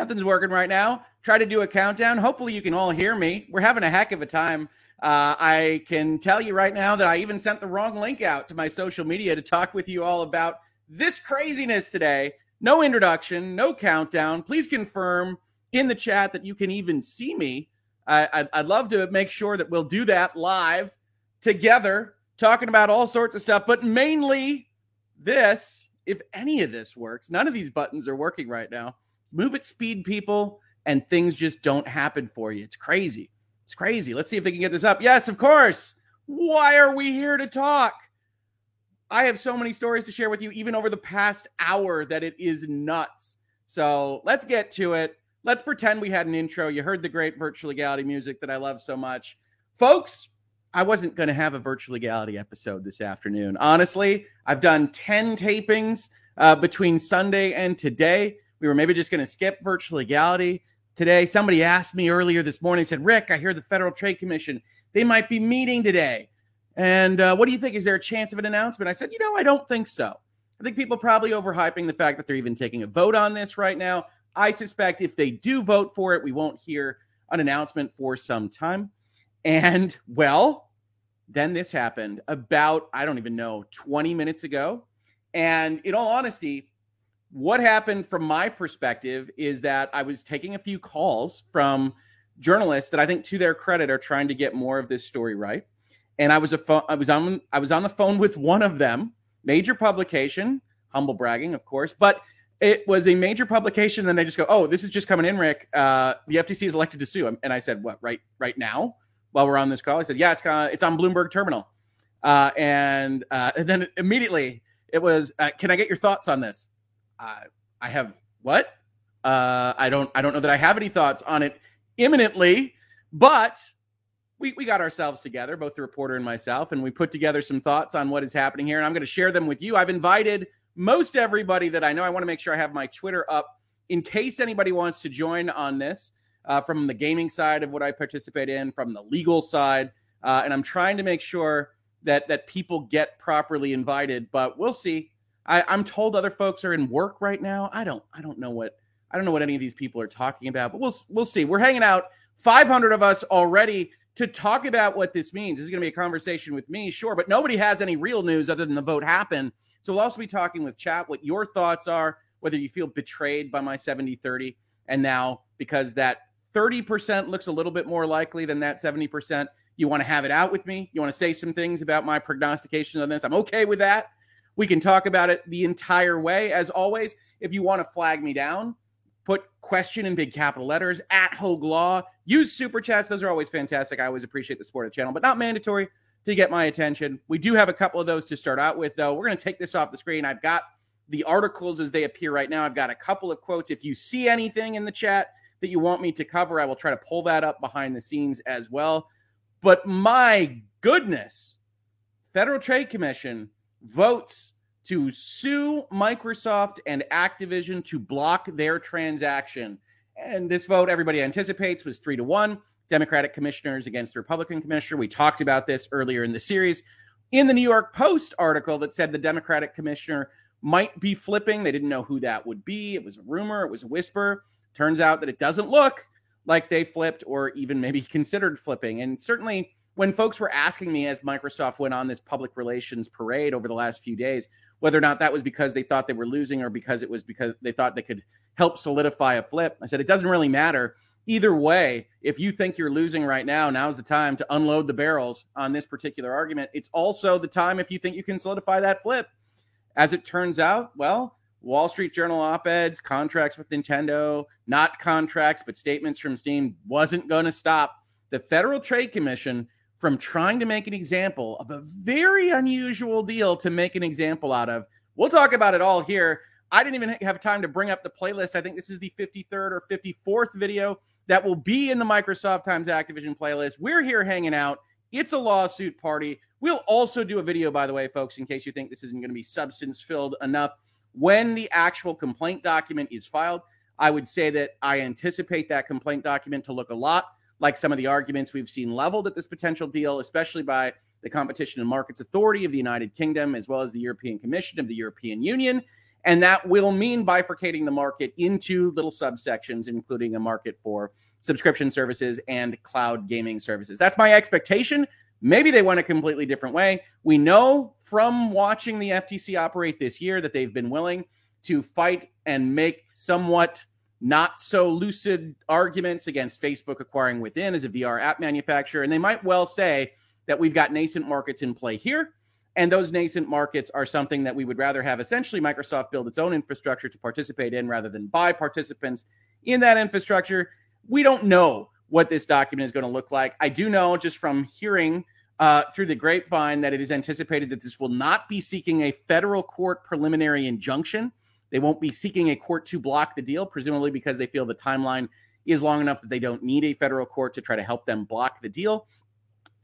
Nothing's working right now. Try to do a countdown. Hopefully, you can all hear me. We're having a heck of a time. Uh, I can tell you right now that I even sent the wrong link out to my social media to talk with you all about this craziness today. No introduction, no countdown. Please confirm in the chat that you can even see me. I, would love to make sure that we'll do that live together, talking about all sorts of stuff, but mainly this. If any of this works, none of these buttons are working right now. Move at speed, people, and things just don't happen for you. It's crazy. It's crazy. Let's see if they can get this up. Yes, of course. Why are we here to talk? I have so many stories to share with you, even over the past hour, that it is nuts. So let's get to it. Let's pretend we had an intro. You heard the great virtual legality music that I love so much. Folks, I wasn't going to have a virtual legality episode this afternoon. Honestly, I've done 10 tapings uh, between Sunday and today. We were maybe just going to skip virtual legality today. Somebody asked me earlier this morning, said, Rick, I hear the Federal Trade Commission, they might be meeting today. And uh, what do you think? Is there a chance of an announcement? I said, you know, I don't think so. I think people probably overhyping the fact that they're even taking a vote on this right now. I suspect if they do vote for it, we won't hear an announcement for some time. And well, then this happened about, I don't even know, 20 minutes ago. And in all honesty, what happened from my perspective is that I was taking a few calls from journalists that I think, to their credit, are trying to get more of this story right. And I was a I was on I was on the phone with one of them, major publication, humble bragging, of course, but it was a major publication. And they just go, "Oh, this is just coming in, Rick. Uh, the FTC is elected to sue." And I said, "What? Right? Right now?" While we're on this call, I said, "Yeah, it's it's on Bloomberg Terminal." Uh, and, uh, and then immediately it was, uh, "Can I get your thoughts on this?" Uh, I have what? Uh, I don't I don't know that I have any thoughts on it imminently, but we, we got ourselves together, both the reporter and myself, and we put together some thoughts on what is happening here. And I'm going to share them with you. I've invited most everybody that I know. I want to make sure I have my Twitter up in case anybody wants to join on this uh, from the gaming side of what I participate in, from the legal side. Uh, and I'm trying to make sure that that people get properly invited, but we'll see. I, I'm told other folks are in work right now. I don't I don't know what I don't know what any of these people are talking about, but we'll we'll see. We're hanging out 500 of us already to talk about what this means. This is going to be a conversation with me, sure, but nobody has any real news other than the vote happened. So we'll also be talking with chat what your thoughts are, whether you feel betrayed by my 70 30. And now, because that 30% looks a little bit more likely than that 70%, you want to have it out with me. You want to say some things about my prognostication on this. I'm okay with that. We can talk about it the entire way. As always, if you want to flag me down, put question in big capital letters at Hogue Law. Use super chats. Those are always fantastic. I always appreciate the support of the channel, but not mandatory to get my attention. We do have a couple of those to start out with, though. We're going to take this off the screen. I've got the articles as they appear right now. I've got a couple of quotes. If you see anything in the chat that you want me to cover, I will try to pull that up behind the scenes as well. But my goodness, Federal Trade Commission votes to sue Microsoft and Activision to block their transaction. And this vote, everybody anticipates, was three to one. Democratic commissioners against Republican commissioner. We talked about this earlier in the series. In the New York Post article that said the Democratic commissioner might be flipping, they didn't know who that would be. It was a rumor, it was a whisper. Turns out that it doesn't look like they flipped or even maybe considered flipping. And certainly when folks were asking me as Microsoft went on this public relations parade over the last few days, whether or not that was because they thought they were losing or because it was because they thought they could help solidify a flip, I said it doesn't really matter. Either way, if you think you're losing right now, now's the time to unload the barrels on this particular argument. It's also the time if you think you can solidify that flip. As it turns out, well, Wall Street Journal op eds, contracts with Nintendo, not contracts, but statements from Steam wasn't going to stop the Federal Trade Commission from trying to make an example of a very unusual deal to make an example out of. We'll talk about it all here. I didn't even have time to bring up the playlist. I think this is the 53rd or 54th video that will be in the Microsoft times Activision playlist. We're here hanging out. It's a lawsuit party. We'll also do a video, by the way, folks, in case you think this isn't going to be substance filled enough. When the actual complaint document is filed, I would say that I anticipate that complaint document to look a lot like some of the arguments we've seen leveled at this potential deal, especially by the Competition and Markets Authority of the United Kingdom, as well as the European Commission of the European Union. And that will mean bifurcating the market into little subsections, including a market for subscription services and cloud gaming services. That's my expectation. Maybe they went a completely different way. We know from watching the FTC operate this year that they've been willing to fight and make somewhat not so lucid arguments against Facebook acquiring Within as a VR app manufacturer. And they might well say that we've got nascent markets in play here. And those nascent markets are something that we would rather have essentially Microsoft build its own infrastructure to participate in rather than buy participants in that infrastructure. We don't know what this document is going to look like. I do know just from hearing uh, through the grapevine that it is anticipated that this will not be seeking a federal court preliminary injunction. They won't be seeking a court to block the deal, presumably because they feel the timeline is long enough that they don't need a federal court to try to help them block the deal.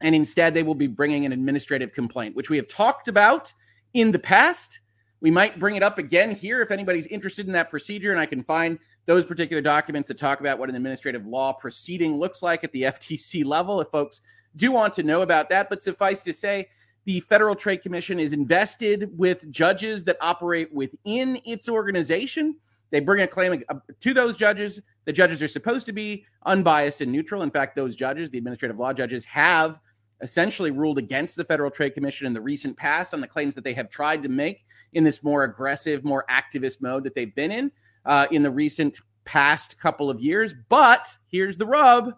And instead, they will be bringing an administrative complaint, which we have talked about in the past. We might bring it up again here if anybody's interested in that procedure, and I can find those particular documents that talk about what an administrative law proceeding looks like at the FTC level if folks do want to know about that. But suffice to say, the Federal Trade Commission is invested with judges that operate within its organization. They bring a claim to those judges. The judges are supposed to be unbiased and neutral. In fact, those judges, the administrative law judges, have essentially ruled against the Federal Trade Commission in the recent past on the claims that they have tried to make in this more aggressive, more activist mode that they've been in uh, in the recent past couple of years. But here's the rub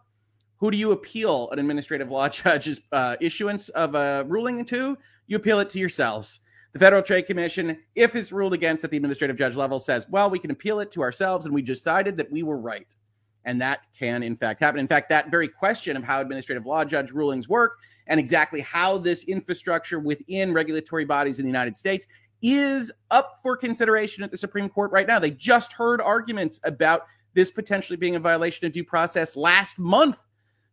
who do you appeal an administrative law judge's uh, issuance of a ruling to? You appeal it to yourselves. The Federal Trade Commission, if it's ruled against at the administrative judge level, says, well, we can appeal it to ourselves, and we decided that we were right. And that can, in fact, happen. In fact, that very question of how administrative law judge rulings work and exactly how this infrastructure within regulatory bodies in the United States is up for consideration at the Supreme Court right now. They just heard arguments about this potentially being a violation of due process last month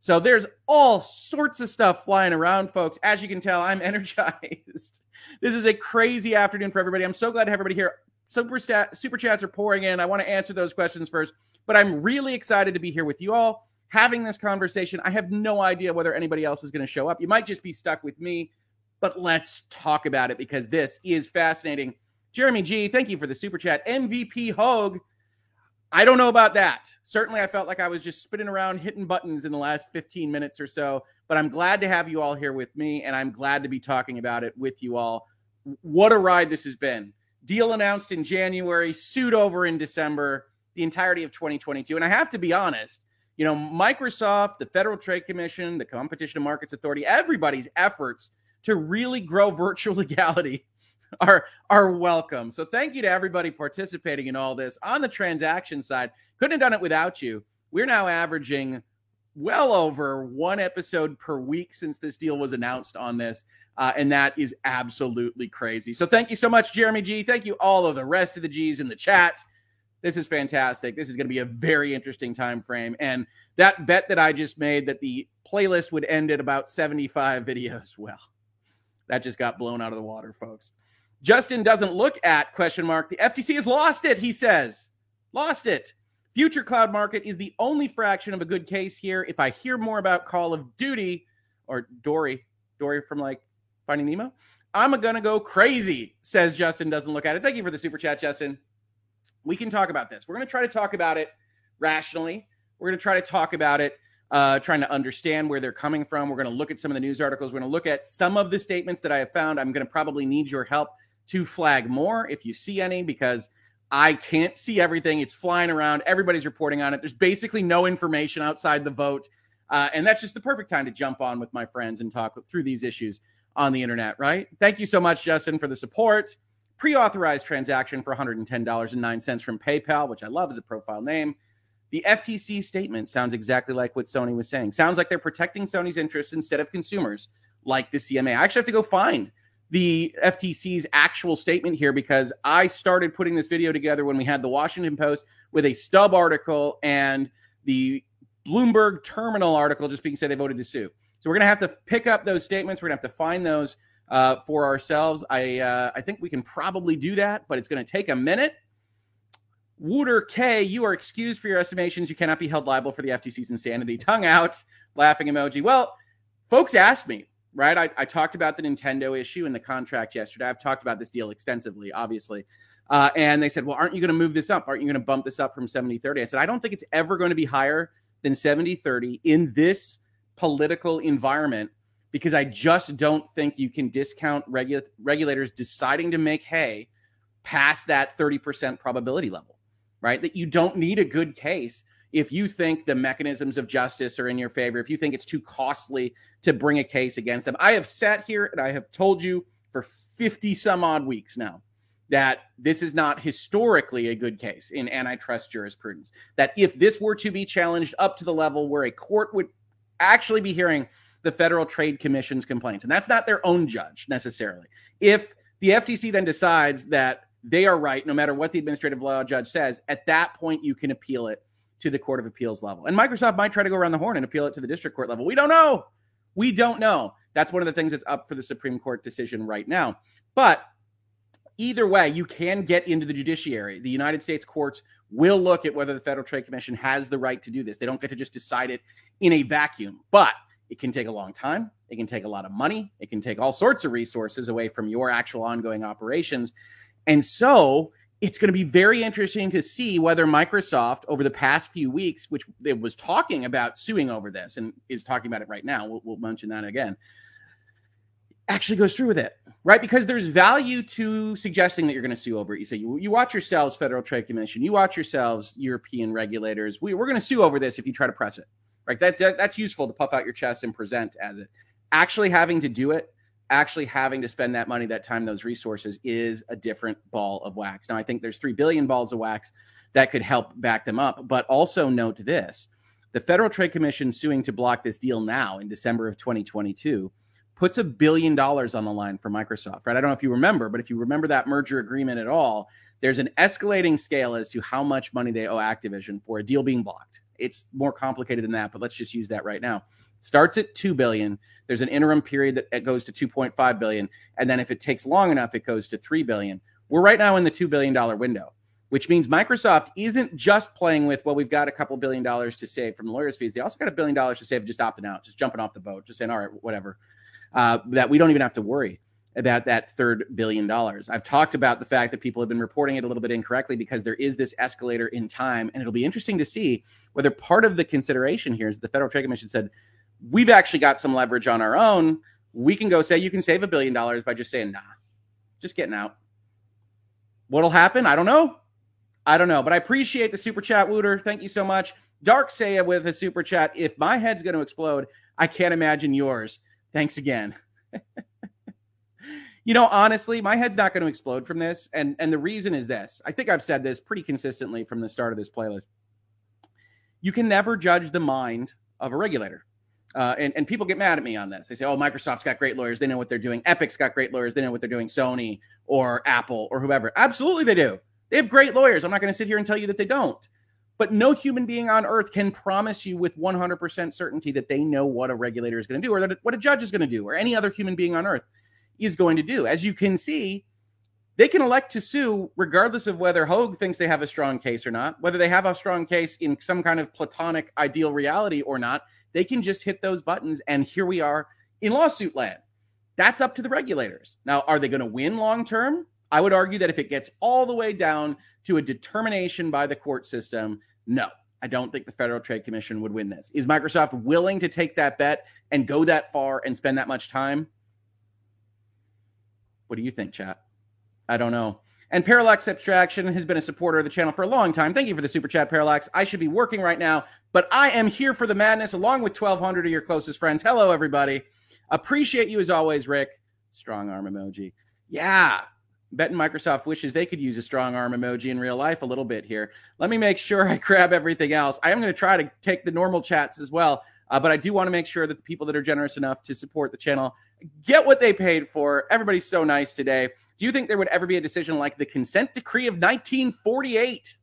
so there's all sorts of stuff flying around, folks. As you can tell, I'm energized. this is a crazy afternoon for everybody. I'm so glad to have everybody here. Super, stat, super chats are pouring in. I want to answer those questions first, but I'm really excited to be here with you all having this conversation. I have no idea whether anybody else is going to show up. You might just be stuck with me, but let's talk about it because this is fascinating. Jeremy G, thank you for the super chat. MVP Hogue I don't know about that. Certainly, I felt like I was just spinning around hitting buttons in the last 15 minutes or so, but I'm glad to have you all here with me, and I'm glad to be talking about it with you all. What a ride this has been. Deal announced in January, sued over in December, the entirety of 2022. And I have to be honest, you know, Microsoft, the Federal Trade Commission, the Competition and Markets Authority, everybody's efforts to really grow virtual legality are are welcome. So thank you to everybody participating in all this. On the transaction side, couldn't have done it without you. We're now averaging well over one episode per week since this deal was announced on this. Uh, and that is absolutely crazy. So thank you so much, Jeremy G. Thank you all of the rest of the G's in the chat. This is fantastic. This is going to be a very interesting time frame. And that bet that I just made that the playlist would end at about 75 videos, well, that just got blown out of the water, folks. Justin doesn't look at question mark. The FTC has lost it, he says. Lost it. Future cloud market is the only fraction of a good case here. If I hear more about Call of Duty or Dory, Dory from like Finding Nemo, I'm gonna go crazy, says Justin doesn't look at it. Thank you for the super chat, Justin. We can talk about this. We're gonna try to talk about it rationally. We're gonna try to talk about it uh, trying to understand where they're coming from. We're going to look at some of the news articles. We're going to look at some of the statements that I have found. I'm going to probably need your help to flag more if you see any because I can't see everything. It's flying around. Everybody's reporting on it. There's basically no information outside the vote. Uh, and that's just the perfect time to jump on with my friends and talk through these issues on the internet, right? Thank you so much, Justin, for the support. Pre authorized transaction for $110.09 from PayPal, which I love as a profile name. The FTC statement sounds exactly like what Sony was saying. Sounds like they're protecting Sony's interests instead of consumers, like the CMA. I actually have to go find the FTC's actual statement here because I started putting this video together when we had the Washington Post with a stub article and the Bloomberg terminal article just being said they voted to sue. So we're going to have to pick up those statements. We're going to have to find those uh, for ourselves. I uh, I think we can probably do that, but it's going to take a minute. Wooter K, you are excused for your estimations. You cannot be held liable for the FTC's insanity. Tongue out, laughing emoji. Well, folks asked me right? I, I talked about the Nintendo issue and the contract yesterday. I've talked about this deal extensively, obviously. Uh, and they said, well, aren't you going to move this up? Aren't you going to bump this up from 70 30? I said, I don't think it's ever going to be higher than 70 30 in this political environment because I just don't think you can discount regu- regulators deciding to make hay past that 30% probability level, right? That you don't need a good case if you think the mechanisms of justice are in your favor, if you think it's too costly to bring a case against them. I have sat here and I have told you for 50 some odd weeks now that this is not historically a good case in antitrust jurisprudence. That if this were to be challenged up to the level where a court would actually be hearing the Federal Trade Commission's complaints, and that's not their own judge necessarily. If the FTC then decides that they are right, no matter what the administrative law judge says, at that point you can appeal it to the Court of Appeals level. And Microsoft might try to go around the horn and appeal it to the district court level. We don't know. We don't know. That's one of the things that's up for the Supreme Court decision right now. But either way, you can get into the judiciary. The United States courts will look at whether the Federal Trade Commission has the right to do this. They don't get to just decide it in a vacuum, but it can take a long time. It can take a lot of money. It can take all sorts of resources away from your actual ongoing operations. And so it's going to be very interesting to see whether Microsoft, over the past few weeks, which it was talking about suing over this and is talking about it right now, we'll, we'll mention that again, actually goes through with it, right? Because there's value to suggesting that you're going to sue over it. You say, you, you watch yourselves, Federal Trade Commission, you watch yourselves, European regulators. We, we're going to sue over this if you try to press it, right? That's, that's useful to puff out your chest and present as it. Actually having to do it, actually having to spend that money, that time, those resources is a different ball of wax. Now, I think there's 3 billion balls of wax that could help back them up. But also note this the Federal Trade Commission suing to block this deal now in December of 2022 puts a billion dollars on the line for Microsoft, right? I don't know if you remember, but if you remember that merger agreement at all, there's an escalating scale as to how much money they owe Activision for a deal being blocked. It's more complicated than that, but let's just use that right now. Starts at 2 billion. There's an interim period that goes to 2.5 billion, and then if it takes long enough, it goes to 3 billion. We're right now in the 2 billion dollar window, which means Microsoft isn't just playing with well, we've got a couple billion dollars to save from lawyers' fees. They also got a billion dollars to save just opting out, just jumping off the boat, just saying, all right, whatever uh, that we don't even have to worry about that third billion dollars. I've talked about the fact that people have been reporting it a little bit incorrectly because there is this escalator in time. And it'll be interesting to see whether part of the consideration here is the Federal Trade Commission said, we've actually got some leverage on our own. We can go say you can save a billion dollars by just saying, nah, just getting out. What'll happen? I don't know. I don't know. But I appreciate the super chat, Wooter. Thank you so much. Dark Saya with a super chat. If my head's going to explode, I can't imagine yours. Thanks again. you know, honestly, my head's not going to explode from this. And and the reason is this. I think I've said this pretty consistently from the start of this playlist. You can never judge the mind of a regulator. Uh, and, and people get mad at me on this. They say, oh, Microsoft's got great lawyers. They know what they're doing. Epic's got great lawyers. They know what they're doing. Sony or Apple or whoever. Absolutely, they do. They have great lawyers. I'm not going to sit here and tell you that they don't. But no human being on earth can promise you with 100% certainty that they know what a regulator is going to do or that what a judge is going to do or any other human being on earth is going to do. As you can see, they can elect to sue regardless of whether Hogue thinks they have a strong case or not, whether they have a strong case in some kind of platonic ideal reality or not. They can just hit those buttons, and here we are in lawsuit land. That's up to the regulators. Now, are they going to win long term? I would argue that if it gets all the way down to a determination by the court system, no, I don't think the Federal Trade Commission would win this. Is Microsoft willing to take that bet and go that far and spend that much time? What do you think, chat? I don't know. And Parallax Abstraction has been a supporter of the channel for a long time. Thank you for the super chat, Parallax. I should be working right now, but I am here for the madness along with 1,200 of your closest friends. Hello, everybody. Appreciate you as always, Rick. Strong arm emoji. Yeah, betting Microsoft wishes they could use a strong arm emoji in real life a little bit here. Let me make sure I grab everything else. I am going to try to take the normal chats as well, uh, but I do want to make sure that the people that are generous enough to support the channel get what they paid for. Everybody's so nice today. Do you think there would ever be a decision like the consent decree of 1948?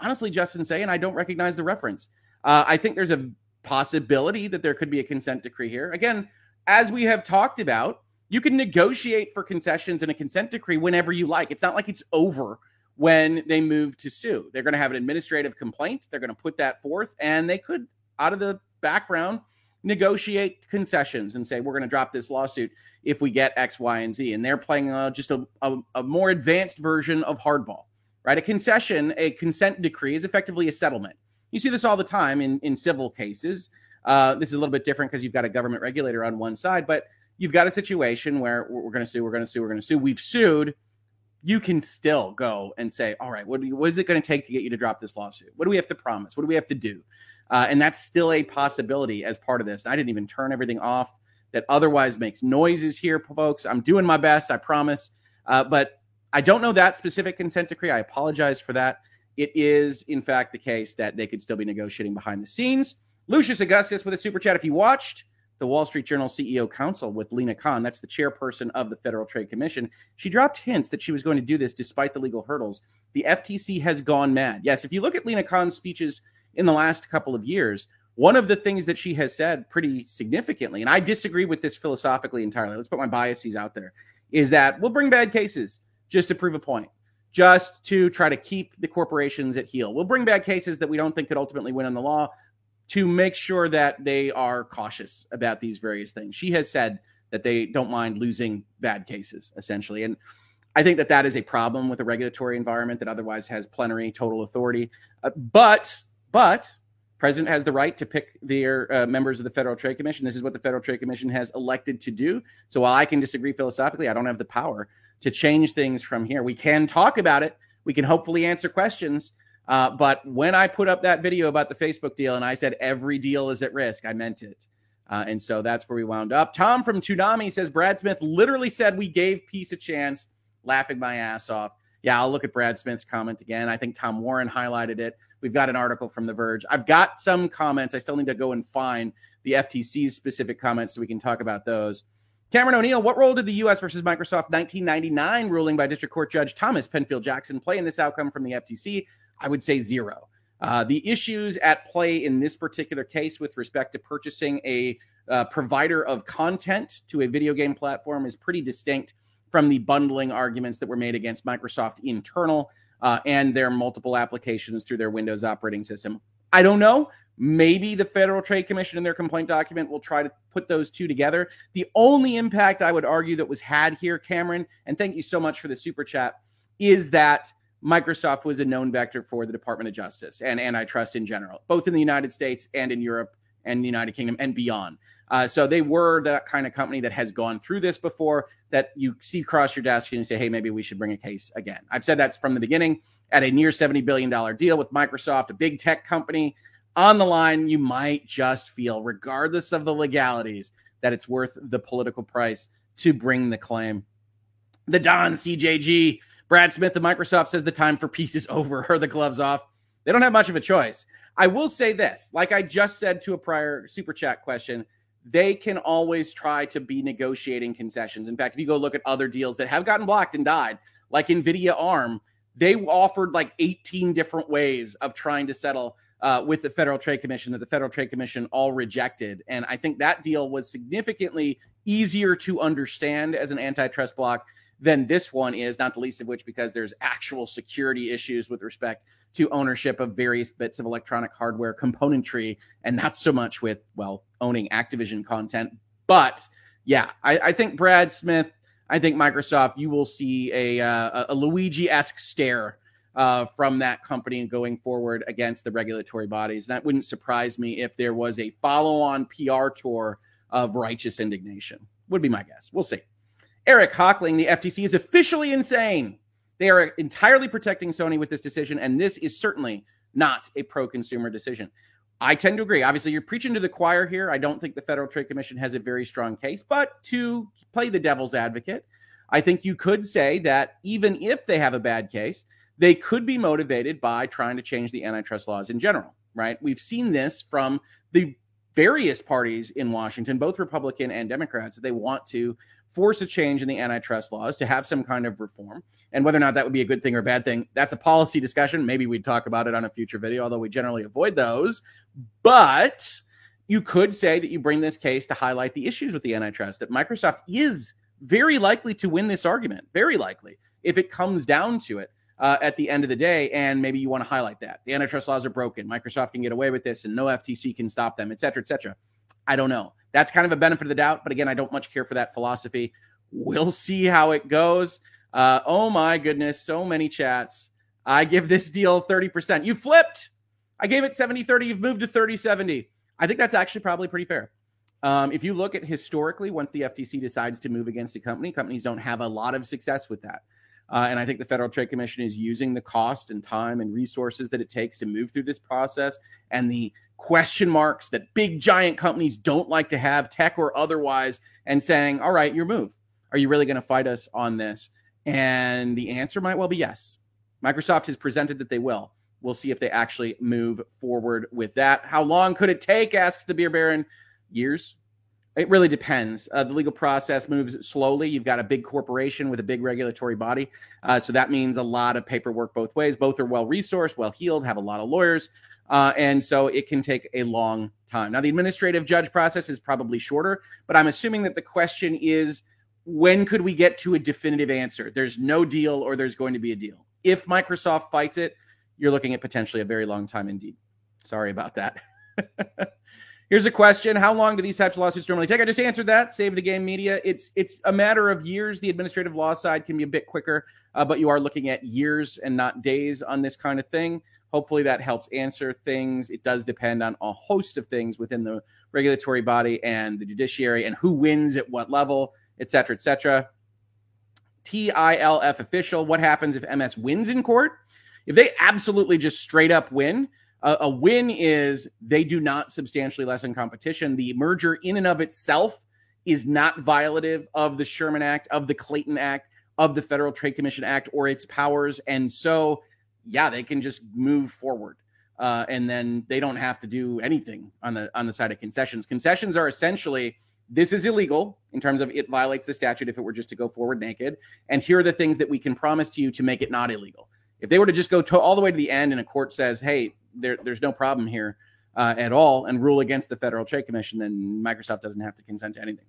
Honestly, Justin Say, and I don't recognize the reference. Uh, I think there's a possibility that there could be a consent decree here. Again, as we have talked about, you can negotiate for concessions in a consent decree whenever you like. It's not like it's over when they move to sue. They're going to have an administrative complaint. They're going to put that forth, and they could, out of the background, negotiate concessions and say we're going to drop this lawsuit if we get X, Y, and Z. And they're playing uh, just a, a, a more advanced version of hardball, right? A concession, a consent decree is effectively a settlement. You see this all the time in, in civil cases. Uh, this is a little bit different because you've got a government regulator on one side, but you've got a situation where we're going to sue, we're going to sue, we're going to sue. We've sued. You can still go and say, all right, what, what is it going to take to get you to drop this lawsuit? What do we have to promise? What do we have to do? Uh, and that's still a possibility as part of this. I didn't even turn everything off that otherwise makes noises here, folks. I'm doing my best, I promise. Uh, but I don't know that specific consent decree. I apologize for that. It is, in fact, the case that they could still be negotiating behind the scenes. Lucius Augustus with a super chat. If you watched the Wall Street Journal CEO Council with Lina Khan, that's the chairperson of the Federal Trade Commission, she dropped hints that she was going to do this despite the legal hurdles. The FTC has gone mad. Yes, if you look at Lina Khan's speeches in the last couple of years, one of the things that she has said pretty significantly, and I disagree with this philosophically entirely, let's put my biases out there, is that we'll bring bad cases just to prove a point, just to try to keep the corporations at heel. We'll bring bad cases that we don't think could ultimately win on the law to make sure that they are cautious about these various things. She has said that they don't mind losing bad cases, essentially. And I think that that is a problem with a regulatory environment that otherwise has plenary total authority. Uh, but but president has the right to pick their uh, members of the Federal Trade Commission. This is what the Federal Trade Commission has elected to do. So while I can disagree philosophically, I don't have the power to change things from here. We can talk about it. We can hopefully answer questions. Uh, but when I put up that video about the Facebook deal and I said every deal is at risk, I meant it. Uh, and so that's where we wound up. Tom from Toonami says Brad Smith literally said we gave peace a chance, laughing my ass off. Yeah, I'll look at Brad Smith's comment again. I think Tom Warren highlighted it. We've got an article from The Verge. I've got some comments. I still need to go and find the FTC's specific comments so we can talk about those. Cameron O'Neill, what role did the U.S. versus Microsoft 1999 ruling by District Court Judge Thomas Penfield Jackson play in this outcome from the FTC? I would say zero. Uh, the issues at play in this particular case with respect to purchasing a uh, provider of content to a video game platform is pretty distinct from the bundling arguments that were made against Microsoft internal uh, and their multiple applications through their Windows operating system. I don't know. Maybe the Federal Trade Commission in their complaint document will try to put those two together. The only impact I would argue that was had here, Cameron, and thank you so much for the super chat, is that Microsoft was a known vector for the Department of Justice and antitrust in general, both in the United States and in Europe and the United Kingdom and beyond. Uh, so they were that kind of company that has gone through this before that you see cross your desk and you say, hey, maybe we should bring a case again. I've said that's from the beginning at a near $70 billion deal with Microsoft, a big tech company on the line. You might just feel, regardless of the legalities, that it's worth the political price to bring the claim. The Don CJG, Brad Smith of Microsoft says the time for peace is over. Her the gloves off. They don't have much of a choice. I will say this, like I just said to a prior super chat question, they can always try to be negotiating concessions. In fact, if you go look at other deals that have gotten blocked and died, like NVIDIA ARM, they offered like 18 different ways of trying to settle uh, with the Federal Trade Commission that the Federal Trade Commission all rejected. And I think that deal was significantly easier to understand as an antitrust block than this one is, not the least of which because there's actual security issues with respect to ownership of various bits of electronic hardware componentry, and not so much with, well, owning Activision content. But yeah, I, I think Brad Smith, I think Microsoft, you will see a, uh, a Luigi esque stare uh, from that company going forward against the regulatory bodies. And that wouldn't surprise me if there was a follow on PR tour of righteous indignation, would be my guess. We'll see. Eric Hockling, the FTC is officially insane. They are entirely protecting Sony with this decision, and this is certainly not a pro consumer decision. I tend to agree. Obviously, you're preaching to the choir here. I don't think the Federal Trade Commission has a very strong case, but to play the devil's advocate, I think you could say that even if they have a bad case, they could be motivated by trying to change the antitrust laws in general, right? We've seen this from the various parties in Washington, both Republican and Democrats, that they want to force a change in the antitrust laws to have some kind of reform. And whether or not that would be a good thing or a bad thing, that's a policy discussion. Maybe we'd talk about it on a future video, although we generally avoid those. But you could say that you bring this case to highlight the issues with the antitrust, that Microsoft is very likely to win this argument, very likely, if it comes down to it. Uh, at the end of the day, and maybe you want to highlight that the antitrust laws are broken. Microsoft can get away with this, and no FTC can stop them, et cetera, et cetera. I don't know. That's kind of a benefit of the doubt. But again, I don't much care for that philosophy. We'll see how it goes. Uh, oh my goodness, so many chats. I give this deal 30%. You flipped. I gave it 70 30. You've moved to 30 70. I think that's actually probably pretty fair. Um, if you look at historically, once the FTC decides to move against a company, companies don't have a lot of success with that. Uh, and I think the Federal Trade Commission is using the cost and time and resources that it takes to move through this process and the question marks that big giant companies don't like to have, tech or otherwise, and saying, all right, your move. Are you really going to fight us on this? And the answer might well be yes. Microsoft has presented that they will. We'll see if they actually move forward with that. How long could it take? asks the beer baron. Years, it really depends. Uh, the legal process moves slowly. You've got a big corporation with a big regulatory body. Uh, so that means a lot of paperwork both ways. Both are well resourced, well heeled, have a lot of lawyers. Uh, and so it can take a long time. Now, the administrative judge process is probably shorter, but I'm assuming that the question is when could we get to a definitive answer? There's no deal or there's going to be a deal. If Microsoft fights it, you're looking at potentially a very long time indeed. Sorry about that. Here's a question: How long do these types of lawsuits normally take? I just answered that. Save the game media. It's it's a matter of years. The administrative law side can be a bit quicker, uh, but you are looking at years and not days on this kind of thing. Hopefully that helps answer things. It does depend on a host of things within the regulatory body and the judiciary, and who wins at what level, et cetera, et cetera. TILF official. What happens if MS wins in court? If they absolutely just straight up win, a, a win is they do not substantially lessen competition. The merger, in and of itself, is not violative of the Sherman Act, of the Clayton Act, of the Federal Trade Commission Act, or its powers. And so, yeah, they can just move forward. Uh, and then they don't have to do anything on the on the side of concessions. Concessions are essentially this is illegal in terms of it violates the statute if it were just to go forward naked. And here are the things that we can promise to you to make it not illegal. If they were to just go to, all the way to the end and a court says, hey, there, there's no problem here uh, at all and rule against the Federal Trade Commission, then Microsoft doesn't have to consent to anything.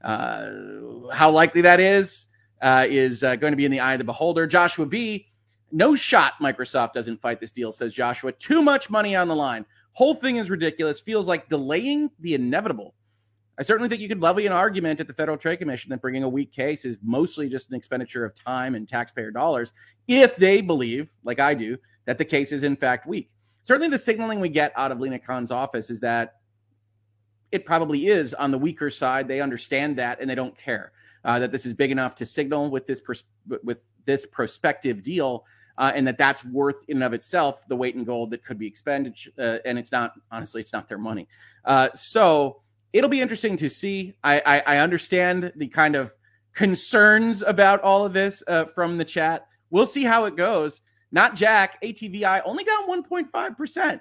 Uh, how likely that is uh, is uh, going to be in the eye of the beholder. Joshua B. No shot Microsoft doesn't fight this deal, says Joshua. Too much money on the line. Whole thing is ridiculous. Feels like delaying the inevitable. I certainly think you could levy an argument at the Federal Trade Commission that bringing a weak case is mostly just an expenditure of time and taxpayer dollars if they believe, like I do, that the case is in fact weak certainly the signaling we get out of Lina Khan's office is that it probably is on the weaker side. They understand that and they don't care uh, that this is big enough to signal with this pers- with this prospective deal, uh, and that that's worth in and of itself the weight in gold that could be expended. Uh, and it's not honestly, it's not their money. Uh, so it'll be interesting to see. I, I, I, understand the kind of concerns about all of this uh, from the chat. We'll see how it goes. Not Jack, ATVI only down 1.5%.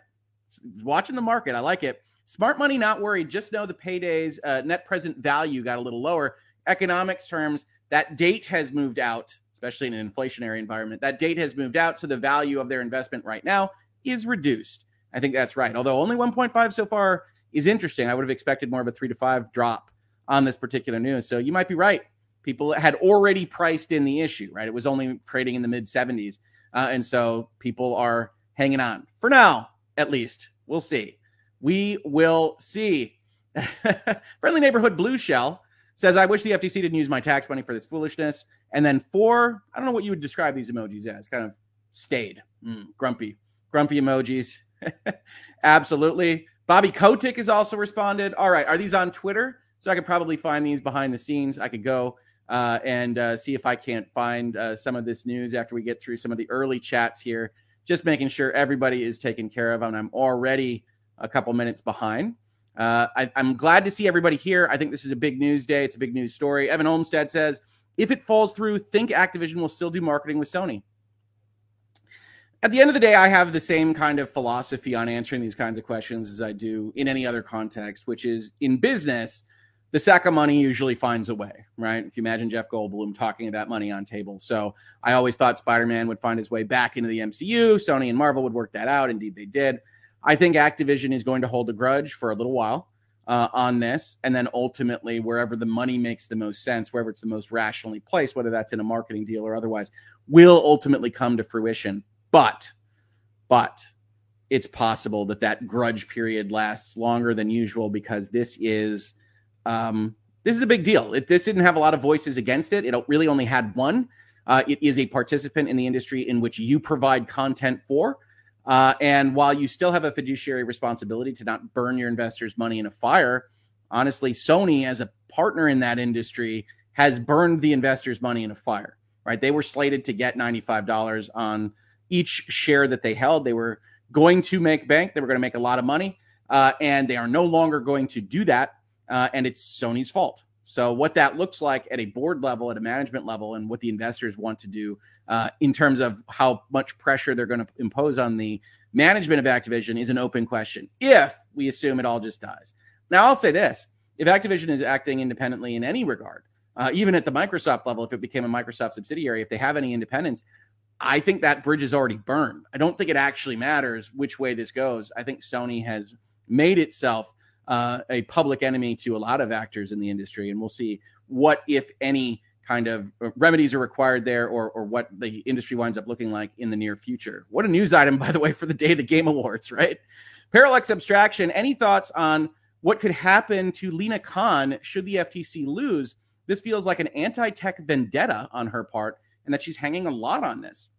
Watching the market, I like it. Smart money, not worried. Just know the paydays uh, net present value got a little lower. Economics terms, that date has moved out, especially in an inflationary environment. That date has moved out, so the value of their investment right now is reduced. I think that's right. Although only 1.5 so far is interesting. I would have expected more of a three to five drop on this particular news. So you might be right. People had already priced in the issue, right? It was only trading in the mid 70s. Uh, and so people are hanging on for now, at least. We'll see. We will see. Friendly neighborhood blue shell says, I wish the FTC didn't use my tax money for this foolishness. And then four, I don't know what you would describe these emojis as, kind of stayed, mm, grumpy, grumpy emojis. Absolutely. Bobby Kotick has also responded. All right, are these on Twitter? So I could probably find these behind the scenes. I could go uh, and uh, see if I can't find uh, some of this news after we get through some of the early chats here. Just making sure everybody is taken care of, and I'm already a couple minutes behind. Uh, I, am glad to see everybody here. I think this is a big news day. It's a big news story. Evan Olmstead says, if it falls through, think Activision will still do marketing with Sony. At the end of the day, I have the same kind of philosophy on answering these kinds of questions as I do in any other context, which is in business, the sack of money usually finds a way, right? If you imagine Jeff Goldblum talking about money on table. So I always thought Spider Man would find his way back into the MCU. Sony and Marvel would work that out. Indeed, they did. I think Activision is going to hold a grudge for a little while uh, on this. And then ultimately, wherever the money makes the most sense, wherever it's the most rationally placed, whether that's in a marketing deal or otherwise, will ultimately come to fruition. But, but, it's possible that that grudge period lasts longer than usual because this is um, this is a big deal. It, this didn't have a lot of voices against it. It really only had one. Uh, it is a participant in the industry in which you provide content for. Uh, and while you still have a fiduciary responsibility to not burn your investors' money in a fire, honestly, Sony, as a partner in that industry, has burned the investors' money in a fire, right? They were slated to get $95 on each share that they held. They were going to make bank, they were going to make a lot of money, uh, and they are no longer going to do that uh, and it's Sony's fault. So, what that looks like at a board level, at a management level, and what the investors want to do uh, in terms of how much pressure they're going to impose on the management of Activision is an open question. If we assume it all just dies. Now, I'll say this if Activision is acting independently in any regard, uh, even at the Microsoft level, if it became a Microsoft subsidiary, if they have any independence, I think that bridge is already burned. I don't think it actually matters which way this goes. I think Sony has made itself uh, a public enemy to a lot of actors in the industry, and we'll see what, if any, kind of uh, remedies are required there, or or what the industry winds up looking like in the near future. What a news item, by the way, for the day of the Game Awards, right? Parallax Abstraction. Any thoughts on what could happen to Lina Khan should the FTC lose? This feels like an anti-tech vendetta on her part, and that she's hanging a lot on this.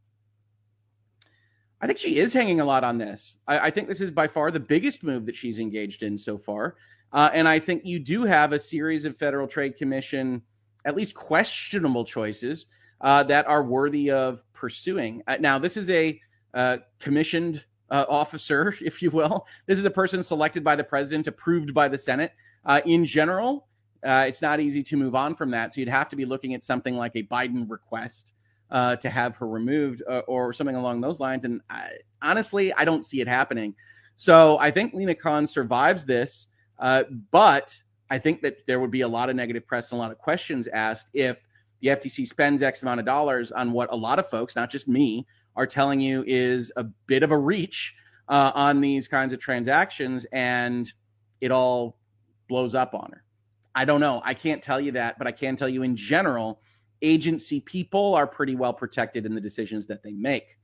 I think she is hanging a lot on this. I, I, think this is by far the biggest move that she's engaged in so far. Uh, and I think you do have a series of Federal Trade Commission, at least questionable choices uh, that are worthy of pursuing. Uh, now, this is a uh, commissioned uh, officer, if you will. This is a person selected by the president, approved by the Senate. Uh, in general, it's not easy to move on from that. So you'd have to be looking at something like a Biden request uh, to have her removed uh, or something along those lines. And I, honestly, I don't see it happening. So I think Lina Khan survives this, uh, but I think that there would be a lot of negative press and a lot of questions asked if the FTC spends X amount of dollars on what a lot of folks, not just me, are telling you is a bit of a reach uh, on these kinds of transactions and it all blows up on her. I don't know. I can't tell you that, but I can tell you in general agency people are pretty well protected in the decisions that they make.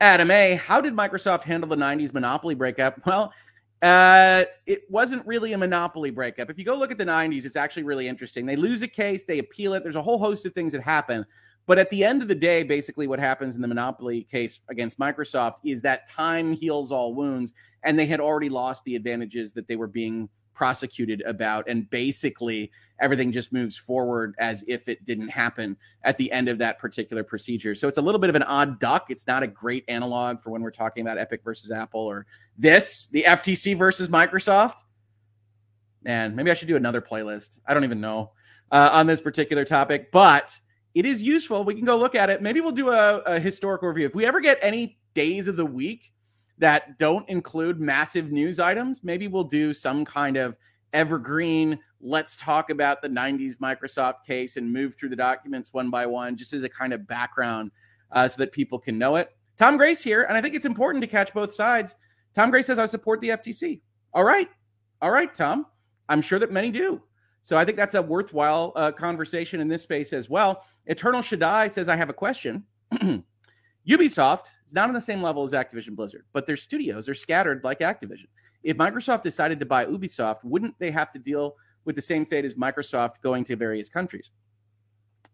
Adam A, how did Microsoft handle the 90s monopoly breakup? Well, uh, it wasn't really a monopoly breakup. If you go look at the 90s, it's actually really interesting. They lose a case, they appeal it. There's a whole host of things that happen. But at the end of the day, basically what happens in the monopoly case against Microsoft is that time heals all wounds, and they had already lost the advantages that they were being prosecuted about. And basically, everything just moves forward as if it didn't happen at the end of that particular procedure. So it's a little bit of an odd duck. It's not a great analog for when we're talking about Epic versus Apple or this, the FTC versus Microsoft. Man, maybe I should do another playlist. I don't even know uh, on this particular topic, but it is useful. We can go look at it. Maybe we'll do a, a historical review. If we ever get any days of the week that don't include massive news items, maybe we'll do some kind of evergreen. Let's talk about the 90s Microsoft case and move through the documents one by one, just as a kind of background uh, so that people can know it. Tom Grace here, and I think it's important to catch both sides. Tom Grace says, I support the FTC. All right. All right, Tom. I'm sure that many do. So I think that's a worthwhile uh, conversation in this space as well. Eternal Shaddai says, I have a question. Ubisoft is not on the same level as Activision Blizzard, but their studios are scattered like Activision. If Microsoft decided to buy Ubisoft, wouldn't they have to deal with the same fate as Microsoft going to various countries?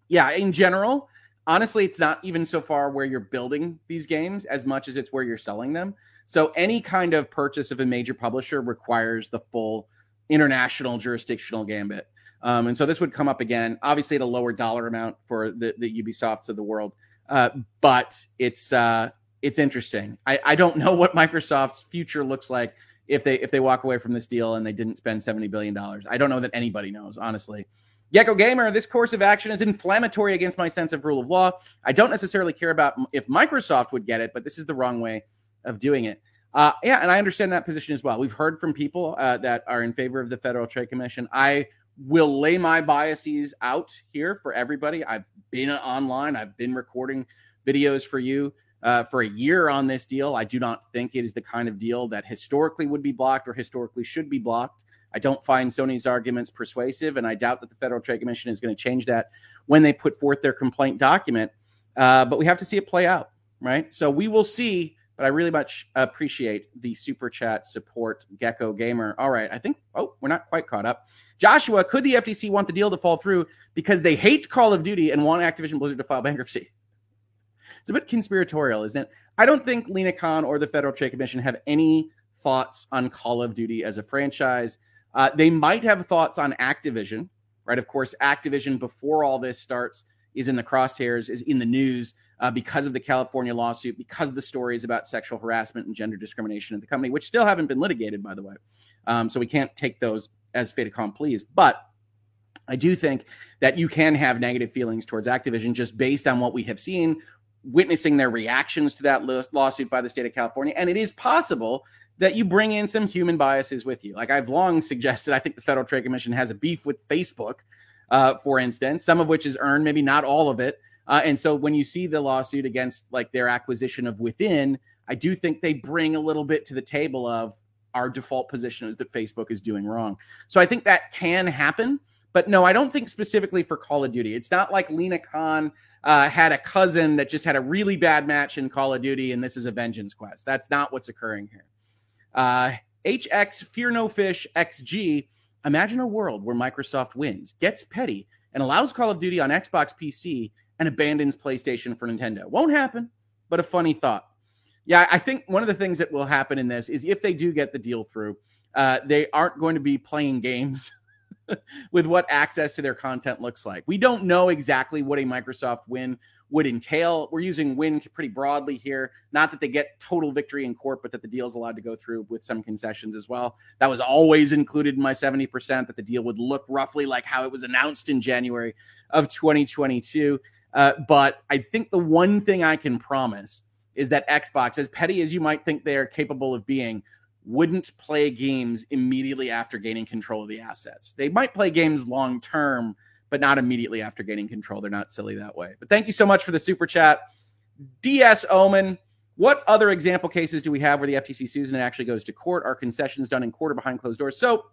Yeah, in general, honestly, it's not even so far where you're building these games as much as it's where you're selling them. So any kind of purchase of a major publisher requires the full international jurisdictional gambit. Um, and so this would come up again, obviously at a lower dollar amount for the, the Ubisofts of the world. Uh, but it's uh, it's interesting. I, I don't know what Microsoft's future looks like if they if they walk away from this deal and they didn't spend seventy billion dollars. I don't know that anybody knows, honestly. Gecko Gamer, this course of action is inflammatory against my sense of rule of law. I don't necessarily care about if Microsoft would get it, but this is the wrong way of doing it. Uh, yeah, and I understand that position as well. We've heard from people uh, that are in favor of the Federal Trade Commission. I will lay my biases out here for everybody. I've been online, I've been recording videos for you uh, for a year on this deal. I do not think it is the kind of deal that historically would be blocked or historically should be blocked. I don't find Sony's arguments persuasive, and I doubt that the Federal Trade Commission is going to change that when they put forth their complaint document. Uh, but we have to see it play out, right? So we will see but I really much appreciate the super chat support, Gecko Gamer. All right, I think, oh, we're not quite caught up. Joshua, could the FTC want the deal to fall through because they hate Call of Duty and want Activision Blizzard to file bankruptcy? It's a bit conspiratorial, isn't it? I don't think Lina Khan or the Federal Trade Commission have any thoughts on Call of Duty as a franchise. Uh, they might have thoughts on Activision, right? Of course, Activision, before all this starts, is in the crosshairs, is in the news uh, because of the California lawsuit, because of the stories about sexual harassment and gender discrimination at the company, which still haven't been litigated, by the way. Um, so we can't take those as fait accompli. But I do think that you can have negative feelings towards Activision just based on what we have seen, witnessing their reactions to that lawsuit by the state of California. And it is possible that you bring in some human biases with you. Like I've long suggested, I think the Federal Trade Commission has a beef with Facebook, uh, for instance, some of which is earned, maybe not all of it. Uh, and so when you see the lawsuit against like their acquisition of Within, I do think they bring a little bit to the table of our default position is that Facebook is doing wrong. So I think that can happen. But no, I don't think specifically for Call of Duty. It's not like Lina Khan uh, had a cousin that just had a really bad match in Call of Duty and this is a vengeance quest. That's not what's occurring here. Uh, HX Fear No Fish XG. Imagine a world where Microsoft wins, gets petty, and allows Call of Duty on Xbox PC and abandons PlayStation for Nintendo. Won't happen, but a funny thought. Yeah, I think one of the things that will happen in this is if they do get the deal through, uh, they aren't going to be playing games with what access to their content looks like. We don't know exactly what a Microsoft win would entail. We're using win pretty broadly here. Not that they get total victory in court, but that the deal is allowed to go through with some concessions as well. That was always included in my 70% that the deal would look roughly like how it was announced in January of 2022. Uh, but I think the one thing I can promise is that Xbox, as petty as you might think they are capable of being, wouldn't play games immediately after gaining control of the assets. They might play games long term, but not immediately after gaining control. They're not silly that way. But thank you so much for the super chat. DS Omen, what other example cases do we have where the FTC sues and it actually goes to court? Are concessions done in court or behind closed doors? So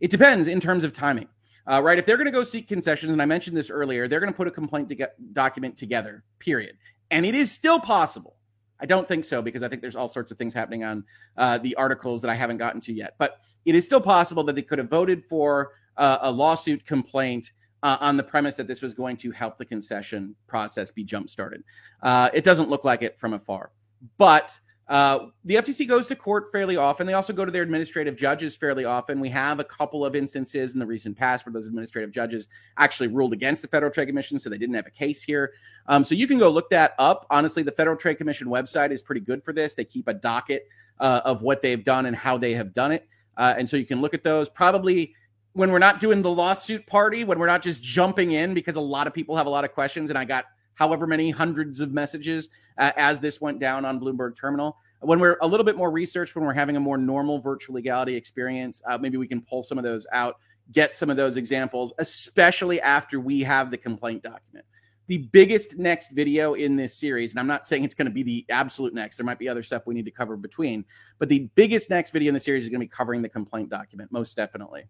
it depends in terms of timing uh, right? If they're going to go seek concessions, and I mentioned this earlier, they're going to put a complaint to document together, period. And it is still possible. I don't think so because I think there's all sorts of things happening on uh, the articles that I haven't gotten to yet. But it is still possible that they could have voted for uh, a lawsuit complaint uh, on the premise that this was going to help the concession process be jump started. Uh, it doesn't look like it from afar. But uh, the FTC goes to court fairly often. They also go to their administrative judges fairly often. We have a couple of instances in the recent past where those administrative judges actually ruled against the Federal Trade Commission, so they didn't have a case here. Um, so you can go look that up. Honestly, the Federal Trade Commission website is pretty good for this. They keep a docket uh, of what they've done and how they have done it. Uh, and so you can look at those. Probably when we're not doing the lawsuit party, when we're not just jumping in because a lot of people have a lot of questions, and I got however many hundreds of messages uh, as this went down on Bloomberg Terminal. When we're a little bit more research, when we're having a more normal virtual legality experience, uh, maybe we can pull some of those out, get some of those examples, especially after we have the complaint document. The biggest next video in this series, and I'm not saying it's going to be the absolute next, there might be other stuff we need to cover between, but the biggest next video in the series is going to be covering the complaint document, most definitely.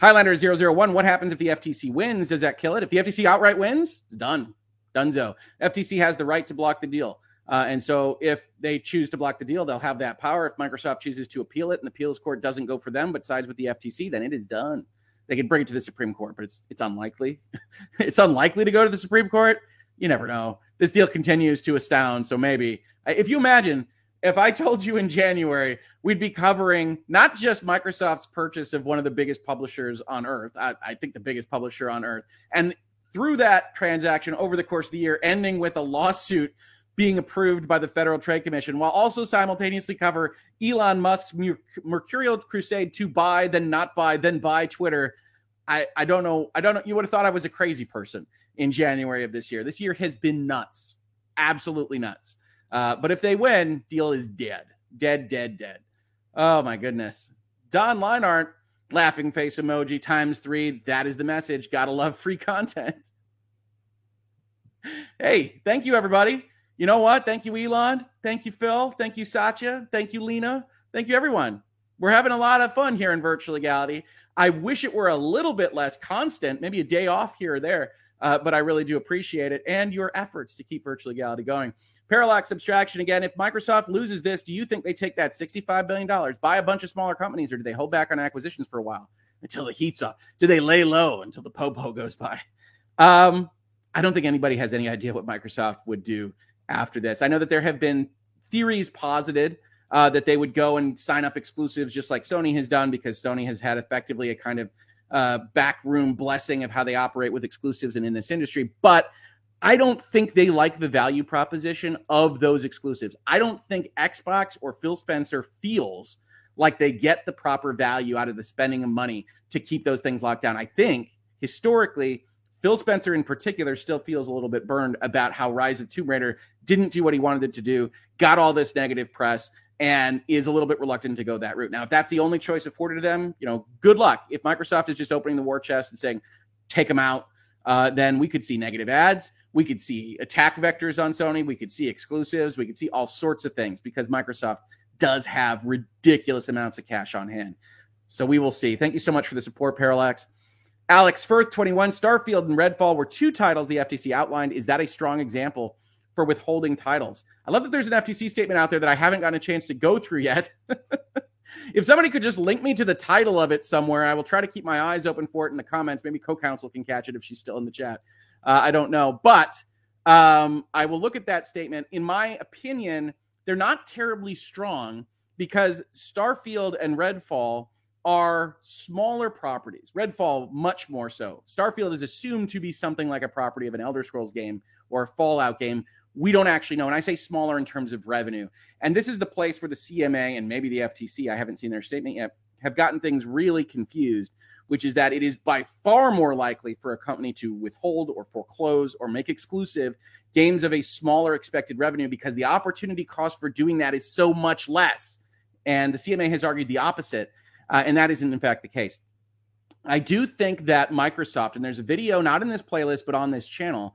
Highlander 001, what happens if the FTC wins? Does that kill it? If the FTC outright wins, it's done. Dunzo. FTC has the right to block the deal. Uh, and so if they choose to block the deal, they'll have that power. If Microsoft chooses to appeal it and the appeals court doesn't go for them but sides with the FTC, then it is done. They could bring it to the Supreme Court, but it's it's unlikely. it's unlikely to go to the Supreme Court. You never know. This deal continues to astound. So maybe if you imagine if I told you in January we'd be covering not just Microsoft's purchase of one of the biggest publishers on earth, I, I think the biggest publisher on earth, and through that transaction over the course of the year, ending with a lawsuit being approved by the Federal Trade Commission, while also simultaneously cover Elon Musk's mercurial crusade to buy, then not buy, then buy Twitter. I, I don't know. I don't know. You would have thought I was a crazy person in January of this year. This year has been nuts, absolutely nuts. Uh, but if they win, deal is dead, dead, dead, dead. Oh my goodness. Don Leinart laughing face emoji times three. That is the message. Gotta love free content. hey, thank you, everybody. You know what? Thank you, Elon. Thank you, Phil. Thank you, Satya. Thank you, Lina. Thank you, everyone. We're having a lot of fun here in virtual legality. I wish it were a little bit less constant, maybe a day off here or there, uh, but I really do appreciate it and your efforts to keep virtual legality going. Parallax abstraction again. If Microsoft loses this, do you think they take that $65 billion, buy a bunch of smaller companies, or do they hold back on acquisitions for a while until the heat's up? Do they lay low until the popo goes by? Um, I don't think anybody has any idea what Microsoft would do after this. I know that there have been theories posited uh, that they would go and sign up exclusives just like Sony has done because Sony has had effectively a kind of uh, backroom blessing of how they operate with exclusives and in this industry. But I don't think they like the value proposition of those exclusives. I don't think Xbox or Phil Spencer feels like they get the proper value out of the spending of money to keep those things locked down. I think historically, Phil Spencer in particular still feels a little bit burned about how Rise of Tomb Raider didn't do what he wanted it to do, got all this negative press, and is a little bit reluctant to go that route. Now, if that's the only choice afforded to them, you know, good luck. If Microsoft is just opening the war chest and saying, take them out, uh, then we could see negative ads. We could see attack vectors on Sony. We could see exclusives. We could see all sorts of things because Microsoft does have ridiculous amounts of cash on hand. So we will see. Thank you so much for the support, Parallax. Alex Firth, 21, Starfield and Redfall were two titles the FTC outlined. Is that a strong example for withholding titles? I love that there's an FTC statement out there that I haven't gotten a chance to go through yet. if somebody could just link me to the title of it somewhere, I will try to keep my eyes open for it in the comments. Maybe co counsel can catch it if she's still in the chat. Uh, I don't know. But um, I will look at that statement. In my opinion, they're not terribly strong because Starfield and Redfall are smaller properties. Redfall, much more so. Starfield is assumed to be something like a property of an Elder Scrolls game or a Fallout game. We don't actually know. And I say smaller in terms of revenue. And this is the place where the CMA and maybe the FTC, I haven't seen their statement yet, have gotten things really confused, which is that it is by far more likely for a company to withhold or foreclose or make exclusive games of a smaller expected revenue because the opportunity cost for doing that is so much less. And the CMA has argued the opposite uh, and that isn't, in fact, the case. I do think that Microsoft, and there's a video not in this playlist, but on this channel,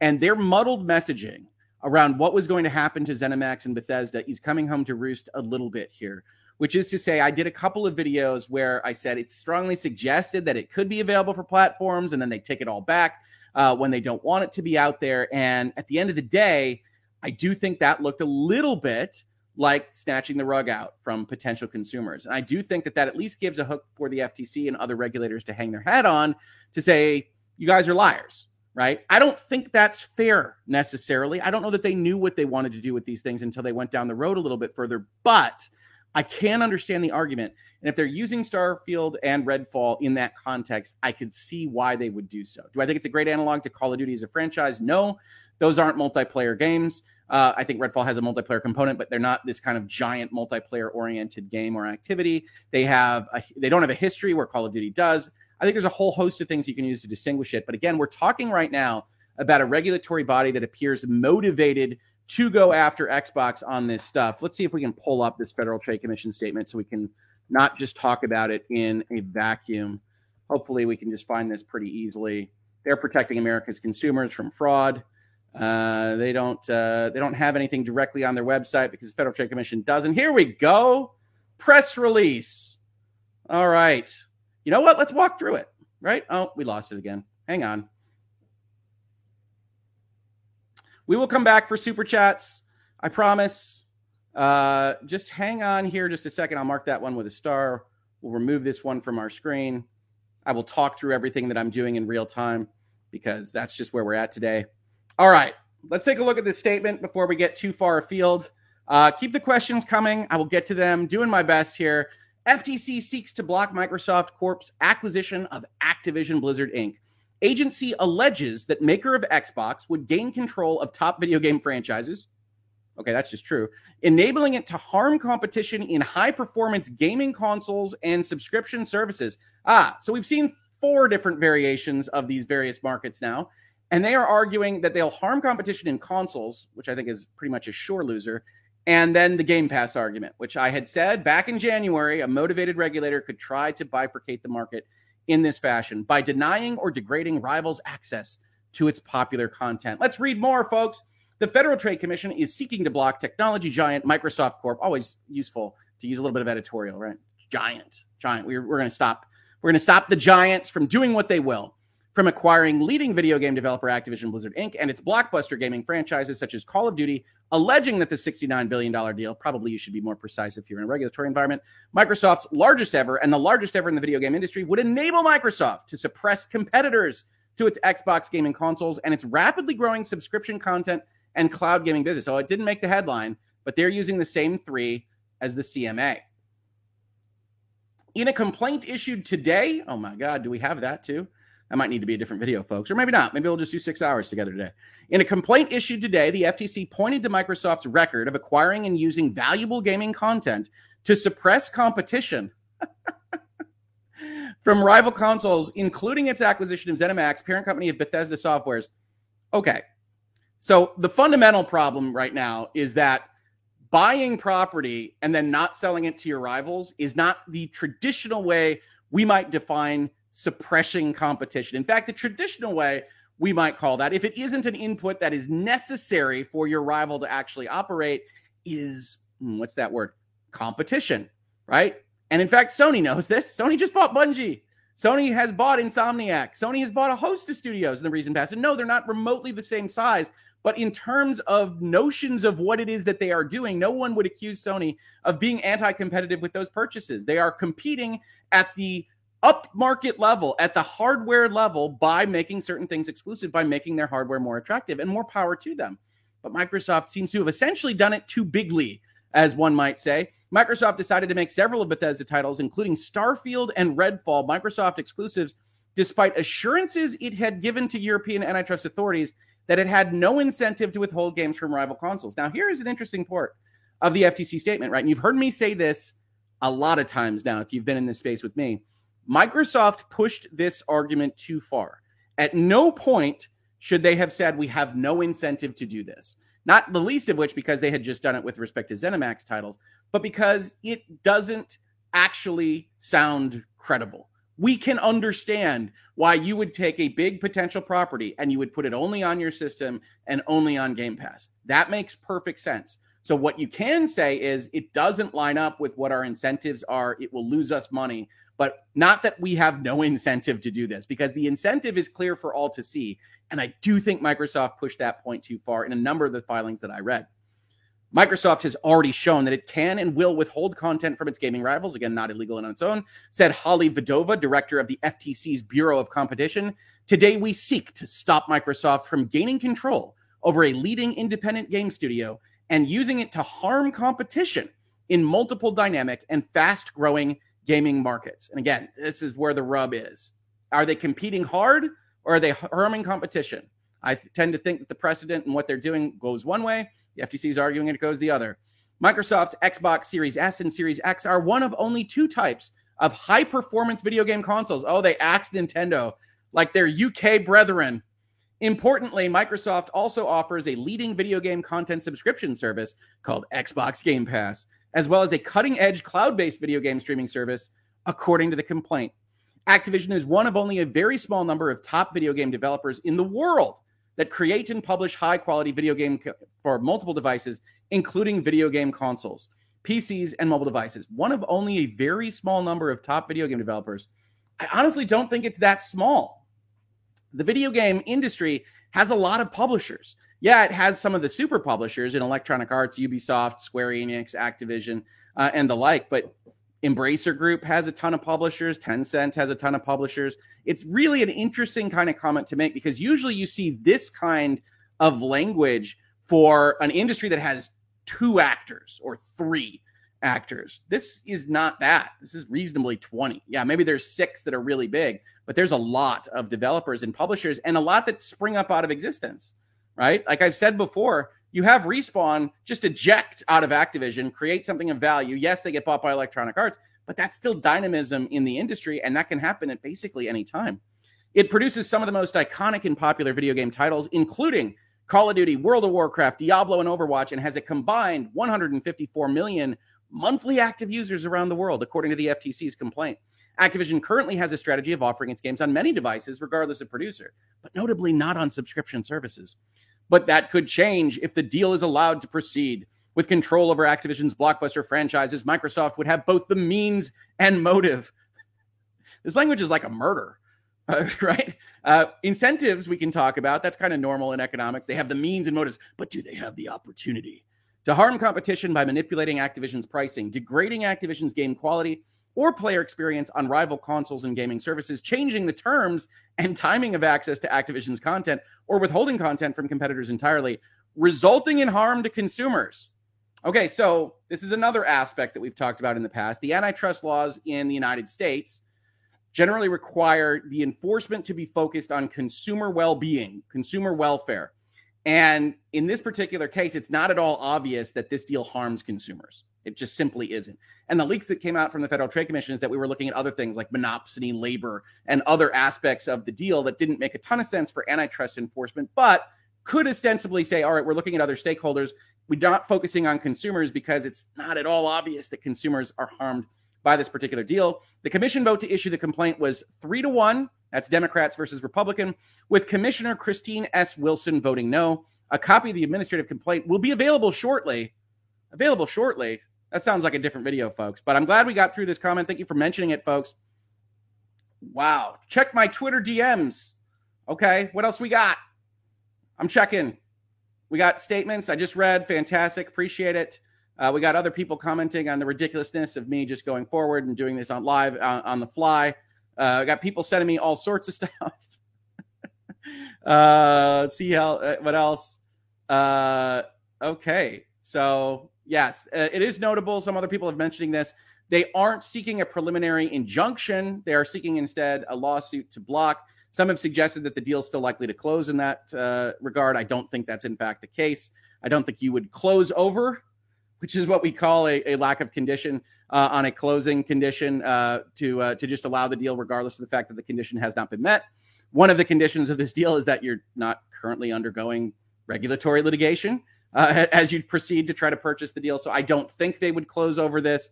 and their muddled messaging around what was going to happen to ZeniMax and Bethesda is coming home to roost a little bit here, which is to say, I did a couple of videos where I said it's strongly suggested that it could be available for platforms, and then they take it all back uh, when they don't want it to be out there. And at the end of the day, I do think that looked a little bit like snatching the rug out from potential consumers. And I do think that that at least gives a hook for the FTC and other regulators to hang their hat on to say, you guys are liars, right? I don't think that's fair necessarily. I don't know that they knew what they wanted to do with these things until they went down the road a little bit further, but I can understand the argument. And if they're using Starfield and Redfall in that context, I could see why they would do so. Do I think it's a great analog to Call of Duty as a franchise? No, those aren't multiplayer games. Uh, I think Redfall has a multiplayer component, but they're not this kind of giant multiplayer oriented game or activity. They have a, they don't have a history where Call of Duty does. I think there's a whole host of things you can use to distinguish it. But again, we're talking right now about a regulatory body that appears motivated to go after Xbox on this stuff. Let's see if we can pull up this Federal Trade Commission statement so we can not just talk about it in a vacuum. Hopefully, we can just find this pretty easily. They're protecting America's consumers from fraud. Uh, they don't uh, they don't have anything directly on their website because the Federal Trade Commission doesn't. Here we go. Press release. All right. You know what? Let's walk through it. Right? Oh, we lost it again. Hang on. We will come back for super chats. I promise. Uh, just hang on here just a second. I'll mark that one with a star. We'll remove this one from our screen. I will talk through everything that I'm doing in real time because that's just where we're at today. All right, let's take a look at this statement before we get too far afield. Uh, keep the questions coming. I will get to them. Doing my best here. FTC seeks to block Microsoft Corp's acquisition of Activision Blizzard Inc. Agency alleges that maker of Xbox would gain control of top video game franchises. Okay, that's just true. Enabling it to harm competition in high performance gaming consoles and subscription services. Ah, so we've seen four different variations of these various markets now. And they are arguing that they'll harm competition in consoles, which I think is pretty much a sure loser. And then the Game Pass argument, which I had said back in January, a motivated regulator could try to bifurcate the market in this fashion by denying or degrading rivals' access to its popular content. Let's read more, folks. The Federal Trade Commission is seeking to block technology giant Microsoft Corp. Always useful to use a little bit of editorial, right? Giant, giant. We're, we're going to stop. We're going to stop the giants from doing what they will from acquiring leading video game developer Activision Blizzard Inc. and its blockbuster gaming franchises such as Call of Duty, alleging that the $69 billion deal, probably you should be more precise if you're in a regulatory environment, Microsoft's largest ever and the largest ever in the video game industry, would enable Microsoft to suppress competitors to its Xbox gaming consoles and its rapidly growing subscription content and cloud gaming business. So it didn't make the headline, but they're using the same three as the CMA. In a complaint issued today, oh my God, do we have that too? That might need to be a different video, folks, or maybe not. Maybe we'll just do six hours together today. In a complaint issued today, the FTC pointed to Microsoft's record of acquiring and using valuable gaming content to suppress competition from rival consoles, including its acquisition of ZeniMax, parent company of Bethesda Softworks. Okay. So the fundamental problem right now is that buying property and then not selling it to your rivals is not the traditional way we might define suppressing competition. In fact, the traditional way we might call that, if it isn't an input that is necessary for your rival to actually operate, is hmm, what's that word? Competition, right? And in fact, Sony knows this. Sony just bought Bungie. Sony has bought Insomniac. Sony has bought a host of studios in the recent past. And no, they're not remotely the same size. But in terms of notions of what it is that they are doing, no one would accuse Sony of being anti competitive with those purchases. They are competing at the upmarket level, at the hardware level, by making certain things exclusive, by making their hardware more attractive, and more power to them. But Microsoft seems to have essentially done it too bigly, as one might say. Microsoft decided to make several of Bethesda titles, including Starfield and Redfall, Microsoft exclusives, despite assurances it had given to European antitrust authorities that it had no incentive to withhold games from rival consoles. Now, here is an interesting part of the FTC statement, right? And you've heard me say this a lot of times now, if you've been in this space with me. Microsoft pushed this argument too far. At no point should they have said we have no incentive to do this. Not the least of which because they had just done it with respect to ZeniMax titles, but because it doesn't actually sound credible. We can understand why you would take a big potential property and you would put it only on your system and only on Game Pass. That makes perfect sense. So, what you can say is it doesn't line up with what our incentives are. It will lose us money but not that we have no incentive to do this because the incentive is clear for all to see. And I do think Microsoft pushed that point too far in a number of the filings that I read. Microsoft has already shown that it can and will withhold content from its gaming rivals, again, not illegal on its own, said Holly Vedova, director of the FTC's Bureau of Competition. Today, we seek to stop Microsoft from gaining control over a leading independent game studio and using it to harm competition in multiple dynamic and fast growing gaming markets. And again, this is where the rub is. Are they competing hard or are they harming competition? I tend to think that the precedent and what they're doing goes one way. The FTC is arguing it goes the other. Microsoft's Xbox Series S and Series X are one of only two types of high performance video game consoles. Oh, they axed Nintendo like their UK brethren. Importantly, Microsoft also offers a leading video game content subscription service called Xbox Game Pass as well as a cutting edge cloud based video game streaming service, according to the complaint. Activision is one of only a very small number of top video game developers in the world that create and publish high quality video game co- for multiple devices, including video game consoles, PCs, and mobile devices. One of only a very small number of top video game developers. I honestly don't think it's that small. The video game industry has a lot of publishers yeah, it has some of the super publishers in Electronic Arts, Ubisoft, Square Enix, Activision, uh, and the like. But Embracer Group has a ton of publishers. Tencent has a ton of publishers. It's really an interesting kind of comment to make because usually you see this kind of language for an industry that has two actors or three actors. This is not that. This is reasonably 20. Yeah, maybe there's six that are really big, but there's a lot of developers and publishers and a lot that spring up out of existence right? Like I've said before, you have Respawn just eject out of Activision, create something of value. Yes, they get bought by Electronic Arts, but that's still dynamism in the industry, and that can happen at basically any time. It produces some of the most iconic and popular video game titles, including Call of Duty, World of Warcraft, Diablo, and Overwatch, and has a combined 154 million monthly active users around the world, according to the FTC's complaint. Activision currently has a strategy of offering its games on many devices, regardless of producer, but notably not on subscription services. But that could change if the deal is allowed to proceed. With control over Activision's blockbuster franchises, Microsoft would have both the means and motive. This language is like a murder. uh, right? Uh, incentives we can talk about. That's kind of normal in economics. They have the means and motives, but do they have the opportunity to harm competition by manipulating Activision's pricing, degrading Activision's game quality or player experience on rival consoles and gaming services, changing the terms and timing of access to Activision's content, or withholding content from competitors entirely, resulting in harm to consumers? Okay, so this is another aspect that we've talked about in the past. The antitrust laws in the United States generally require the enforcement to be focused on consumer well being, consumer welfare. And in this particular case, it's not at all obvious that this deal harms consumers. It just simply isn't. And the leaks that came out from the Federal Trade Commission is that we were looking at other things like monopsony, labor, and other aspects of the deal that didn't make a ton of sense for antitrust enforcement, but could ostensibly say, all right, we're looking at other stakeholders. We're not focusing on consumers because it's not at all obvious that consumers are harmed by this particular deal. The commission vote to issue the complaint was three to one. That's Democrats versus Republican, with Commissioner Christine S. Wilson voting no. A copy of the administrative complaint will be available shortly. Available shortly. That sounds like a different video, folks. But I'm glad we got through this comment. Thank you for mentioning it, folks. Wow. Check my Twitter DMs. Okay. What else we got? I'm checking. We got statements I just read. Fantastic. Appreciate it. Uh, we got other people commenting on the ridiculousness of me just going forward and doing this on live uh, on the fly. Uh, I got people sending me all sorts of stuff. uh, let's see how uh, what else. Uh, okay, so yes, uh, it is notable. Some other people have mentioning this. They aren't seeking a preliminary injunction. They are seeking instead a lawsuit to block. Some have suggested that the deal is still likely to close in that uh, regard. I don't think that's in fact the case. I don't think you would close over, which is what we call a, a lack of condition uh, on a closing condition uh, to uh, to just allow the deal, regardless of the fact that the condition has not been met. One of the conditions of this deal is that you're not currently undergoing regulatory litigation uh, as you proceed to try to purchase the deal. So I don't think they would close over this,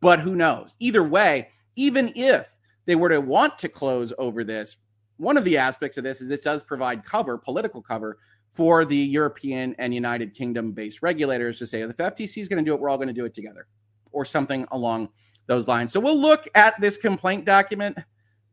but who knows? Either way, even if they were to want to close over this, one of the aspects of this is it does provide cover, political cover, for the European and United Kingdom based regulators to say if the FTC is going to do it, we're all going to do it together or something along those lines. So we'll look at this complaint document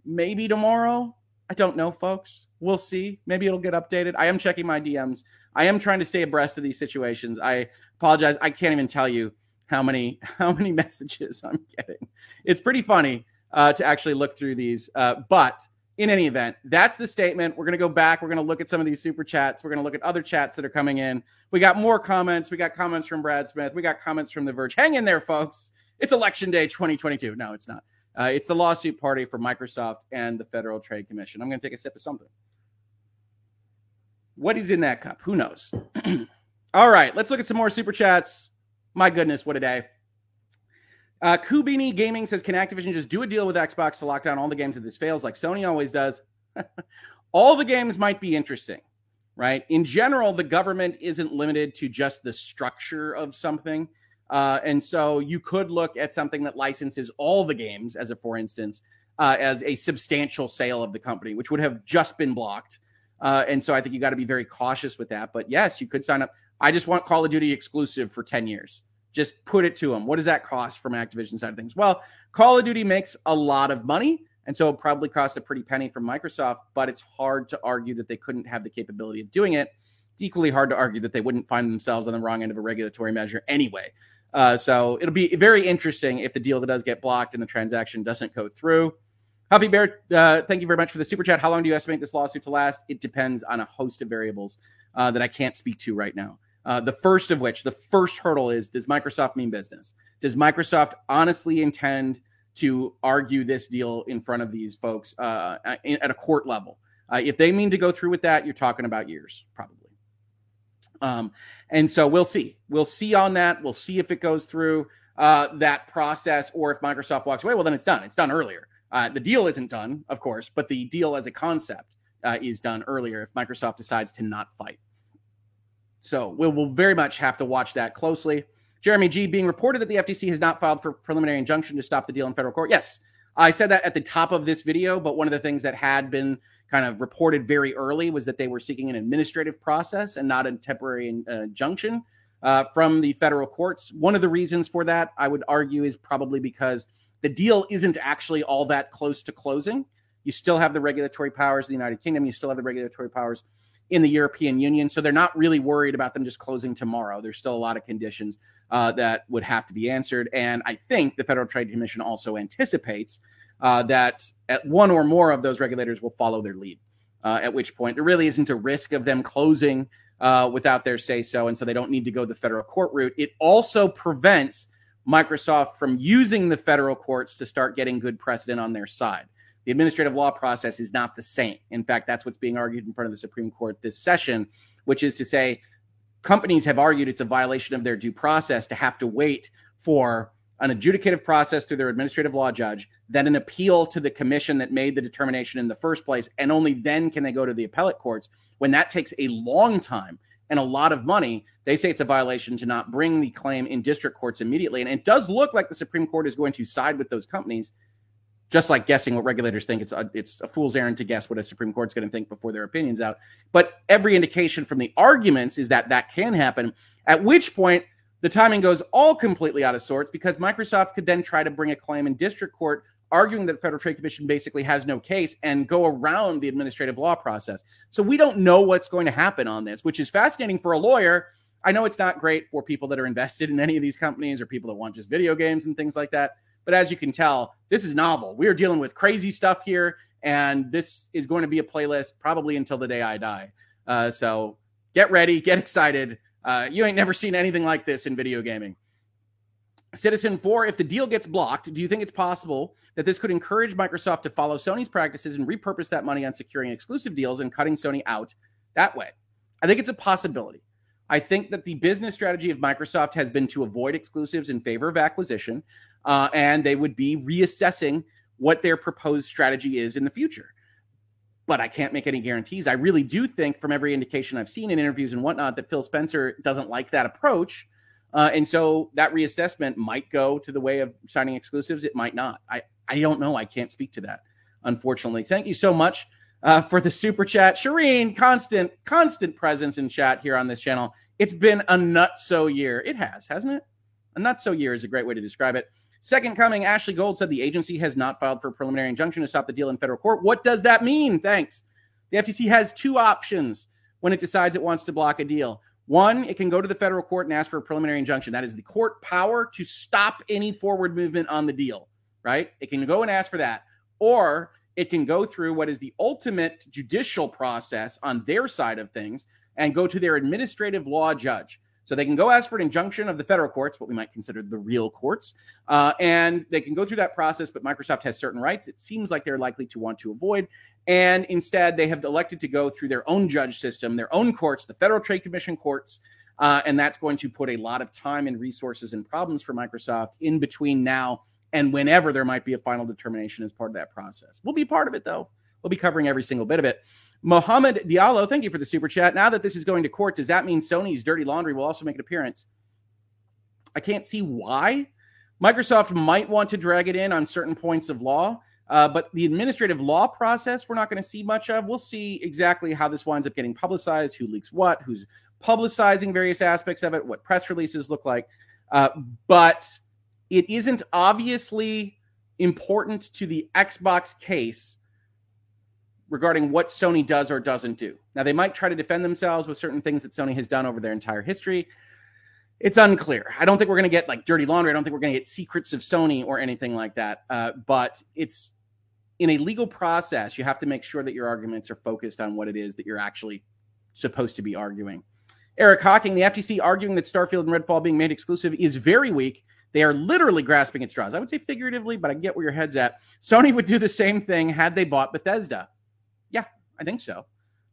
maybe tomorrow. I don't know, folks. We'll see. Maybe it'll get updated. I am checking my DMs. I am trying to stay abreast of these situations. I apologize. I can't even tell you how many how many messages I'm getting. It's pretty funny uh, to actually look through these. Uh, but in any event, that's the statement. We're going to go back. We're going to look at some of these super chats. We're going to look at other chats that are coming in. We got more comments. We got comments from Brad Smith. We got comments from The Verge. Hang in there, folks. It's election day 2022. No, it's not. Uh, it's the lawsuit party for Microsoft and the Federal Trade Commission. I'm going to take a sip of something. What is in that cup? Who knows? All right, let's look at some more super chats. My goodness, what a day. Uh, Kubini Gaming says, Can Activision just do a deal with Xbox to lock down all the games if this fails, like Sony always does? all the games might be interesting, right? In general, the government isn't limited to just the structure of something. Uh, and so you could look at something that licenses all the games, as a for instance, uh, as a substantial sale of the company, which would have just been blocked uh, and so I think you got to be very cautious with that. But yes, you could sign up. I just want Call of Duty exclusive for 10 years. Just put it to them. What does that cost from Activision side of things? Well, Call of Duty makes a lot of money. And so it probably cost a pretty penny from Microsoft, but it's hard to argue that they couldn't have the capability of doing it. It's equally hard to argue that they wouldn't find themselves on the wrong end of a regulatory measure anyway. Uh, so it'll be very interesting if the deal that does get blocked and the transaction doesn't go through. Huffy Bear, uh, thank you very much for the super chat. How long do you estimate this lawsuit to last? It depends on a host of variables uh, that I can't speak to right now. Uh, the first of which, the first hurdle is Does Microsoft mean business? Does Microsoft honestly intend to argue this deal in front of these folks uh, at a court level? Uh, if they mean to go through with that, you're talking about years, probably. Um, and so we'll see. We'll see on that. We'll see if it goes through uh, that process or if Microsoft walks away. Well, then it's done. It's done earlier. Uh, the deal isn't done, of course, but the deal as a concept uh, is done earlier if Microsoft decides to not fight. So we'll, we'll very much have to watch that closely. Jeremy G being reported that the FTC has not filed for preliminary injunction to stop the deal in federal court. Yes, I said that at the top of this video, but one of the things that had been kind of reported very early was that they were seeking an administrative process and not a temporary uh, injunction uh, from the federal courts. One of the reasons for that, I would argue, is probably because the deal isn't actually all that close to closing. You still have the regulatory powers of the United Kingdom. You still have the regulatory powers in the European Union. So they're not really worried about them just closing tomorrow. There's still a lot of conditions uh, that would have to be answered. And I think the Federal Trade Commission also anticipates uh, that at one or more of those regulators will follow their lead. Uh, at which point there really isn't a risk of them closing uh, without their say so, and so they don't need to go the federal court route. It also prevents Microsoft from using the federal courts to start getting good precedent on their side. The administrative law process is not the same. In fact, that's what's being argued in front of the Supreme Court this session, which is to say companies have argued it's a violation of their due process to have to wait for an adjudicative process through their administrative law judge, then an appeal to the commission that made the determination in the first place, and only then can they go to the appellate courts. When that takes a long time and a lot of money, they say it's a violation to not bring the claim in district courts immediately. And it does look like the Supreme Court is going to side with those companies, just like guessing what regulators think. It's a, it's a fool's errand to guess what a Supreme Court's going to think before their opinion's out. But every indication from the arguments is that that can happen, at which point the timing goes all completely out of sorts because Microsoft could then try to bring a claim in district court arguing that the Federal Trade Commission basically has no case and go around the administrative law process. So we don't know what's going to happen on this, which is fascinating for a lawyer. I know it's not great for people that are invested in any of these companies or people that want just video games and things like that. But as you can tell, this is novel. We are dealing with crazy stuff here, and this is going to be a playlist probably until the day I die. Uh, so get ready, get excited. Uh, you ain't never seen anything like this in video gaming. Citizen 4, if the deal gets blocked, do you think it's possible that this could encourage Microsoft to follow Sony's practices and repurpose that money on securing exclusive deals and cutting Sony out that way? I think it's a possibility. I think that the business strategy of Microsoft has been to avoid exclusives in favor of acquisition, uh, and they would be reassessing what their proposed strategy is in the future. But I can't make any guarantees. I really do think, from every indication I've seen in interviews and whatnot, that Phil Spencer doesn't like that approach uh, and so that reassessment might go to the way of signing exclusives. It might not. I, I don't know. I can't speak to that, unfortunately. Thank you so much uh, for the super chat. Shireen, constant, constant presence in chat here on this channel. It's been a nutso year. It has, hasn't it? A nutso year is a great way to describe it. Second coming, Ashley Gold said the agency has not filed for a preliminary injunction to stop the deal in federal court. What does that mean? Thanks. The FTC has two options when it decides it wants to block a deal. One, it can go to the federal court and ask for a preliminary injunction. That is the court power to stop any forward movement on the deal, right? It can go and ask for that. Or it can go through what is the ultimate judicial process on their side of things and go to their administrative law judge. So they can go ask for an injunction of the federal courts, what we might consider the real courts, uh, and they can go through that process. But Microsoft has certain rights. It seems like they're likely to want to avoid, and instead they have elected to go through their own judge system, their own courts, the Federal Trade Commission courts, uh, and that's going to put a lot of time and resources and problems for Microsoft in between now and whenever there might be a final determination as part of that process. We'll be part of it though. We'll be covering every single bit of it. Mohammed Diallo, thank you for the super chat. Now that this is going to court, does that mean Sony's dirty laundry will also make an appearance? I can't see why. Microsoft might want to drag it in on certain points of law, uh, but the administrative law process, we're not going to see much of. We'll see exactly how this winds up getting publicized, who leaks what, who's publicizing various aspects of it, what press releases look like. Uh, but it isn't obviously important to the Xbox case regarding what Sony does or doesn't do. Now, they might try to defend themselves with certain things that Sony has done over their entire history. It's unclear. I don't think we're going to get like dirty laundry. I don't think we're going to get secrets of Sony or anything like that. Uh, but it's in a legal process, you have to make sure that your arguments are focused on what it is that you're actually supposed to be arguing. Eric Hawking, the FTC arguing that Starfield and Redfall being made exclusive is very weak. They are literally grasping at straws. I would say figuratively, but I get where your head's at. Sony would do the same thing had they bought Bethesda. I think so.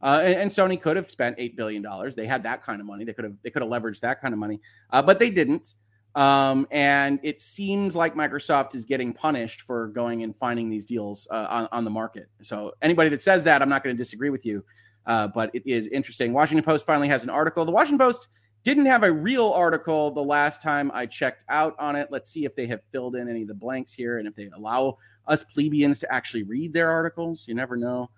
Uh, and, and, Sony could have spent eight billion dollars. They had that kind of money. They could have they could have leveraged that kind of money, uh, but they didn't. Um, and it seems like Microsoft is getting punished for going and finding these deals uh, on, on the market. So anybody that says that, I'm not going to disagree with you. Uh, but it is interesting. Washington Post finally has an article. The Washington Post didn't have a real article the last time I checked out on it. Let's see if they have filled in any of the blanks here and if they allow us plebeians to actually read their articles. You never know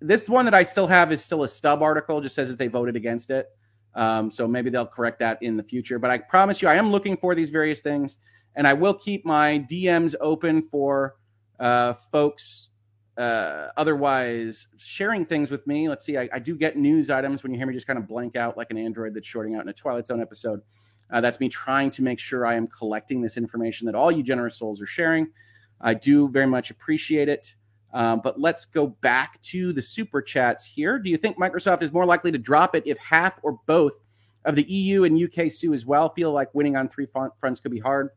this one that I still have is still a stub article, just says that they voted against it. Um, so maybe they'll correct that in the future. But I promise you, I am looking for these various things, and I will keep my DMs open for uh, folks uh, otherwise sharing things with me. Let's see, I, I, do get news items when you hear me just kind of blank out like an android that's shorting out in a Twilight Zone episode. Uh, that's me trying to make sure I am collecting this information that all you generous souls are sharing. I do very much appreciate it. Um, but let's go back to the super chats here. Do you think Microsoft is more likely to drop it if half or both of the EU and UK sue as well? Feel like winning on three fronts could be hard.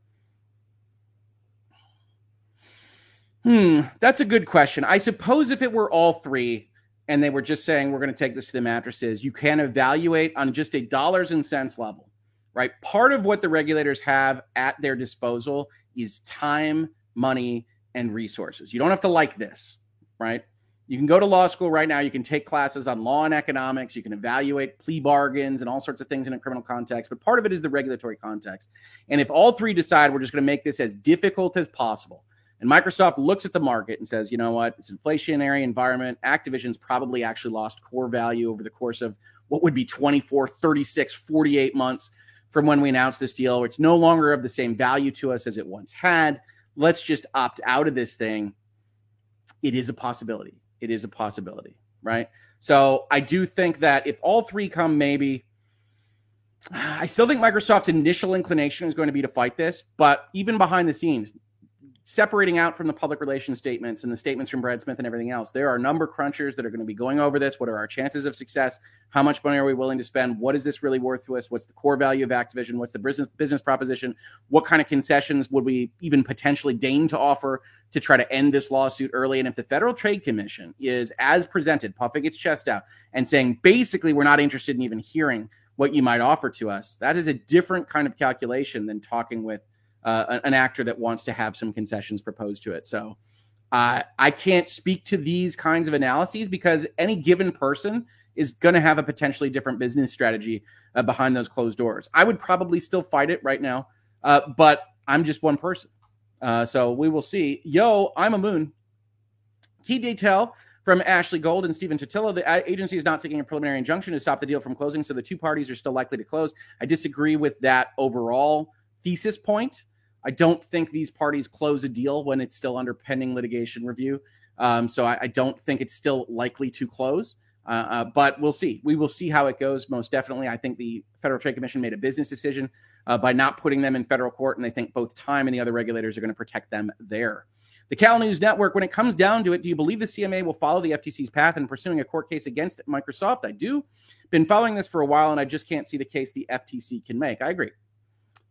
Hmm, that's a good question. I suppose if it were all three and they were just saying we're going to take this to the mattresses, you can evaluate on just a dollars and cents level, right? Part of what the regulators have at their disposal is time, money, and resources. You don't have to like this, right? You can go to law school right now. You can take classes on law and economics. You can evaluate plea bargains and all sorts of things in a criminal context. But part of it is the regulatory context. And if all three decide we're just going to make this as difficult as possible, and Microsoft looks at the market and says, you know what, it's an inflationary environment. Activision's probably actually lost core value over the course of what would be 24, 36, 48 months from when we announced this deal. It's no longer of the same value to us as it once had. Let's just opt out of this thing. It is a possibility. It is a possibility, right? So I do think that if all three come, maybe. I still think Microsoft's initial inclination is going to be to fight this, but even behind the scenes, separating out from the public relations statements and the statements from Brad Smith and everything else, there are number crunchers that are going to be going over this. What are our chances of success? How much money are we willing to spend? What is this really worth to us? What's the core value of Activision? What's the business business proposition? What kind of concessions would we even potentially deign to offer to try to end this lawsuit early? And if the Federal Trade Commission is as presented, puffing its chest out and saying basically we're not interested in even hearing what you might offer to us, that is a different kind of calculation than talking with uh, an actor that wants to have some concessions proposed to it. So uh, I can't speak to these kinds of analyses because any given person is going to have a potentially different business strategy uh, behind those closed doors. I would probably still fight it right now, uh, but I'm just one person. Uh, so we will see. Yo, I'm a moon. Key detail from Ashley Gold and Stephen Totilo. The agency is not seeking a preliminary injunction to stop the deal from closing, so the two parties are still likely to close. I disagree with that overall thesis point. I don't think these parties close a deal when it's still under pending litigation review. Um, so I, I, don't think it's still likely to close. Uh, uh, but we'll see. We will see how it goes. Most definitely, I think the Federal Trade Commission made a business decision uh, by not putting them in federal court, and they think both time and the other regulators are going to protect them there. The Cal News Network, when it comes down to it, do you believe the CMA will follow the FTC's path in pursuing a court case against Microsoft? I do. Been following this for a while, and I just can't see the case the FTC can make. I agree.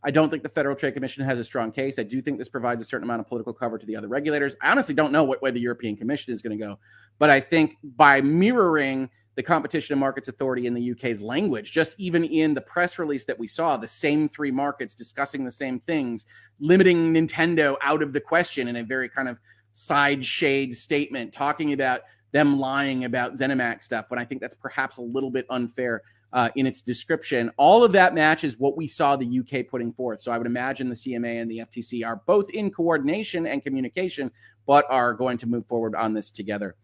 I don't think the Federal Trade Commission has a strong case. I do think this provides a certain amount of political cover to the other regulators. I honestly don't know what way the European Commission is going to go, but I think by mirroring the Competition and Markets Authority in the UK's language, just even in the press release that we saw, the same three markets discussing the same things, limiting Nintendo out of the question in a very kind of side shade statement, talking about them lying about ZeniMax stuff, when I think that's perhaps a little bit unfair uh, in its description. All of that matches what we saw the UK putting forth. So I would imagine the CMA and the FTC are both in coordination and communication, but are going to move forward on this together.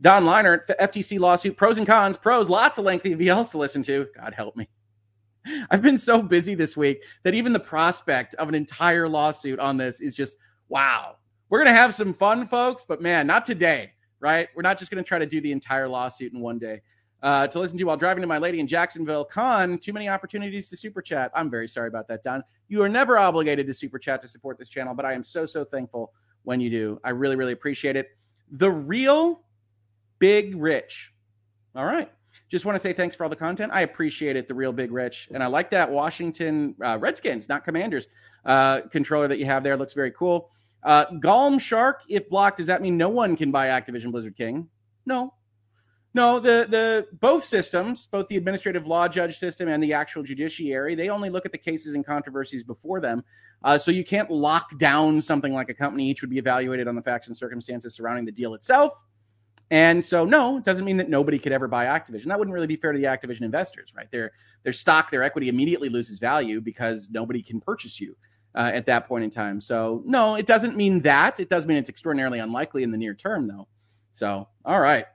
Don Liner, FTC lawsuit, pros and cons, pros, lots of lengthy VLs to listen to. God help me. I've been so busy this week that even the prospect of an entire lawsuit on this is just wow. We're going to have some fun, folks, but man, not today, right? We're not just going to try to do the entire lawsuit in one day uh, to listen to while driving to my lady in Jacksonville. Con, too many opportunities to super chat. I'm very sorry about that, Don. You are never obligated to super chat to support this channel, but I am so, so thankful when you do. I really, really appreciate it. The real big rich. All right. Just want to say thanks for all the content. I appreciate it, the real big rich. And I like that Washington uh, Redskins, not Commanders, uh, controller that you have there. Looks very cool. Uh, Galm Shark, if blocked, does that mean no one can buy Activision Blizzard King? No, no, the the both systems, both the administrative law judge system and the actual judiciary, they only look at the cases and controversies before them. Uh, so you can't lock down something like a company. Each would be evaluated on the facts and circumstances surrounding the deal itself. And so, no, it doesn't mean that nobody could ever buy Activision. That wouldn't really be fair to the Activision investors, right? Their their stock, their equity immediately loses value because nobody can purchase you uh, at that point in time. So, no, it doesn't mean that. It does mean it's extraordinarily unlikely in the near term, though. So, all right.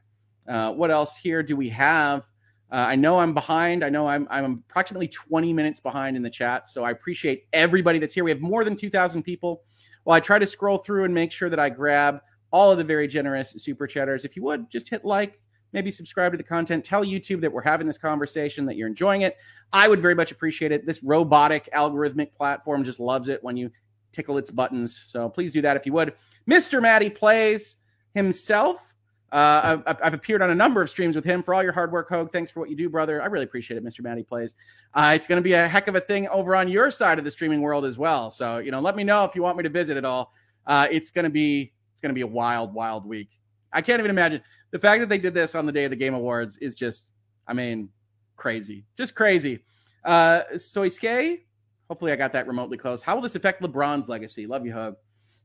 Uh, what else here do we have? Uh, I know I'm behind. I know I'm, I'm approximately 20 minutes behind in the chat. So I appreciate everybody that's here. We have more than 2,000 people. Well, I try to scroll through and make sure that I grab all of the very generous super chatters. If you would just hit like, maybe subscribe to the content, tell YouTube that we're having this conversation, that you're enjoying it. I would very much appreciate it. This robotic algorithmic platform just loves it when you tickle its buttons. So please do that if you would. Mr. Matty plays himself. Uh, I've, I've, appeared on a number of streams with him. For all your hard work, Hoeg, thanks for what you do, brother. I really appreciate it, Mr. Matty Plays. Uh, it's going to be a heck of a thing over on your side of the streaming world as well. So, you know, let me know if you want me to visit at all. Uh, it's going to be it's going to be a wild, wild week. I can't even imagine the fact that they did this on the day of the Game Awards is just, I mean, crazy, just crazy. Uh, Soisuke, hopefully I got that remotely close. How will this affect LeBron's legacy? Love you, Hug.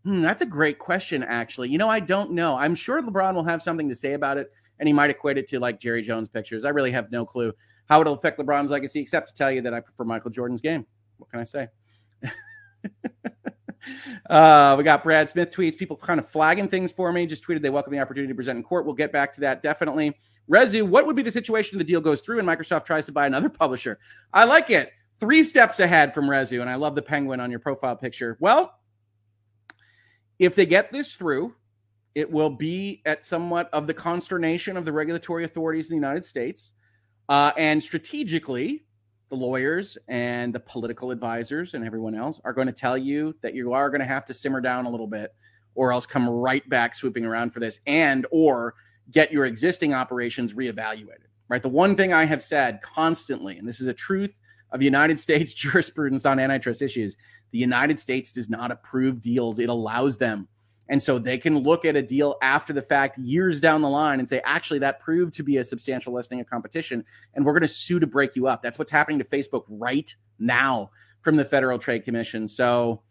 Hmm, that's a great question, actually. You know, I don't know. I'm sure LeBron will have something to say about it, and he might equate it to like Jerry Jones pictures. I really have no clue how it'll affect LeBron's legacy, except to tell you that I prefer Michael Jordan's game. What can I say? uh, we got Brad Smith tweets, people kind of flagging things for me. Just tweeted they welcome the opportunity to present in court. We'll get back to that definitely. Rezu, what would be the situation if the deal goes through and Microsoft tries to buy another publisher? I like it. Three steps ahead from Rezu, and I love the penguin on your profile picture. Well, if they get this through, it will be at somewhat of the consternation of the regulatory authorities in the United States. Uh, and strategically, the lawyers and the political advisors and everyone else are going to tell you that you are going to have to simmer down a little bit or else come right back swooping around for this and or get your existing operations reevaluated right the one thing i have said constantly and this is a truth of united states jurisprudence on antitrust issues the United States does not approve deals, it allows them. And so they can look at a deal after the fact, years down the line, and say, actually, that proved to be a substantial lessening of competition. And we're going to sue to break you up. That's what's happening to Facebook right now from the Federal Trade Commission. So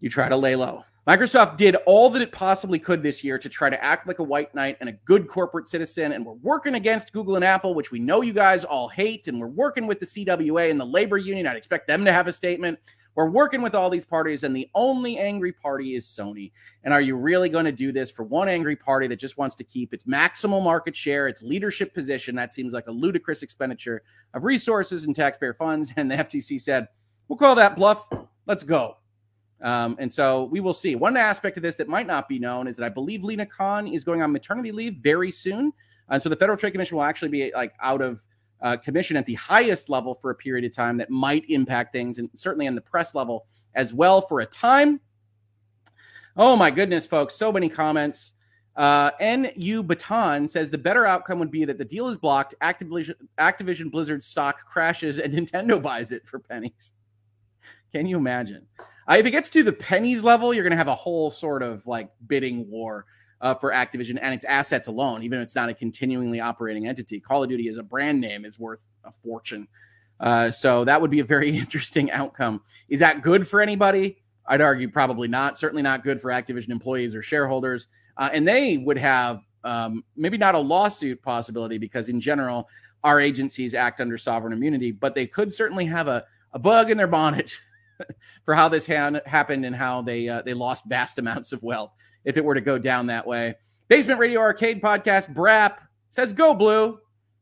you try to lay low. Microsoft did all that it possibly could this year to try to act like a white knight and a good corporate citizen. And we're working against Google and Apple, which we know you guys all hate. And we're working with the CWA and the labor union. I'd expect them to have a statement. We're working with all these parties, and the only angry party is Sony. And are you really going to do this for one angry party that just wants to keep its maximal market share, its leadership position? That seems like a ludicrous expenditure of resources and taxpayer funds. And the FTC said, we'll call that bluff. Let's go. Um, and so we will see. One aspect of this that might not be known is that I believe Lina Khan is going on maternity leave very soon. And so the Federal Trade Commission will actually be like out of uh, commission at the highest level for a period of time that might impact things, and certainly in the press level as well for a time. Oh my goodness, folks, so many comments. Uh, NU Baton says the better outcome would be that the deal is blocked, Activision, Activision Blizzard stock crashes, and Nintendo buys it for pennies. Can you imagine? Uh, if it gets to the pennies level, you're going to have a whole sort of like bidding war uh, for Activision and its assets alone, even if it's not a continuingly operating entity. Call of Duty as a brand name is worth a fortune. Uh, so that would be a very interesting outcome. Is that good for anybody? I'd argue probably not. Certainly not good for Activision employees or shareholders. Uh, and they would have um, maybe not a lawsuit possibility because, in general, our agencies act under sovereign immunity, but they could certainly have a, a bug in their bonnet for how this ha- happened and how they uh, they lost vast amounts of wealth if it were to go down that way. Basement Radio Arcade Podcast, Brap says, Go Blue.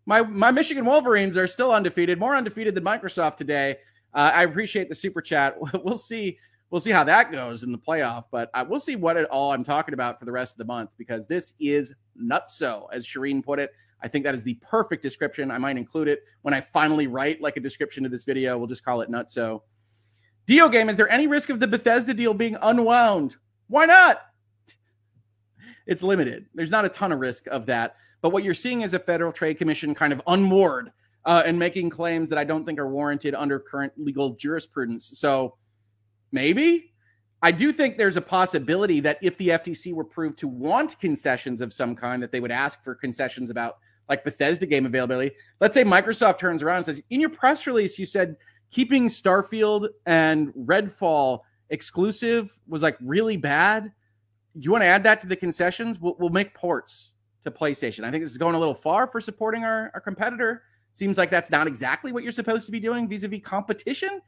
My, my Michigan Wolverines are still undefeated, more undefeated than Microsoft today. Uh, I appreciate the super chat. We'll see. We'll see how that goes in the playoff, but uh, we'll see what it all I'm talking about for the rest of the month because this is nutso, as Shireen put it. I think that is the perfect description. I might include it when I finally write like a description to this video. We'll just call it nutso. Deal game, is there any risk of the Bethesda deal being unwound? Why not? It's limited. There's not a ton of risk of that. But what you're seeing is a Federal Trade Commission kind of unmoored uh, and making claims that I don't think are warranted under current legal jurisprudence. So maybe I do think there's a possibility that if the FTC were proved to want concessions of some kind, that they would ask for concessions about like Bethesda game availability. Let's say Microsoft turns around and says, in your press release, you said keeping Starfield and Redfall exclusive was like really bad you want to add that to the concessions? We'll, we'll make ports to PlayStation. I think this is going a little far for supporting our, our competitor. Seems like that's not exactly what you're supposed to be doing vis-a-vis competition.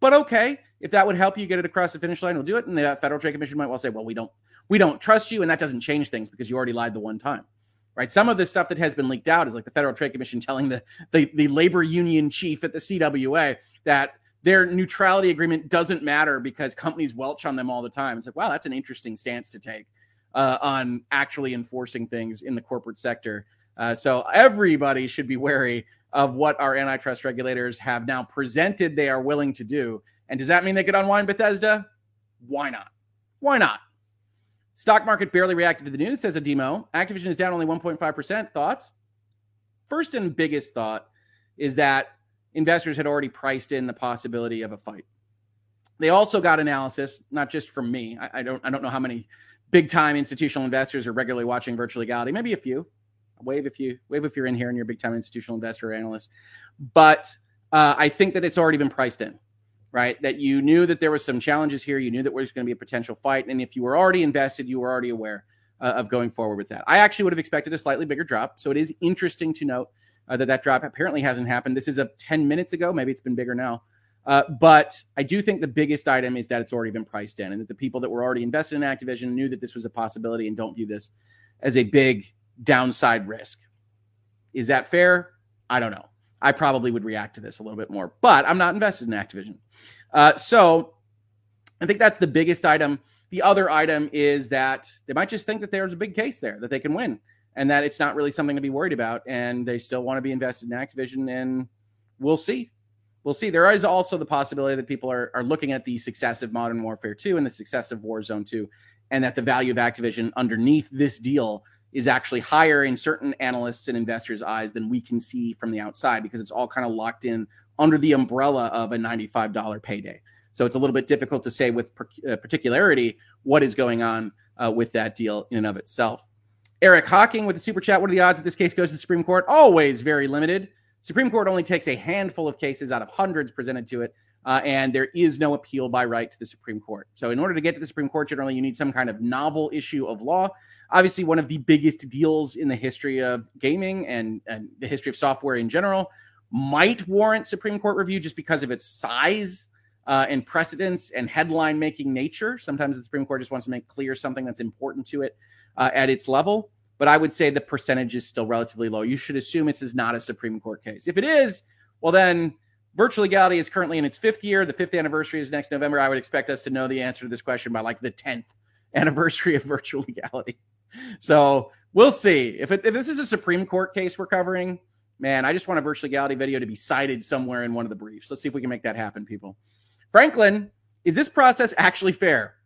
But okay, if that would help you get it across the finish line, we'll do it. And the Federal Trade Commission might well say, well, we don't we don't trust you, and that doesn't change things because you already lied the one time. Right. Some of the stuff that has been leaked out is like the Federal Trade Commission telling the, the, the labor union chief at the CWA that their neutrality agreement doesn't matter because companies welch on them all the time. It's like, wow, that's an interesting stance to take. uh, on actually enforcing things in the corporate sector. Uh, so everybody should be wary of what our antitrust regulators have now presented they are willing to do. And does that mean they could unwind Bethesda? Why not? Why not? Stock market barely reacted to the news, says Ademo. Activision is down only 1.5%. Thoughts? First and biggest thought is that investors had already priced in the possibility of a fight. They also got analysis, not just from me. I, I don't I don't know how many big time institutional investors are regularly watching virtual legality. Maybe a few. Wave if you wave if you're in here and you're a big time institutional investor or analyst. But uh, I think that it's already been priced in, right? That you knew that there was some challenges here. You knew that there was going to be a potential fight, and if you were already invested, you were already aware uh, of going forward with that. I actually would have expected a slightly bigger drop. So it is interesting to note uh, that that drop apparently hasn't happened. This is a 10 minutes ago. Maybe it's been bigger now. Uh, but I do think the biggest item is that it's already been priced in and that the people that were already invested in Activision knew that this was a possibility and don't view this as a big downside risk. Is that fair? I don't know. I probably would react to this a little bit more, but I'm not invested in Activision. Uh, so I think that's the biggest item. The other item is that they might just think that there's a big case there that they can win and that it's not really something to be worried about. And they still want to be invested in Activision. And we'll see. We'll see. There is also the possibility that people are, are looking at the success of Modern Warfare 2 and the success of Warzone 2, and that the value of Activision underneath this deal is actually higher in certain analysts and investors' eyes than we can see from the outside because it's all kind of locked in under the umbrella of a $95 payday. So it's a little bit difficult to say with uh, particularity what is going on uh, with that deal in and of itself. Eric Hawking with the super chat. What are the odds that this case goes to the Supreme Court? Always very limited. Supreme Court only takes a handful of cases out of hundreds presented to it, uh, and there is no appeal by right to the Supreme Court. So, in order to get to the Supreme Court, generally you need some kind of novel issue of law. Obviously, one of the biggest deals in the history of gaming and, and the history of software in general might warrant Supreme Court review just because of its size uh, and precedence and headline making nature. Sometimes the Supreme Court just wants to make clear something that's important to it uh, at its level. But I would say the percentage is still relatively low. You should assume this is not a Supreme Court case. If it is, well, then virtual legality is currently in its fifth year. The fifth anniversary is next November. I would expect us to know the answer to this question by like the 10th anniversary of virtual legality. So we'll see. If, it, if this is a Supreme Court case we're covering, man, I just want a virtual legality video to be cited somewhere in one of the briefs. Let's see if we can make that happen, people. Franklin, is this process actually fair?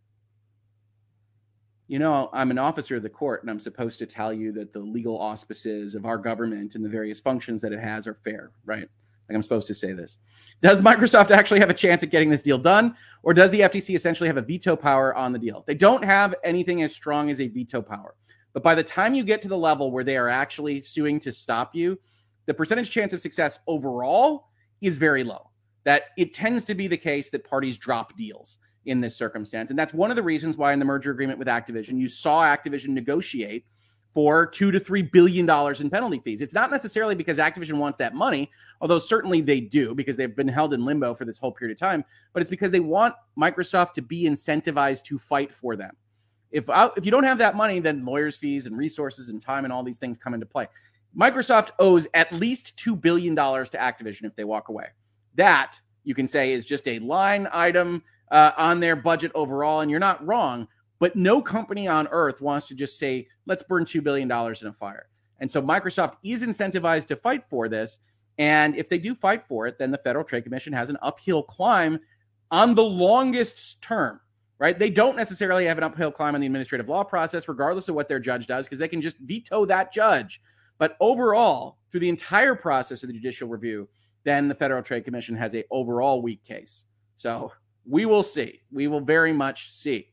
You know, I'm an officer of the court and I'm supposed to tell you that the legal auspices of our government and the various functions that it has are fair, right? Like I'm supposed to say this. Does Microsoft actually have a chance at getting this deal done? Or does the FTC essentially have a veto power on the deal? They don't have anything as strong as a veto power. But by the time you get to the level where they are actually suing to stop you, the percentage chance of success overall is very low that it tends to be the case that parties drop deals in this circumstance. And that's one of the reasons why in the merger agreement with Activision, you saw Activision negotiate for two to three billion dollars in penalty fees. It's not necessarily because Activision wants that money, although certainly they do because they've been held in limbo for this whole period of time. But it's because they want Microsoft to be incentivized to fight for them. If uh, if you don't have that money, then lawyers' fees and resources and time and all these things come into play. Microsoft owes at least two billion dollars to Activision if they walk away. That you can say is just a line item uh, on their budget overall, and you're not wrong. But no company on earth wants to just say, let's burn $2 billion in a fire. And so Microsoft is incentivized to fight for this. And if they do fight for it, then the Federal Trade Commission has an uphill climb on the longest term, right? They don't necessarily have an uphill climb on the administrative law process, regardless of what their judge does, because they can just veto that judge. But overall, through the entire process of the judicial review, then the Federal Trade Commission has a overall weak case. So we will see. We will very much see.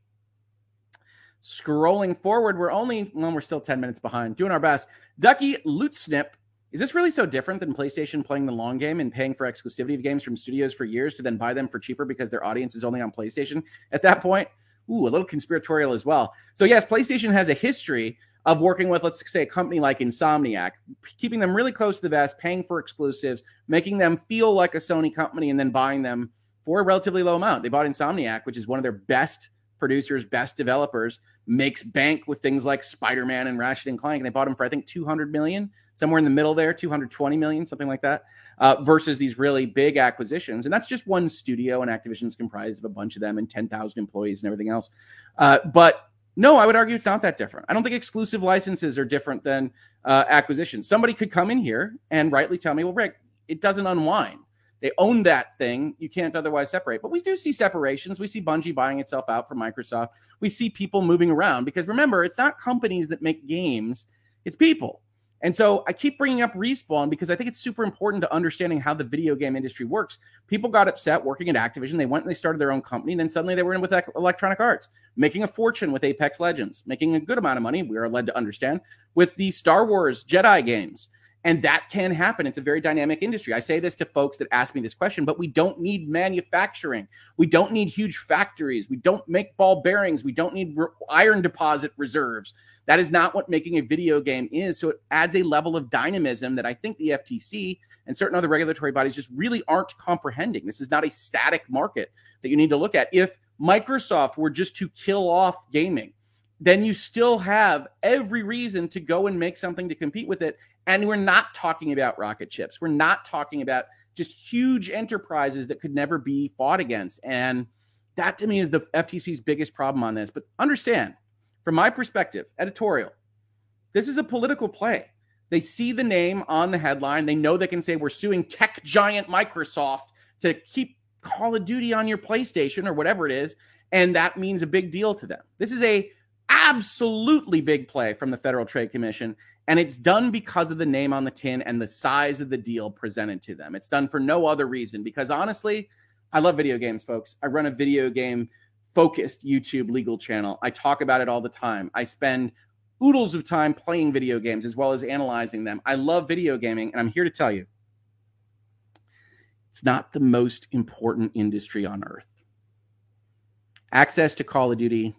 Scrolling forward, we're only well, we're still 10 minutes behind, doing our best. Ducky Lootsnip. Is this really so different than PlayStation playing the long game and paying for exclusivity of games from studios for years to then buy them for cheaper because their audience is only on PlayStation at that point? Ooh, a little conspiratorial as well. So, yes, PlayStation has a history of working with, let's say, a company like Insomniac, keeping them really close to the vest, paying for exclusives, making them feel like a Sony company, and then buying them for a relatively low amount. They bought Insomniac, which is one of their best producers, best developers, makes bank with things like Spider-Man and Ratchet and Clank. And they bought them for I think 200 million, somewhere in the middle there, 220 million, something like that. Uh, versus these really big acquisitions, and that's just one studio, and Activision's comprised of a bunch of them and 10,000 employees and everything else. Uh, but No, I would argue it's not that different. I don't think exclusive licenses are different than uh, acquisitions. Somebody could come in here and rightly tell me, well, Rick, it doesn't unwind. They own that thing. You can't otherwise separate. But we do see separations. We see Bungie buying itself out from Microsoft. We see people moving around because remember, it's not companies that make games, it's people. And so I keep bringing up Respawn because I think it's super important to understanding how the video game industry works. People got upset working at Activision. They went and they started their own company. And then suddenly they were in with Electronic Arts, making a fortune with Apex Legends, making a good amount of money, we are led to understand, with the Star Wars Jedi games. And that can happen. It's a very dynamic industry. I say this to folks that ask me this question, but we don't need manufacturing. We don't need huge factories. We don't make ball bearings. We don't need re- iron deposit reserves. That is not what making a video game is. So it adds a level of dynamism that I think the FTC and certain other regulatory bodies just really aren't comprehending. This is not a static market that you need to look at. If Microsoft were just to kill off gaming, then you still have every reason to go and make something to compete with it and we're not talking about rocket ships. We're not talking about just huge enterprises that could never be fought against. And that to me is the FTC's biggest problem on this. But understand, from my perspective, editorial, this is a political play. They see the name on the headline. They know they can say, We're suing tech giant Microsoft to keep Call of Duty on your PlayStation or whatever it is. And that means a big deal to them. This is a absolutely big play from the Federal Trade Commission. And it's done because of the name on the tin and the size of the deal presented to them. It's done for no other reason because honestly, I love video games, folks. I run a video game focused YouTube legal channel. I talk about it all the time. I spend oodles of time playing video games as well as analyzing them. I love video gaming, and I'm here to tell you it's not the most important industry on earth. Access to Call of Duty,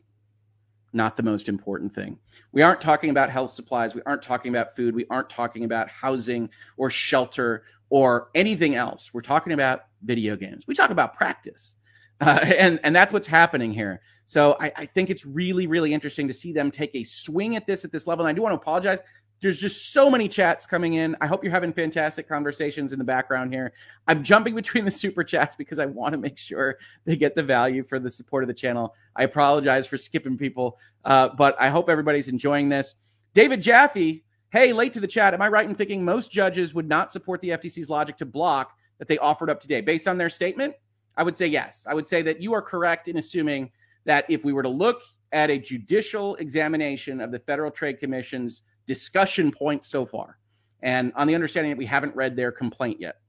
not the most important thing. We aren't talking about health supplies. We aren't talking about food. We aren't talking about housing or shelter or anything else. We're talking about video games. We talk about practice. Uh, and, and that's what's happening here. So I, I think it's really, really interesting to see them take a swing at this at this level. And I do want to apologize there's just so many chats coming in. I hope you're having fantastic conversations in the background here. I'm jumping between the super chats because I want to make sure they get the value for the support of the channel. I apologize for skipping people, uh, but I hope everybody's enjoying this. David Jaffe, hey, late to the chat. Am I right in thinking most judges would not support the FTC's logic to block that they offered up today? Based on their statement, I would say yes. I would say that you are correct in assuming that if we were to look at a judicial examination of the Federal Trade Commission's discussion points so far. And on the understanding that we haven't read their complaint yet,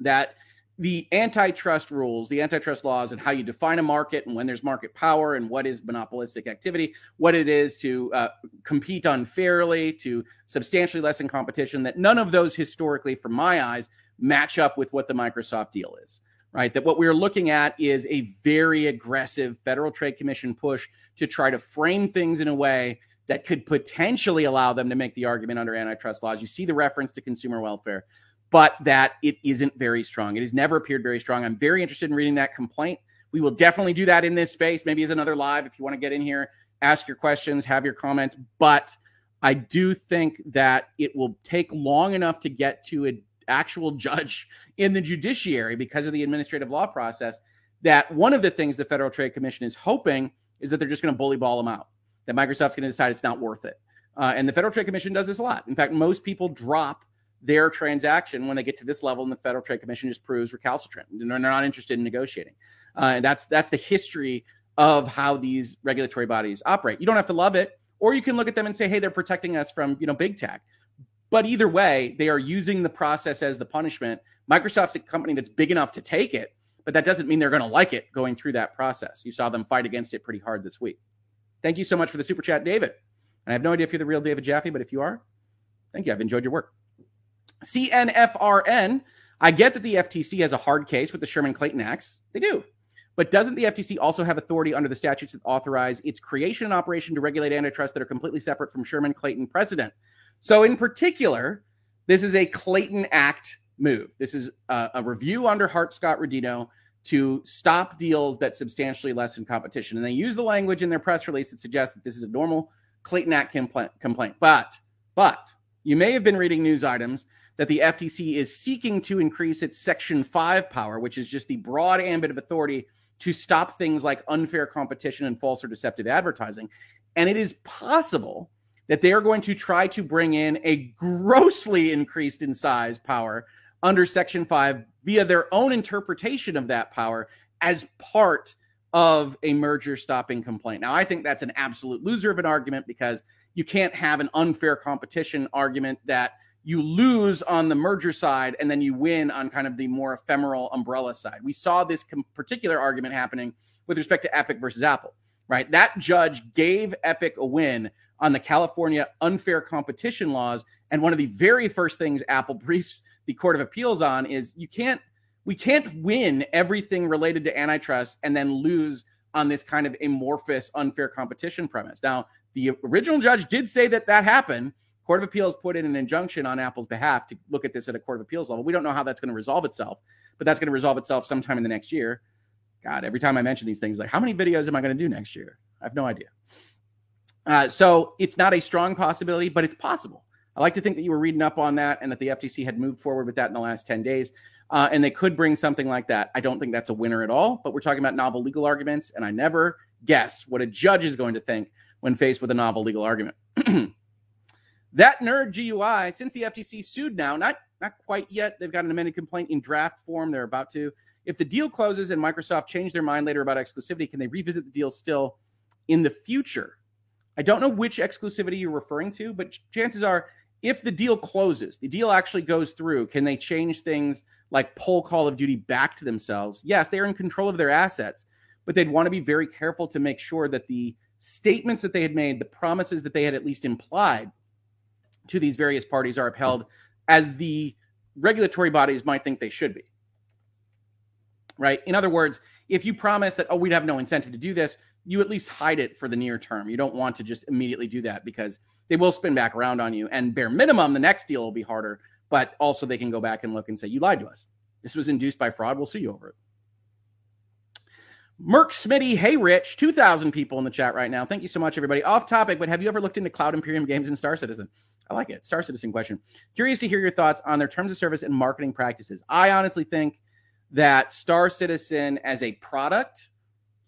that the antitrust rules, the antitrust laws, and how you define a market and when there's market power and what is monopolistic activity, what it is to uh, compete unfairly, to substantially lessen competition, that none of those historically, from my eyes, match up with what the Microsoft deal is, right? That what we're looking at is a very aggressive Federal Trade Commission push to try to frame things in a way that could potentially allow them to make the argument under antitrust laws. You see the reference to consumer welfare, but that it isn't very strong. It has never appeared very strong. I'm very interested in reading that complaint. We will definitely do that in this space, maybe as another live if you want to get in here, ask your questions, have your comments. But I do think that it will take long enough to get to an actual judge in the judiciary because of the administrative law process that one of the things the Federal Trade Commission is hoping is that they're just going to bully ball them out that Microsoft's going to decide it's not worth it. Uh, and the Federal Trade Commission does this a lot. In fact, most people drop their transaction when they get to this level, and the Federal Trade Commission just proves recalcitrant. And They're not interested in negotiating. Uh, and that's that's the history of how these regulatory bodies operate. You don't have to love it, or you can look at them and say, "Hey, they're protecting us from you know big tech." But either way, they are using the process as the punishment. Microsoft's a company that's big enough to take it, but that doesn't mean they're going to like it going through that process. You saw them fight against it pretty hard this week. Thank you so much for the super chat, David. And I have no idea if you're the real David Jaffe, but if you are, thank you. I've enjoyed your work. CNFRN. I get that the FTC has a hard case with the Sherman Clayton Acts. They do. But doesn't the FTC also have authority under the statutes that authorize its creation and operation to regulate antitrust that are completely separate from Sherman Clayton precedent? So, in particular, this is a Clayton Act move. This is a, a review under Hart Scott Rodino to stop deals that substantially lessen competition. And they use the language in their press release that suggests that this is a normal Clayton Act complaint. But, but you may have been reading news items that the FTC is seeking to increase its Section 5 power, which is just the broad ambit of authority to stop things like unfair competition and false or deceptive advertising. And it is possible that they are going to try to bring in a grossly increased in size power under Section 5 via their own interpretation of that power as part of a merger stopping complaint. Now, I think that's an absolute loser of an argument because you can't have an unfair competition argument that you lose on the merger side and then you win on kind of the more ephemeral umbrella side. We saw this com- particular argument happening with respect to Epic versus Apple, right? That judge gave Epic a win on the California unfair competition laws. And one of the very first things Apple briefs the Court of Appeals on is you can't, we can't win everything related to antitrust and then lose on this kind of amorphous unfair competition premise. Now, the original judge did say that that happened. Court of Appeals put in an injunction on Apple's behalf to look at this at a Court of Appeals level. We don't know how that's going to resolve itself, but that's going to resolve itself sometime in the next year. God, every time I mention these things, like how many videos am I going to do next year? I have no idea. Uh, so it's not a strong possibility, but it's possible. I like to think that you were reading up on that and that the FTC had moved forward with that in the last 10 days. Uh, and they could bring something like that. I don't think that's a winner at all, but we're talking about novel legal arguments. And I never guess what a judge is going to think when faced with a novel legal argument. that nerd GUI, since the FTC sued now, not, not quite yet, they've got an amended complaint in draft form. They're about to. If the deal closes and Microsoft change their mind later about exclusivity, can they revisit the deal still in the future? I don't know which exclusivity you're referring to, but chances are if the deal closes, the deal actually goes through, can they change things like pull Call of Duty back to themselves? Yes, they are in control of their assets, but they'd want to be very careful to make sure that the statements that they had made, the promises that they had at least implied to these various parties are upheld as the regulatory bodies might think they should be. Right? In other words, if you promise that, oh, we'd have no incentive to do this, you at least hide it for the near term. You don't want to just immediately do that because they will spin back around on you. And bare minimum, the next deal will be harder, but also they can go back and look and say, you lied to us. This was induced by fraud. We'll sue you over it. Merck Smitty, hey Rich, 2,000 people in the chat right now. Thank you so much, everybody. Off topic, but have you ever looked into Cloud Imperium Games and Star Citizen? I like it. Star Citizen question. Curious to hear your thoughts on their terms of service and marketing practices. I honestly think that Star Citizen as a product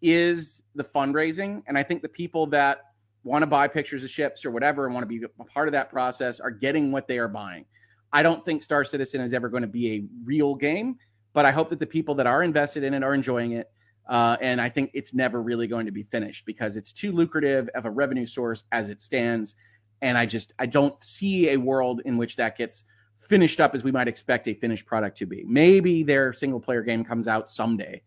is the fundraising. And I think the people that want to buy pictures of ships or whatever and want to be a part of that process are getting what they are buying. I don't think Star Citizen is ever going to be a real game, but I hope that the people that are invested in it are enjoying it. Uh, and I think it's never really going to be finished because it's too lucrative of a revenue source as it stands. And I just I don't see a world in which that gets finished up as we might expect a finished product to be. Maybe their single player game comes out someday,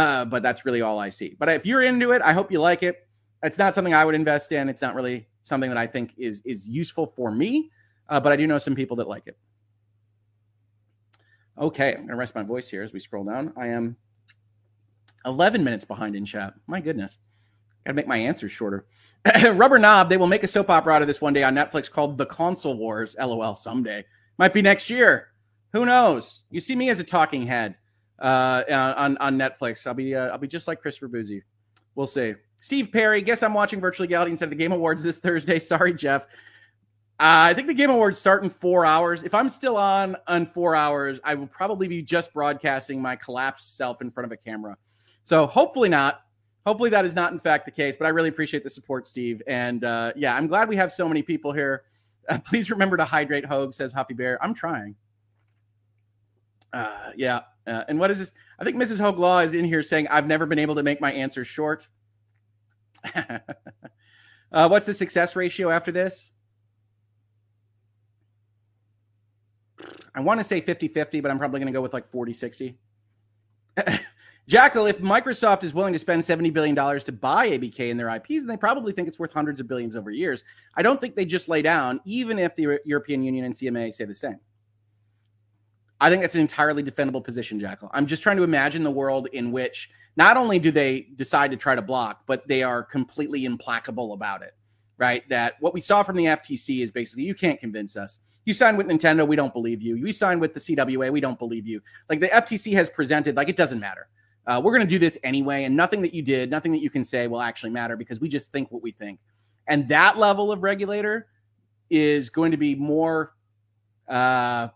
uh, but that's really all I see. But if you're into it, I hope you like it. It's not something I would invest in. It's not really something that I think is is useful for me. Uh, but I do know some people that like it. Okay, I'm gonna rest my voice here as we scroll down. I am 11 minutes behind in chat. My goodness, gotta make my answers shorter. Rubber Knob, they will make a soap opera out of this one day on Netflix called The Console Wars. LOL. Someday, might be next year. Who knows? You see me as a talking head uh, on on Netflix. I'll be uh, I'll be just like Christopher Bouzy. We'll see. Steve Perry, guess I'm watching Virtual Legality instead of the Game Awards this Thursday. Sorry, Jeff. Uh, I think the Game Awards start in four hours. If I'm still on on four hours, I will probably be just broadcasting my collapsed self in front of a camera. So hopefully not. Hopefully that is not in fact the case. But I really appreciate the support, Steve. And uh, yeah, I'm glad we have so many people here. Uh, please remember to hydrate. Hoeg says Huffy Bear. I'm trying. Uh, yeah. Uh, and what is this? I think Mrs. Hoeg Law is in here saying, I've never been able to make my answers short. uh, what's the success ratio after this? I want to say 50 50, but I'm probably going to go with like 40 60. Jackal, if Microsoft is willing to spend $70 billion to buy ABK and their IPs, then they probably think it's worth hundreds of billions over years. I don't think they just lay down, even if the European Union and CMA say the same. I think that's an entirely defendable position, Jackal. I'm just trying to imagine the world in which not only do they decide to try to block, but they are completely implacable about it, right? That what we saw from the FTC is basically you can't convince us. You signed with Nintendo, we don't believe you. You signed with the CWA, we don't believe you. Like the FTC has presented, like it doesn't matter. Uh, we're going to do this anyway, and nothing that you did, nothing that you can say will actually matter because we just think what we think. And that level of regulator is going to be more uh,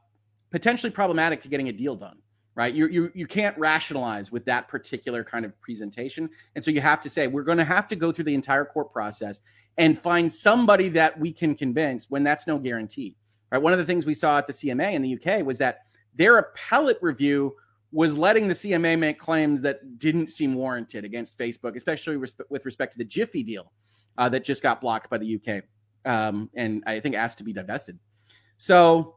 potentially problematic to getting a deal done right? You, you, you can't rationalize with that particular kind of presentation. And so you have to say, we're going to have to go through the entire court process and find somebody that we can convince when that's no guarantee, right? One of the things we saw at the CMA in the UK was that their appellate review was letting the CMA make claims that didn't seem warranted against Facebook, especially with respect to the Giphy deal uh, that just got blocked by the UK um, and I think asked to be divested. So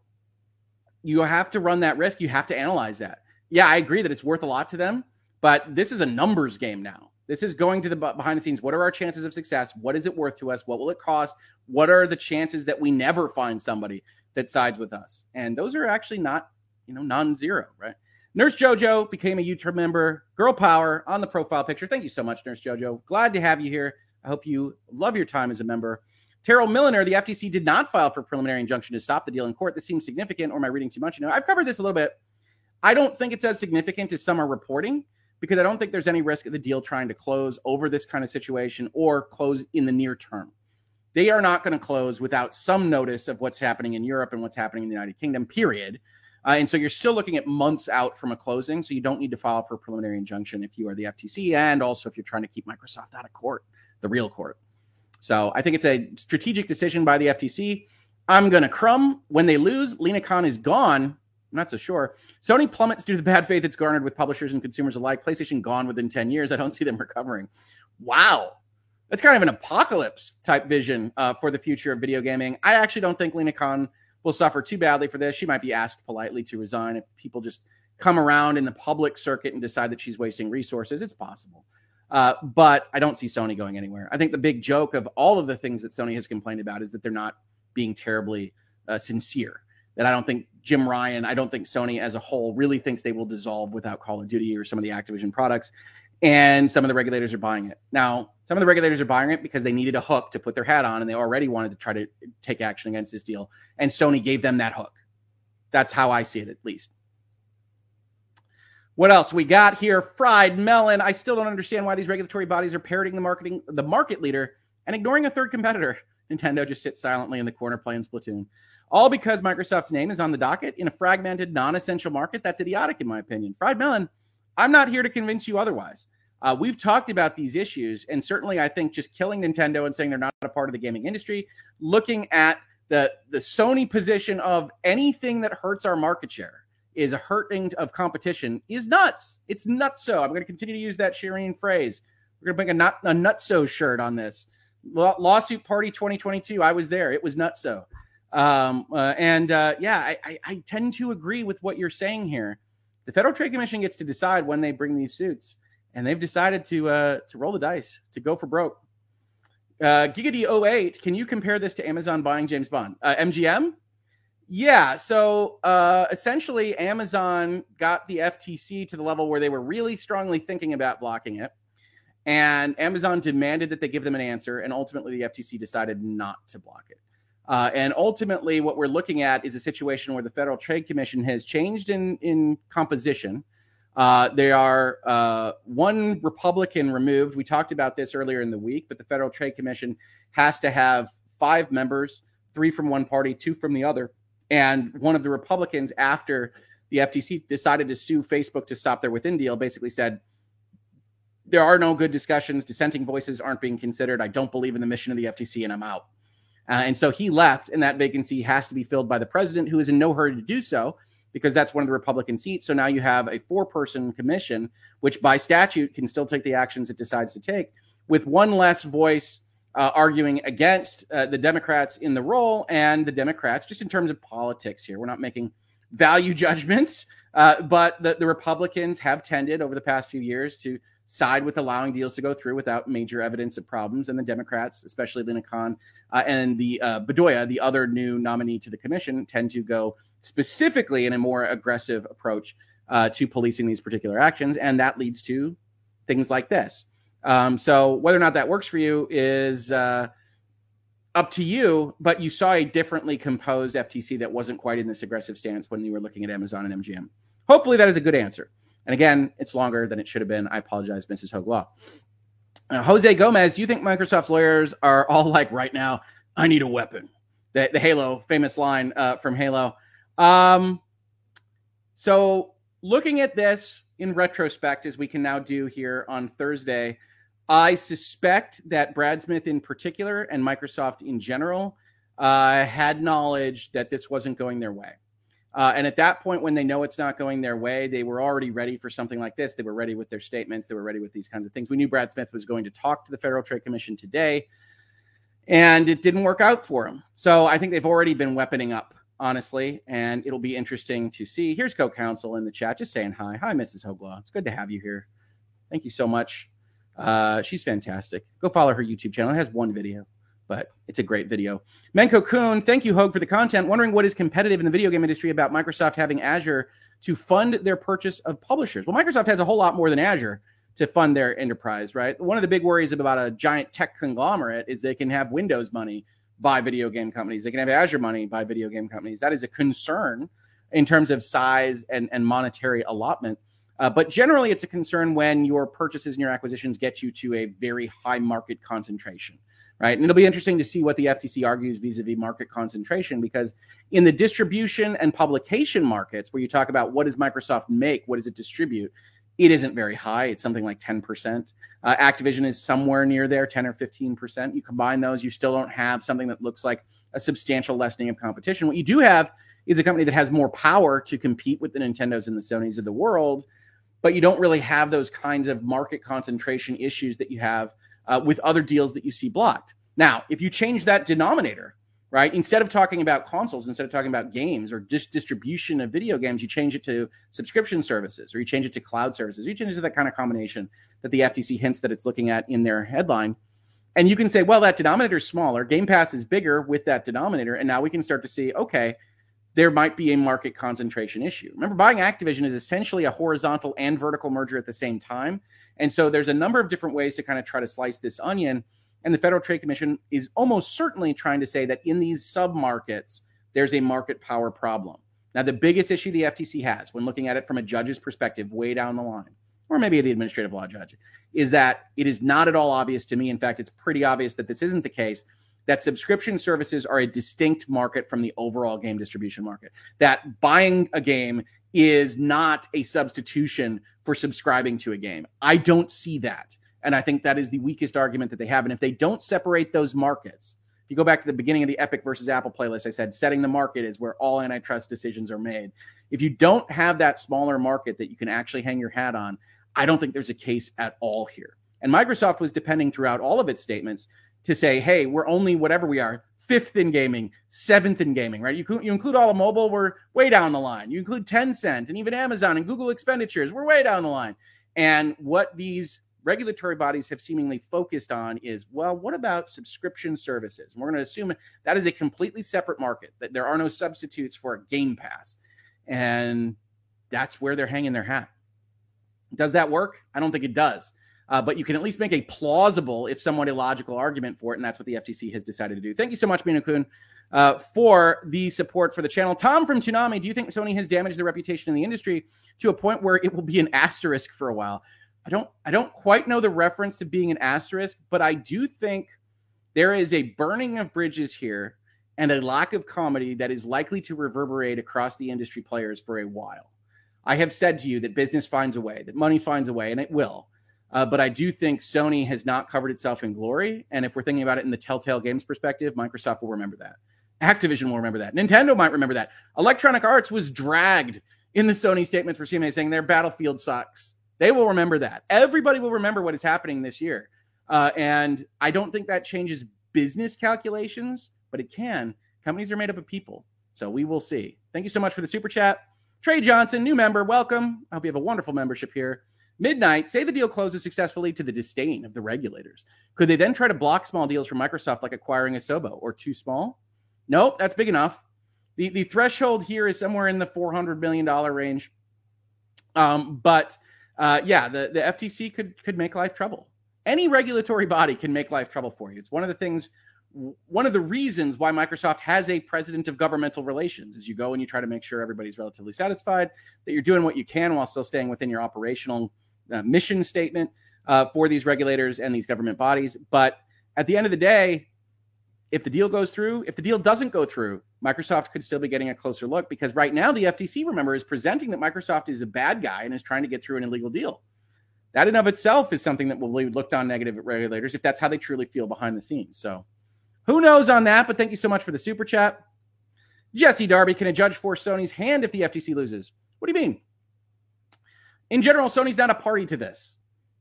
you have to run that risk. You have to analyze that yeah, I agree that it's worth a lot to them, but this is a numbers game now. This is going to the behind the scenes. What are our chances of success? What is it worth to us? What will it cost? What are the chances that we never find somebody that sides with us? And those are actually not, you know, non-zero, right? Nurse Jojo became a YouTube member. Girl power on the profile picture. Thank you so much, Nurse Jojo. Glad to have you here. I hope you love your time as a member. Terrell Milliner, the FTC did not file for preliminary injunction to stop the deal in court. This seems significant, or am I reading too much? You know, I've covered this a little bit I don't think it's as significant as some are reporting because I don't think there's any risk of the deal trying to close over this kind of situation or close in the near term. They are not going to close without some notice of what's happening in Europe and what's happening in the United Kingdom, period. Uh, and so you're still looking at months out from a closing. So you don't need to file for a preliminary injunction if you are the FTC and also if you're trying to keep Microsoft out of court, the real court. So I think it's a strategic decision by the FTC. I'm going to crumb when they lose. Lina Khan is gone I'm not so sure. Sony plummets due to the bad faith it's garnered with publishers and consumers alike. PlayStation gone within 10 years. I don't see them recovering. Wow. That's kind of an apocalypse type vision uh, for the future of video gaming. I actually don't think Lina Khan will suffer too badly for this. She might be asked politely to resign if people just come around in the public circuit and decide that she's wasting resources. It's possible. Uh, but I don't see Sony going anywhere. I think the big joke of all of the things that Sony has complained about is that they're not being terribly uh, sincere that I don't think Jim Ryan, I don't think Sony as a whole really thinks they will dissolve without Call of Duty or some of the Activision products. And some of the regulators are buying it. Now, some of the regulators are buying it because they needed a hook to put their hat on and they already wanted to try to take action against this deal. And Sony gave them that hook. That's how I see it, at least. What else we got here? Fried melon. I still don't understand why these regulatory bodies are parroting the marketing, the market leader, and ignoring a third competitor. Nintendo just sits silently in the corner playing Splatoon all because Microsoft's name is on the docket in a fragmented, non essential market. That's idiotic, in my opinion. Fried Melon, I'm not here to convince you otherwise. Uh, we've talked about these issues, and certainly I think just killing Nintendo and saying they're not a part of the gaming industry, looking at the, the Sony position of anything that hurts our market share is a hurting of competition is nuts. It's nuts. So I'm going to continue to use that Shireen phrase. We're going to bring a, nut, a nutso shirt on this. Lawsuit Party 2022. I was there. It was nutso. Um, uh, and uh, yeah, I, I, I, tend to agree with what you're saying here. The Federal Trade Commission gets to decide when they bring these suits, and they've decided to uh, to roll the dice to go for broke. Uh, Gigady 08, can you compare this to Amazon buying James Bond? Uh, MGM? Yeah. So uh, essentially, Amazon got the FTC to the level where they were really strongly thinking about blocking it. And Amazon demanded that they give them an answer. And ultimately, the FTC decided not to block it. Uh, and ultimately, what we're looking at is a situation where the Federal Trade Commission has changed in, in composition. Uh, they are uh, one Republican removed. We talked about this earlier in the week, but the Federal Trade Commission has to have five members, three from one party, two from the other. And one of the Republicans, after the FTC decided to sue Facebook to stop their within deal, basically said, There are no good discussions. Dissenting voices aren't being considered. I don't believe in the mission of the FTC, and I'm out. Uh, and so he left, and that vacancy has to be filled by the president, who is in no hurry to do so because that's one of the Republican seats. So now you have a four person commission, which by statute can still take the actions it decides to take, with one less voice uh, arguing against uh, the Democrats in the role and the Democrats, just in terms of politics here. We're not making value judgments, uh, but the, the Republicans have tended over the past few years to side with allowing deals to go through without major evidence of problems. And the Democrats, especially Lina Khan uh, and the uh, Bedoya, the other new nominee to the commission, tend to go specifically in a more aggressive approach uh, to policing these particular actions. And that leads to things like this. Um, so whether or not that works for you is uh, up to you, but you saw a differently composed FTC that wasn't quite in this aggressive stance when you were looking at Amazon and MGM. Hopefully, that is a good answer. And again, it's longer than it should have been. I apologize, Mrs. Hoeg Law. Uh, Jose Gomez, do you think Microsoft's lawyers are all like, right now, I need a weapon? The, the Halo famous line uh, from Halo. Um, so looking at this in retrospect, as we can now do here on Thursday, I suspect that Brad Smith in particular and Microsoft in general uh, had knowledge that this wasn't going their way. Uh, and at that point, when they know it's not going their way, they were already ready for something like this. They were ready with their statements. They were ready with these kinds of things. We knew Brad Smith was going to talk to the Federal Trade Commission today, and it didn't work out for him. So I think they've already been weaponing up, honestly, and it'll be interesting to see. Here's co counsel in the chat just saying hi. Hi, Mrs. Hoeg Law. It's good to have you here. Thank you so much. Uh, she's fantastic. Go follow her YouTube channel. It has one video but it's a great video. Menko Kuhn, thank you, Hoeg, for the content. Wondering what is competitive in the video game industry about Microsoft having Azure to fund their purchase of publishers. Well, Microsoft has a whole lot more than Azure to fund their enterprise, right? One of the big worries about a giant tech conglomerate is they can have Windows money by video game companies. They can have Azure money by video game companies. That is a concern in terms of size and, and monetary allotment. Uh, but generally, it's a concern when your purchases and your acquisitions get you to a very high market concentration right? And it'll be interesting to see what the FTC argues vis-a-vis market concentration because in the distribution and publication markets, where you talk about what does Microsoft make, what does it distribute, it isn't very high. It's something like 10%. Uh, Activision is somewhere near there, 10 or 15%. You combine those, you still don't have something that looks like a substantial lessening of competition. What you do have is a company that has more power to compete with the Nintendos and the Sonys of the world, but you don't really have those kinds of market concentration issues that you have uh, with other deals that you see blocked. Now, if you change that denominator, right, instead of talking about consoles, instead of talking about games or just distribution of video games, you change it to subscription services or you change it to cloud services, you change it to that kind of combination that the FTC hints that it's looking at in their headline. And you can say, well, that denominator is smaller. Game Pass is bigger with that denominator. And now we can start to see, okay, there might be a market concentration issue. Remember, buying Activision is essentially a horizontal and vertical merger at the same time. And so there's a number of different ways to kind of try to slice this onion. And the Federal Trade Commission is almost certainly trying to say that in these sub markets, there's a market power problem. Now, the biggest issue the FTC has when looking at it from a judge's perspective, way down the line, or maybe the administrative law judge, is that it is not at all obvious to me. In fact, it's pretty obvious that this isn't the case. That subscription services are a distinct market from the overall game distribution market. That buying a game is not a substitution for subscribing to a game. I don't see that. And I think that is the weakest argument that they have. And if they don't separate those markets, if you go back to the beginning of the Epic versus Apple playlist, I said setting the market is where all antitrust decisions are made. If you don't have that smaller market that you can actually hang your hat on, I don't think there's a case at all here. And Microsoft was depending throughout all of its statements to say, hey, we're only whatever we are, fifth in gaming, seventh in gaming, right? You, you include all of mobile, we're way down the line. You include Tencent and even Amazon and Google expenditures, we're way down the line. And what these regulatory bodies have seemingly focused on is well, what about subscription services? And we're going to assume that is a completely separate market, that there are no substitutes for a Game Pass. And that's where they're hanging their hat. Does that work? I don't think it does. Uh, but you can at least make a plausible, if somewhat illogical, argument for it, and that's what the FTC has decided to do. Thank you so much, Mina Kun, uh, for the support for the channel. Tom from Toonami, do you think Sony has damaged the reputation in the industry to a point where it will be an asterisk for a while? I don't I don't quite know the reference to being an asterisk, but I do think there is a burning of bridges here and a lack of comedy that is likely to reverberate across the industry players for a while. I have said to you that business finds a way, that money finds a way, and it will. Uh, but I do think Sony has not covered itself in glory. And if we're thinking about it in the Telltale Games perspective, Microsoft will remember that. Activision will remember that. Nintendo might remember that. Electronic Arts was dragged in the Sony statement for CMA saying their Battlefield sucks. They will remember that. Everybody will remember what is happening this year. Uh, and I don't think that changes business calculations, but it can. Companies are made up of people. So we will see. Thank you so much for the super chat. Trey Johnson, new member, welcome. I hope you have a wonderful membership here. Midnight, say the deal closes successfully to the disdain of the regulators. Could they then try to block small deals from Microsoft like acquiring Asobo or too small? Nope, that's big enough. The, the threshold here is somewhere in the $400 million range. Um, but uh, yeah, the, the FTC could could make life trouble. Any regulatory body can make life trouble for you. It's one of the things, one of the reasons why Microsoft has a president of governmental relations. Is you go and you try to make sure everybody's relatively satisfied, that you're doing what you can while still staying within your operational uh, mission statement uh, for these regulators and these government bodies. But at the end of the day, if the deal goes through, if the deal doesn't go through, Microsoft could still be getting a closer look because right now the FTC, remember, is presenting that Microsoft is a bad guy and is trying to get through an illegal deal. That in of itself is something that will be looked on negative at regulators if that's how they truly feel behind the scenes. So who knows on that? But thank you so much for the super chat. Jesse Darby, can a judge force Sony's hand if the FTC loses? What do you mean? In general, Sony's not a party to this,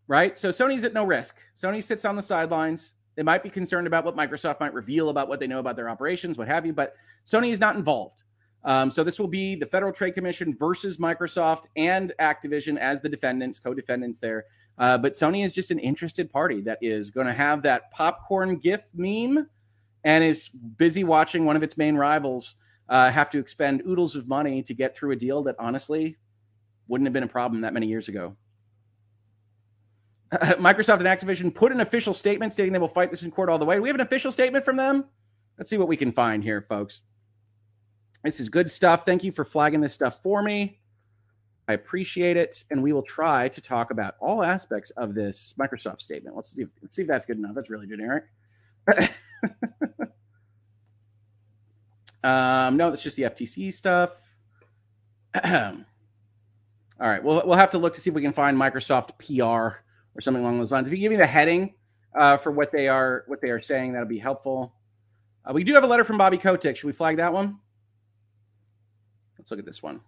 right? So Sony's at no risk. Sony sits on the sidelines. They might be concerned about what Microsoft might reveal about what they know about their operations, what have you, but Sony is not involved. Um, so this will be the Federal Trade Commission versus Microsoft and Activision as the defendants, co-defendants there. Uh, but Sony is just an interested party that is going to have that popcorn GIF meme and is busy watching one of its main rivals uh, have to expend oodles of money to get through a deal that honestly wouldn't have been a problem that many years ago. Microsoft and Activision put an official statement stating they will fight this in court all the way. We have an official statement from them? Let's see what we can find here, folks. This is good stuff. Thank you for flagging this stuff for me. I appreciate it, and we will try to talk about all aspects of this Microsoft statement. Let's see. If, let's see if that's good enough. That's really generic. um, no, that's just the FTC stuff. all right, we'll we'll have to look to see if we can find Microsoft PR or something along those lines. If you give me the heading uh, for what they are what they are saying, that'll be helpful. Uh, we do have a letter from Bobby Kotick. Should we flag that one? Let's look at this one.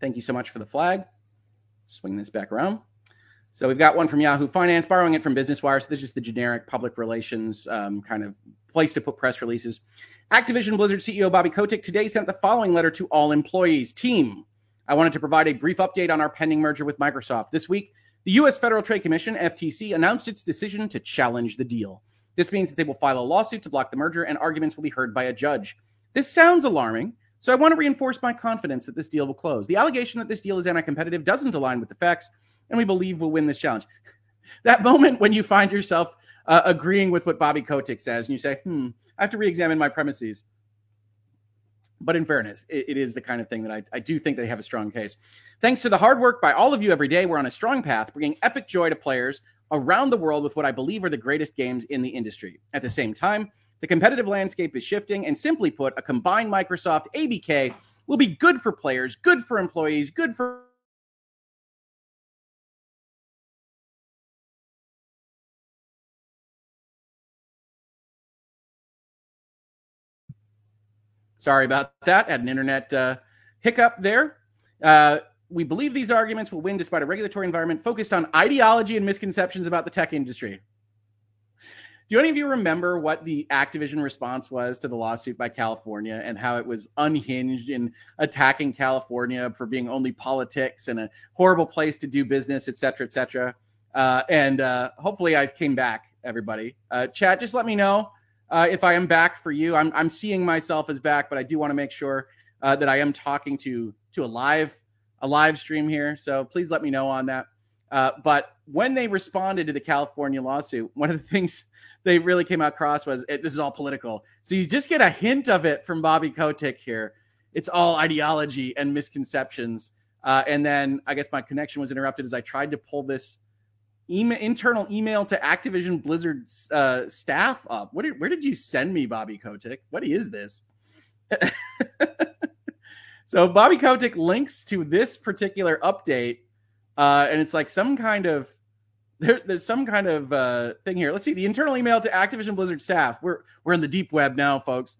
Thank you so much for the flag. Swing this back around. So we've got one from Yahoo Finance, borrowing it from Business Wire. So this is the generic public relations um, kind of place to put press releases. Activision Blizzard CEO Bobby Kotick today sent the following letter to all employees. Team, I wanted to provide a brief update on our pending merger with Microsoft. This week, the U.S. Federal Trade Commission, FTC, announced its decision to challenge the deal. This means that they will file a lawsuit to block the merger and arguments will be heard by a judge. This sounds alarming, so I want to reinforce my confidence that this deal will close. The allegation that this deal is anti competitive doesn't align with the facts, and we believe we'll win this challenge. that moment when you find yourself uh, agreeing with what Bobby Kotick says and you say, hmm, I have to re examine my premises. But in fairness, it, it is the kind of thing that I, I do think they have a strong case. Thanks to the hard work by all of you every day, we're on a strong path, bringing epic joy to players around the world with what I believe are the greatest games in the industry. At the same time, the competitive landscape is shifting, and simply put, a combined Microsoft ABK will be good for players, good for employees, good for Sorry about that. Had an internet uh, hiccup there. Uh, we believe these arguments will win despite a regulatory environment focused on ideology and misconceptions about the tech industry. Do any of you remember what the Activision response was to the lawsuit by California and how it was unhinged in attacking California for being only politics and a horrible place to do business, et cetera, et cetera? Uh, and uh, hopefully, I came back, everybody. Uh, chat, just let me know uh, if I am back for you. I'm, I'm seeing myself as back, but I do want to make sure uh, that I am talking to to a live a live stream here. So please let me know on that. Uh, but when they responded to the California lawsuit, one of the things they really came across was this is all political. So you just get a hint of it from Bobby Kotick here. It's all ideology and misconceptions. Uh, and then I guess my connection was interrupted as I tried to pull this email, internal email to Activision Blizzard uh, staff up. What did, where did you send me, Bobby Kotick? What is this? so Bobby Kotick links to this particular update, uh, and it's like some kind of there, there's some kind of uh, thing here. Let's see the internal email to Activision Blizzard staff. We're we're in the deep web now, folks.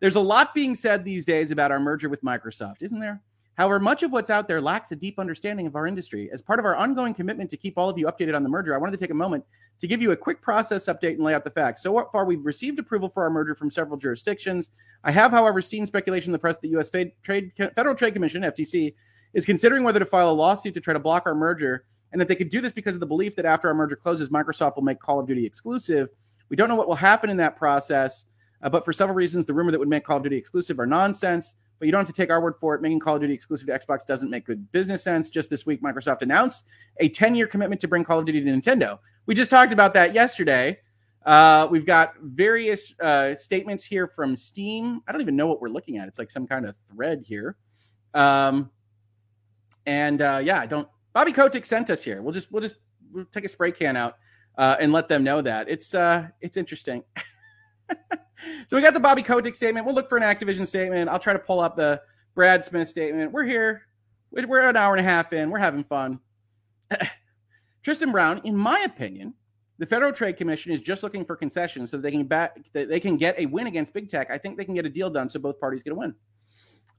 There's a lot being said these days about our merger with Microsoft, isn't there? However, much of what's out there lacks a deep understanding of our industry. As part of our ongoing commitment to keep all of you updated on the merger, I wanted to take a moment to give you a quick process update and lay out the facts. So far, we've received approval for our merger from several jurisdictions. I have, however, seen speculation in the press that the U.S. Trade, Federal Trade Commission (FTC) is considering whether to file a lawsuit to try to block our merger and that they could do this because of the belief that after our merger closes, Microsoft will make Call of Duty exclusive. We don't know what will happen in that process, uh, but for several reasons, the rumor that would make Call of Duty exclusive are nonsense. But you don't have to take our word for it. Making Call of Duty exclusive to Xbox doesn't make good business sense. Just this week, Microsoft announced a 10 year commitment to bring Call of Duty to Nintendo. We just talked about that yesterday. Uh, we've got various uh, statements here from Steam. I don't even know what we're looking at. It's like some kind of thread here. Um, and uh, yeah, I don't Bobby Kotick sent us here. We'll just we'll just we'll take a spray can out uh, and let them know that it's uh it's interesting. so we got the Bobby Kotick statement. We'll look for an Activision statement. I'll try to pull up the Brad Smith statement. We're here. We're an hour and a half in. We're having fun. Tristan Brown, in my opinion, the Federal Trade Commission is just looking for concessions so that they can back, that they can get a win against big tech. I think they can get a deal done so both parties get a win.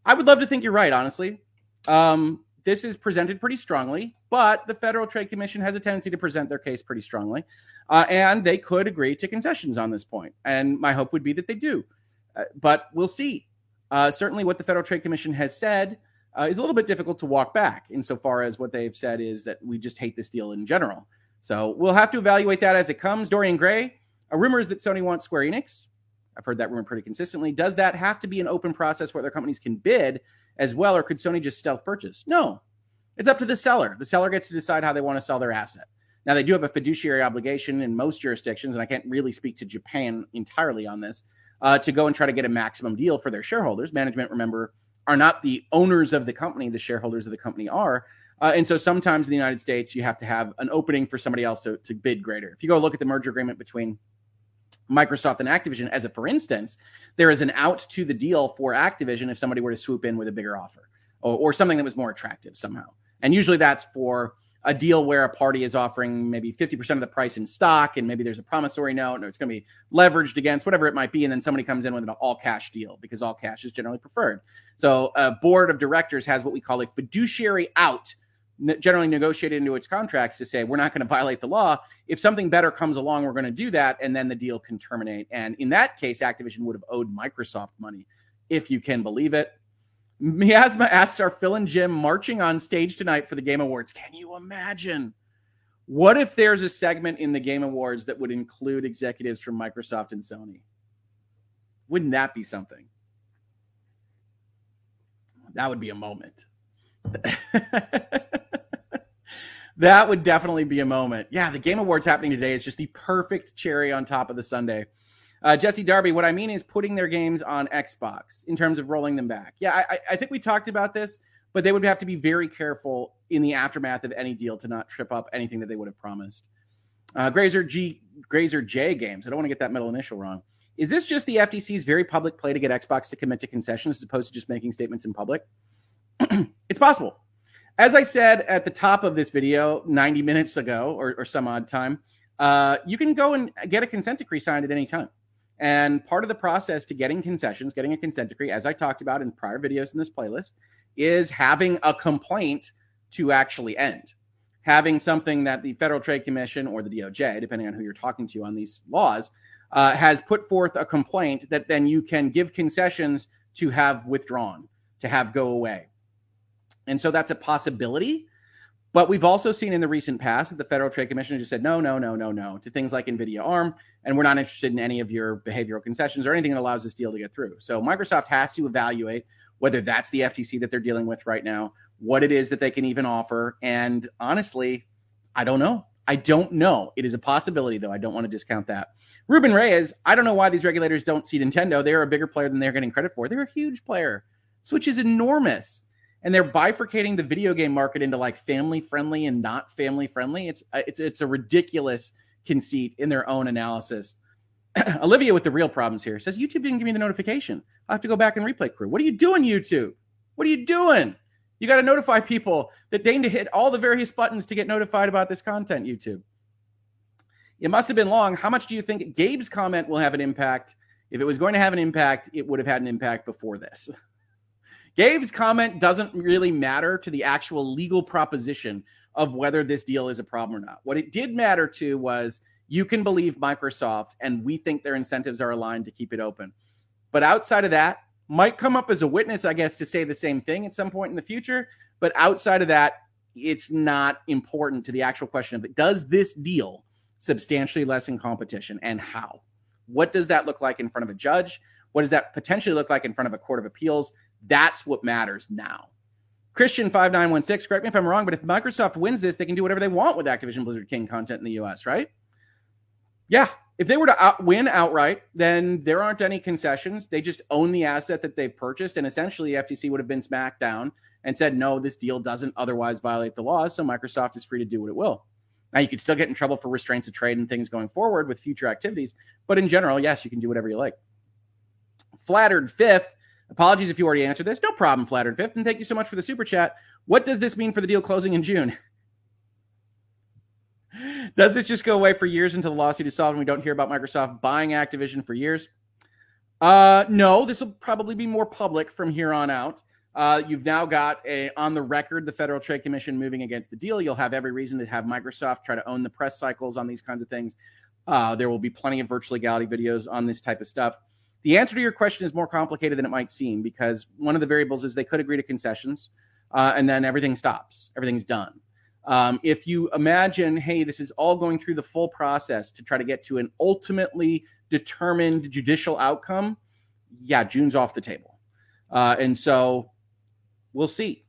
I would love to think you're right, honestly. Um, this is presented pretty strongly, but the Federal Trade Commission has a tendency to present their case pretty strongly, uh, and they could agree to concessions on this point. And my hope would be that they do, uh, but we'll see. Uh, certainly, what the Federal Trade Commission has said uh, is a little bit difficult to walk back, insofar as what they've said is that we just hate this deal in general. So we'll have to evaluate that as it comes. Dorian Gray, a rumor is that Sony wants Square Enix. I've heard that rumor pretty consistently. Does that have to be an open process where other companies can bid as well, or could Sony just stealth purchase? No, it's up to the seller. The seller gets to decide how they want to sell their asset. Now, they do have a fiduciary obligation in most jurisdictions, and I can't really speak to Japan entirely on this, uh, to go and try to get a maximum deal for their shareholders. Management, remember, are not the owners of the company, the shareholders of the company are. Uh, and so sometimes in the United States, you have to have an opening for somebody else to, to bid greater. If you go look at the merger agreement between Microsoft and Activision, as a for instance, there is an out to the deal for Activision if somebody were to swoop in with a bigger offer or, or something that was more attractive somehow. And usually that's for a deal where a party is offering maybe 50% of the price in stock and maybe there's a promissory note and it's going to be leveraged against whatever it might be. And then somebody comes in with an all cash deal because all cash is generally preferred. So a board of directors has what we call a fiduciary out generally negotiated into its contracts to say we're not going to violate the law. If something better comes along, we're going to do that, and then the deal can terminate. And in that case, Activision would have owed Microsoft money, if you can believe it. Miasma asked our Phil and Jim marching on stage tonight for the Game Awards. Can you imagine? What if there's a segment in the Game Awards that would include executives from Microsoft and Sony? Wouldn't that be something? That would be a moment. that would definitely be a moment. Yeah, the Game Awards happening today is just the perfect cherry on top of the Sunday. Uh, Jesse Darby, what I mean is putting their games on Xbox in terms of rolling them back. Yeah, I, I think we talked about this, but they would have to be very careful in the aftermath of any deal to not trip up anything that they would have promised. Uh, Grazer G, Grazer J Games. I don't want to get that middle initial wrong. Is this just the FTC's very public play to get Xbox to commit to concessions as opposed to just making statements in public? it's possible. As I said at the top of this video 90 minutes ago or, or some odd time, uh, you can go and get a consent decree signed at any time. And part of the process to getting concessions, getting a consent decree, as I talked about in prior videos in this playlist, is having a complaint to actually end. Having something that the Federal Trade Commission or the DOJ, depending on who you're talking to on these laws, uh, has put forth a complaint that then you can give concessions to have withdrawn, to have go away. And so that's a possibility. But we've also seen in the recent past that the Federal Trade Commission just said no, no, no, no, no to things like NVIDIA ARM, and we're not interested in any of your behavioral concessions or anything that allows this deal to get through. So Microsoft has to evaluate whether that's the FTC that they're dealing with right now, what it is that they can even offer. And honestly, I don't know. I don't know. It is a possibility, though. I don't want to discount that. Ruben Reyes, I don't know why these regulators don't see Nintendo. They're a bigger player than they're getting credit for. They're a huge player. Switch is enormous and they're bifurcating the video game market into like family friendly and not family friendly. It's uh, it's it's a ridiculous conceit in their own analysis. Olivia with the real problems here says YouTube didn't give me the notification. I have to go back and replay crew. What are you doing, YouTube? What are you doing? You got to notify people that deign to hit all the various buttons to get notified about this content, YouTube. It must have been long. How much do you think Gabe's comment will have an impact? If it was going to have an impact, it would have had an impact before this. Gabe's comment doesn't really matter to the actual legal proposition of whether this deal is a problem or not. What it did matter to was you can believe Microsoft, and we think their incentives are aligned to keep it open. But outside of that, might come up as a witness, I guess, to say the same thing at some point in the future. But outside of that, it's not important to the actual question of. Does this deal substantially lessen competition and how? What does that look like in front of a judge? What does that potentially look like in front of a court of appeals? That's what matters now. Christian five nine one six. Correct me if I'm wrong, but if Microsoft wins this, they can do whatever they want with Activision Blizzard King content in the U.S. Right? Yeah. If they were to out- win outright, then there aren't any concessions. They just own the asset that they've purchased, and essentially, FTC would have been smacked down and said, "No, this deal doesn't otherwise violate the laws, so Microsoft is free to do what it will." Now, you could still get in trouble for restraints of trade and things going forward with future activities, but in general, yes, you can do whatever you like. Flattered fifth. Apologies if you already answered this. No problem, Flattered fifth. And thank you so much for the super chat. What does this mean for the deal closing in June? Does this just go away for years until the lawsuit is solved and we don't hear about Microsoft buying Activision for years? Uh, no, this will probably be more public from here on out. Uh, you've now got a on the record the Federal Trade Commission moving against the deal. You'll have every reason to have Microsoft try to own the press cycles on these kinds of things. Uh, there will be plenty of virtual legality videos on this type of stuff. The answer to your question is more complicated than it might seem because one of the variables is they could agree to concessions, uh, and then everything stops, everything's done. Um, if you imagine, hey, this is all going through the full process to try to get to an ultimately determined judicial outcome, yeah, June's off the table. Uh, and so we'll see.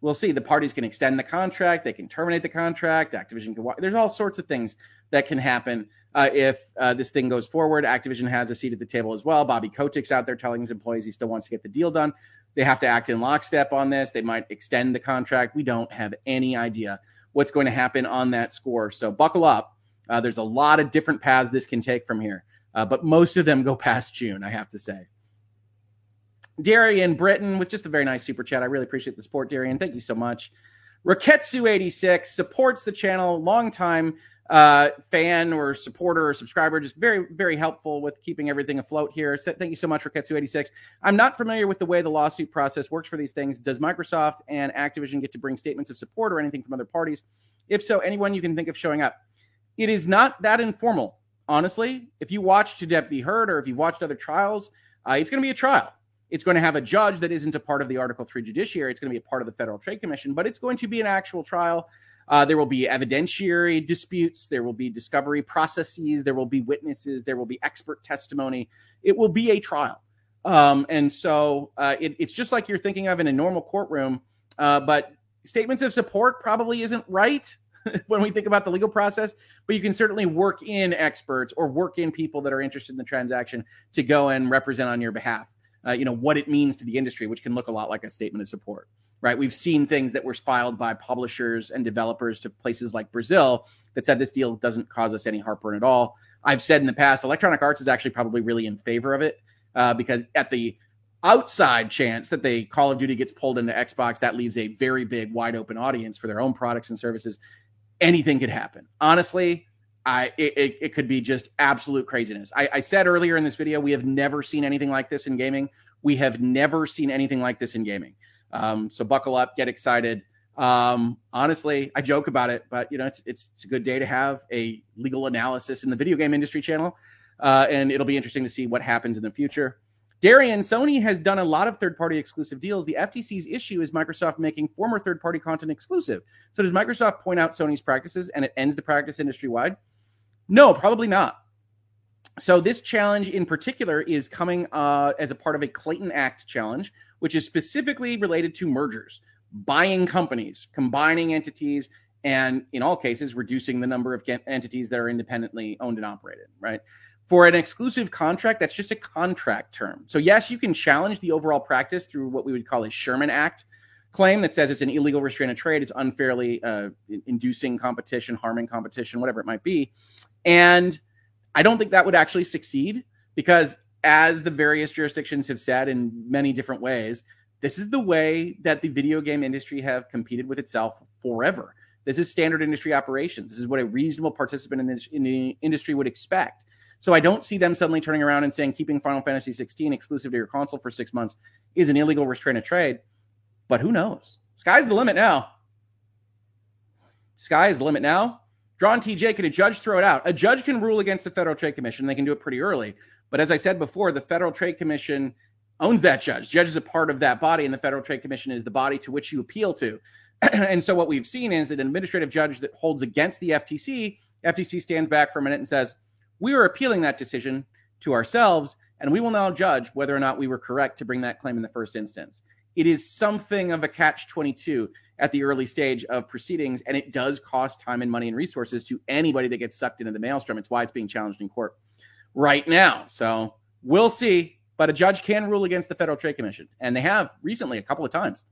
We'll see. The parties can extend the contract, they can terminate the contract, Activision can walk. There's all sorts of things that can happen uh, if uh, this thing goes forward. Activision has a seat at the table as well. Bobby Kotick's out there telling his employees he still wants to get the deal done. They have to act in lockstep on this. They might extend the contract. We don't have any idea what's going to happen on that score. So buckle up. Uh, there's a lot of different paths this can take from here, uh, but most of them go past June, I have to say. Darian Britton with just a very nice super chat. I really appreciate the support, Darian. Thank you so much. Raketsu86 supports the channel, long time uh, fan or supporter or subscriber, just very, very helpful with keeping everything afloat here. So thank you so much, Raketsu86. I'm not familiar with the way the lawsuit process works for these things. Does Microsoft and Activision get to bring statements of support or anything from other parties? If so, anyone you can think of showing up. It is not that informal, honestly. If you watched To Depp v. Heard or if you've watched other trials, uh, it's going to be a trial. It's going to have a judge that isn't a part of the Article 3 judiciary. It's going to be a part of the Federal Trade Commission, but it's going to be an actual trial. Uh, there will be evidentiary disputes. There will be discovery processes. There will be witnesses. There will be expert testimony. It will be a trial. Um, and so uh, it, it's just like you're thinking of in a normal courtroom. Uh, but statements of support probably isn't right when we think about the legal process, but you can certainly work in experts or work in people that are interested in the transaction to go and represent on your behalf. Uh, you know what it means to the industry, which can look a lot like a statement of support right? We've seen things that were filed by publishers and developers to places like Brazil that said this deal doesn't cause us any heartburn at all. I've said in the past, Electronic Arts is actually probably really in favor of it uh, because at the outside chance that the Call of Duty gets pulled into Xbox, that leaves a very big, wide open audience for their own products and services. Anything could happen. Honestly, I it, it, could be just absolute craziness. I, I said earlier in this video, we have never seen anything like this in gaming. We have never seen anything like this in gaming. Um, so buckle up, get excited. Um, honestly, I joke about it, but you know, it's, it's, it's a good day to have a legal analysis in the video game industry channel. Uh, and it'll be interesting to see what happens in the future. Darian, Sony has done a lot of third party exclusive deals. The FTC's issue is Microsoft making former third party content exclusive. So, does Microsoft point out Sony's practices and it ends the practice industry wide? No, probably not. So, this challenge in particular is coming uh, as a part of a Clayton Act challenge, which is specifically related to mergers, buying companies, combining entities, and in all cases, reducing the number of entities that are independently owned and operated, right? For an exclusive contract, that's just a contract term. So, yes, you can challenge the overall practice through what we would call a Sherman Act claim that says it's an illegal restraint of trade, it's unfairly uh, inducing competition, harming competition, whatever it might be. And I don't think that would actually succeed because as the various jurisdictions have said in many different ways, this is the way that the video game industry have competed with itself forever. This is standard industry operations. This is what a reasonable participant in the, in the industry would expect. So I don't see them suddenly turning around and saying keeping Final Fantasy 16 exclusive to your console for six months is an illegal restraint of trade. But who knows? Sky's the limit now. Sky is the limit now. Drawn TJ, can a judge throw it out? A judge can rule against the Federal Trade Commission. They can do it pretty early. But as I said before, the Federal Trade Commission owns that judge. Judge is a part of that body, and the Federal Trade Commission is the body to which you appeal to. and so what we've seen is that an administrative judge that holds against the FTC, FTC stands back for a minute and says, "We are appealing that decision to ourselves, and we will now judge whether or not we were correct to bring that claim in the first instance." It is something of a catch 22 at the early stage of proceedings, and it does cost time and money and resources to anybody that gets sucked into the maelstrom. It's why it's being challenged in court right now. So we'll see. But a judge can rule against the Federal Trade Commission, and they have recently a couple of times.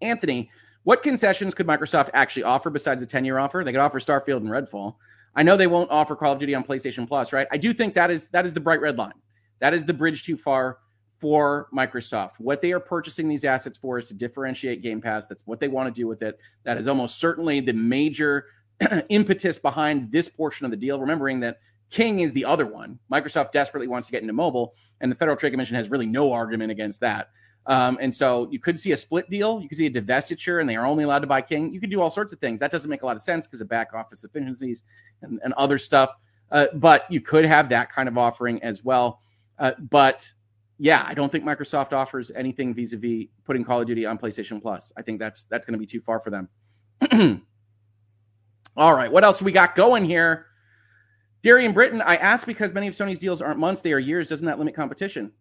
Anthony, What concessions could Microsoft actually offer besides a 10 year offer? They could offer Starfield and Redfall. I know they won't offer Call of Duty on PlayStation Plus, right? I do think that is that is the bright red line. That is the bridge too far for Microsoft. What they are purchasing these assets for is to differentiate Game Pass. That's what they want to do with it. That is almost certainly the major impetus behind this portion of the deal. Remembering that King is the other one. Microsoft desperately wants to get into mobile, and the Federal Trade Commission has really no argument against that. Um, and so you could see a split deal. You could see a divestiture, and they are only allowed to buy King. You could do all sorts of things. That doesn't make a lot of sense because of back office efficiencies and, and other stuff. Uh, but you could have that kind of offering as well. Uh, but yeah, I don't think Microsoft offers anything vis-a-vis putting Call of Duty on PlayStation Plus. I think that's that's going to be too far for them. All right, what else we got going here? Darian Britton, I ask because many of Sony's deals aren't months, they are years. Doesn't that limit competition?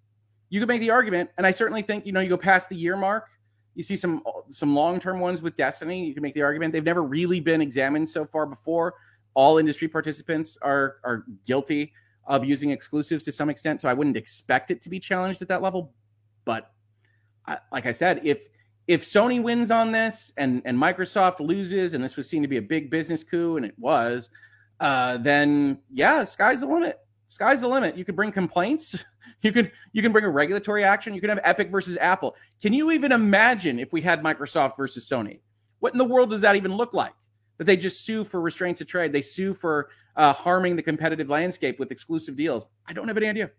You could make the argument, and I certainly think you know you go past the year mark. You see some some long term ones with Destiny. You can make the argument they've never really been examined so far before. All industry participants are are guilty of using exclusives to some extent. So I wouldn't expect it to be challenged at that level. But I, like I said, if if Sony wins on this and and Microsoft loses, and this was seen to be a big business coup, and it was, uh, then yeah, sky's the limit. Sky's the limit. You could bring complaints. You could you can bring a regulatory action. You can have Epic versus Apple. Can you even imagine if we had Microsoft versus Sony? What in the world does that even look like? That they just sue for restraints of trade. They sue for uh, harming the competitive landscape with exclusive deals? I don't have any idea.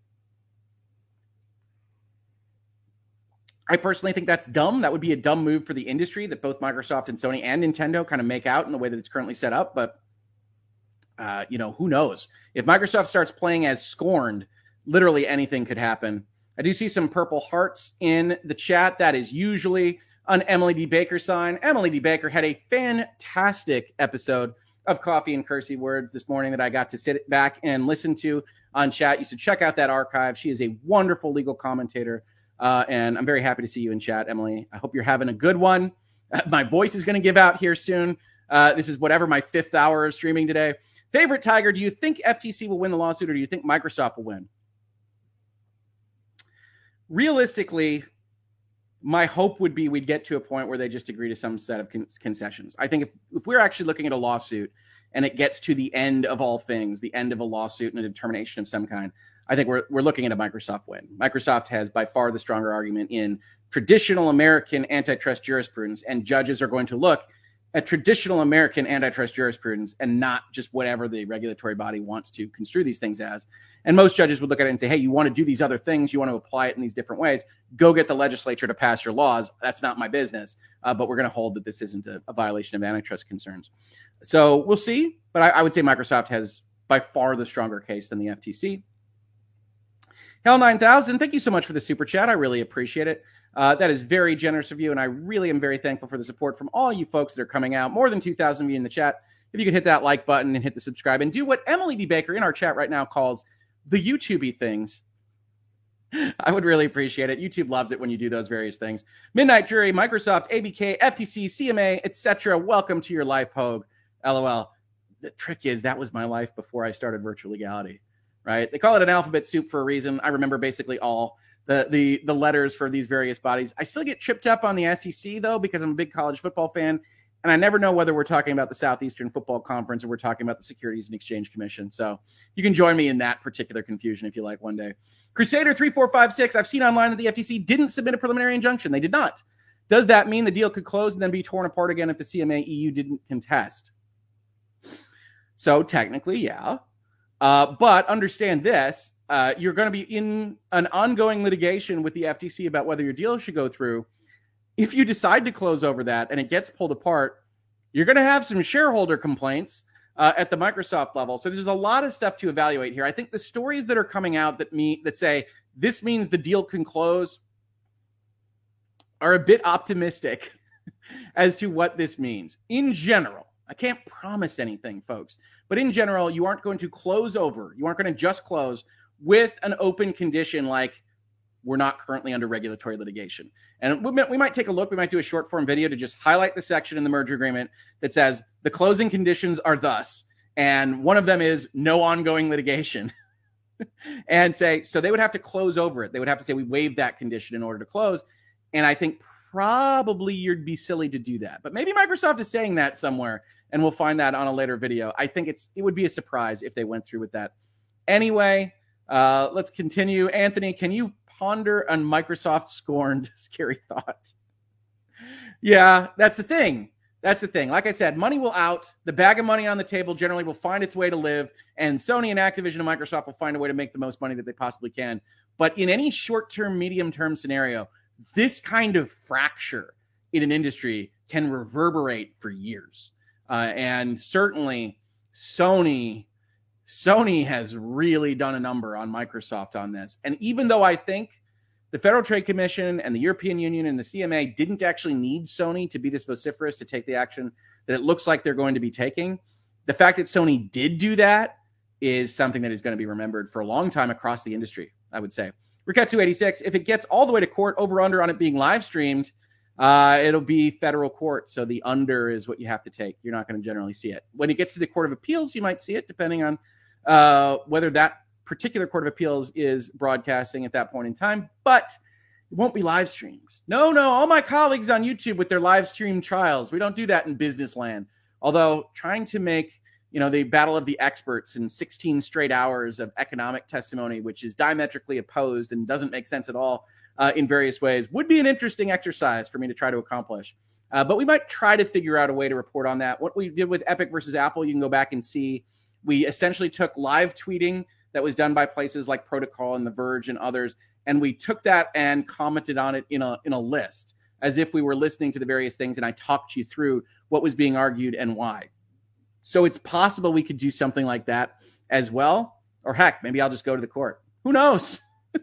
I personally think that's dumb. That would be a dumb move for the industry that both Microsoft and Sony and Nintendo kind of make out in the way that it's currently set up. But, uh, you know, who knows? If Microsoft starts playing as scorned, literally anything could happen. I do see some purple hearts in the chat. That is usually an Emily D. Baker sign. Emily D. Baker had a fantastic episode of Coffee and Curcy Words this morning that I got to sit back and listen to on chat. You should check out that archive. She is a wonderful legal commentator. Uh, and I'm very happy to see you in chat, Emily. I hope you're having a good one. my voice is going to give out here soon. Uh, this is whatever my fifth hour of streaming today. Favorite Tiger, do you think FTC will win the lawsuit or do you think Microsoft will win? Realistically, my hope would be we'd get to a point where they just agree to some set of con- concessions. I think if, if we're actually looking at a lawsuit and it gets to the end of all things, the end of a lawsuit and a determination of some kind, I think we're, we're looking at a Microsoft win. Microsoft has by far the stronger argument in traditional American antitrust jurisprudence, and judges are going to look at traditional American antitrust jurisprudence and not just whatever the regulatory body wants to construe these things as. And most judges would look at it and say, hey, you want to do these other things, you want to apply it in these different ways, go get the legislature to pass your laws. That's not my business. Uh, but we're going to hold that this isn't a, a, violation of antitrust concerns. So we'll see. But I, I would say Microsoft has by far the stronger case than the FTC. Hell 9000, thank you so much for the super chat. I really appreciate it. Uh, that is very generous of you, and I really am very thankful for the support from all you folks that are coming out. More than 2,000 of you in the chat. If you could hit that like button and hit the subscribe and do what Emily D. Baker in our chat right now calls the YouTubey things. I would really appreciate it. YouTube loves it when you do those various things. Midnight Jury, Microsoft, ABK, FTC, CMA, etc. Welcome to your life, Hoeg. LOL. The trick is that was my life before I started virtual legality, right? They call it an alphabet soup for a reason. I remember basically all the the the letters for these various bodies. I still get tripped up on the SEC though because I'm a big college football fan, and I never know whether we're talking about the Southeastern Football Conference or we're talking about the Securities and Exchange Commission. So you can join me in that particular confusion if you like one day. Crusader three four five six. I've seen online that the FTC didn't submit a preliminary injunction. They did not. Does that mean the deal could close and then be torn apart again if the CMA EU didn't contest? So technically, yeah. Uh, but understand this uh, you're going to be in an ongoing litigation with the FTC about whether your deal should go through. If you decide to close over that and it gets pulled apart, you're going to have some shareholder complaints uh, at the Microsoft level. So there's a lot of stuff to evaluate here. I think the stories that are coming out that me that say this means the deal can close are a bit optimistic as to what this means in general. I can't promise anything, folks, but in general, you aren't going to close over. You aren't going to just close with an open condition like we're not currently under regulatory litigation. And we might, take a look, we might do a short form video to just highlight the section in the merger agreement that says the closing conditions are thus. And one of them is no ongoing litigation. and say, so they would have to close over it. They would have to say, we waive that condition in order to close. And I think probably you'd be silly to do that. But maybe Microsoft is saying that somewhere, and we'll find that on a later video. I think it's it would be a surprise if they went through with that. Anyway, uh, let's continue. Anthony, can you ponder on Microsoft scorned scary thought? yeah, that's the thing. That's the thing. Like I said, money will out. The bag of money on the table generally will find its way to live, and Sony and Activision and Microsoft will find a way to make the most money that they possibly can. But in any short term, medium term scenario, this kind of fracture in an industry can reverberate for years. Uh, and certainly, Sony Sony has really done a number on Microsoft on this. And even though I think the Federal Trade Commission and the European Union and the CMA didn't actually need Sony to be this vociferous to take the action that it looks like they're going to be taking. The fact that Sony did do that is something that is going to be remembered for a long time across the industry, I would say. Ricat 286, if it gets all the way to court, over under on it being live streamed, uh, it'll be federal court. So the under is what you have to take. You're not going to generally see it. When it gets to the Court of Appeals, you might see it, depending on uh, whether that particular Court of Appeals is broadcasting at that point in time, but it won't be live streams. No, no, all my colleagues on YouTube with their live stream trials, we don't do that in business land. Although trying to make you know the battle of the experts in 16 straight hours of economic testimony, which is diametrically opposed and doesn't make sense at all uh, in various ways, would be an interesting exercise for me to try to accomplish. Uh, but we might try to figure out a way to report on that. What we did with Epic versus Apple, you can go back and see. We essentially took live tweeting that was done by places like Protocol and The Verge and others, and we took that and commented on it in a in a list as if we were listening to the various things, and I talked you through what was being argued and why. So it's possible we could do something like that as well, or heck, maybe I'll just go to the court. Who knows?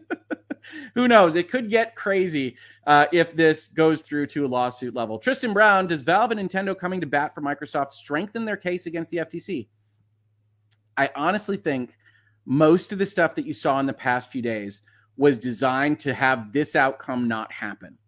Who knows? It could get crazy uh, if this goes through to a lawsuit level. Tristan Brown, does Valve and Nintendo coming to bat for Microsoft strengthen their case against the FTC? I honestly think most of the stuff that you saw in the past few days was designed to have this outcome not happen.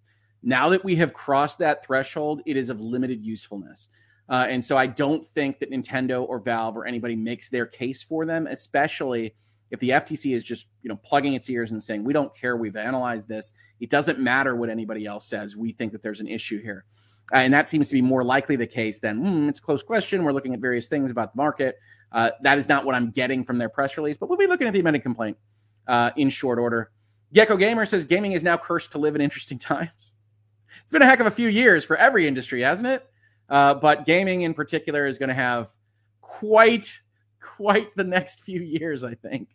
Now that we have crossed that threshold, it is of limited usefulness. Uh, and so I don't think that Nintendo or Valve or anybody makes their case for them, especially if the FTC is just you know plugging its ears and saying we don't care, we've analyzed this. It doesn't matter what anybody else says. We think that there's an issue here, uh, and that seems to be more likely the case than mm, it's a close question. We're looking at various things about the market. Uh, that is not what I'm getting from their press release, but we'll be looking at the amended complaint uh, in short order. Gecko Gamer says gaming is now cursed to live in interesting times. It's been a heck of a few years for every industry, hasn't it? Uh, but gaming in particular is going to have quite, quite the next few years, I think.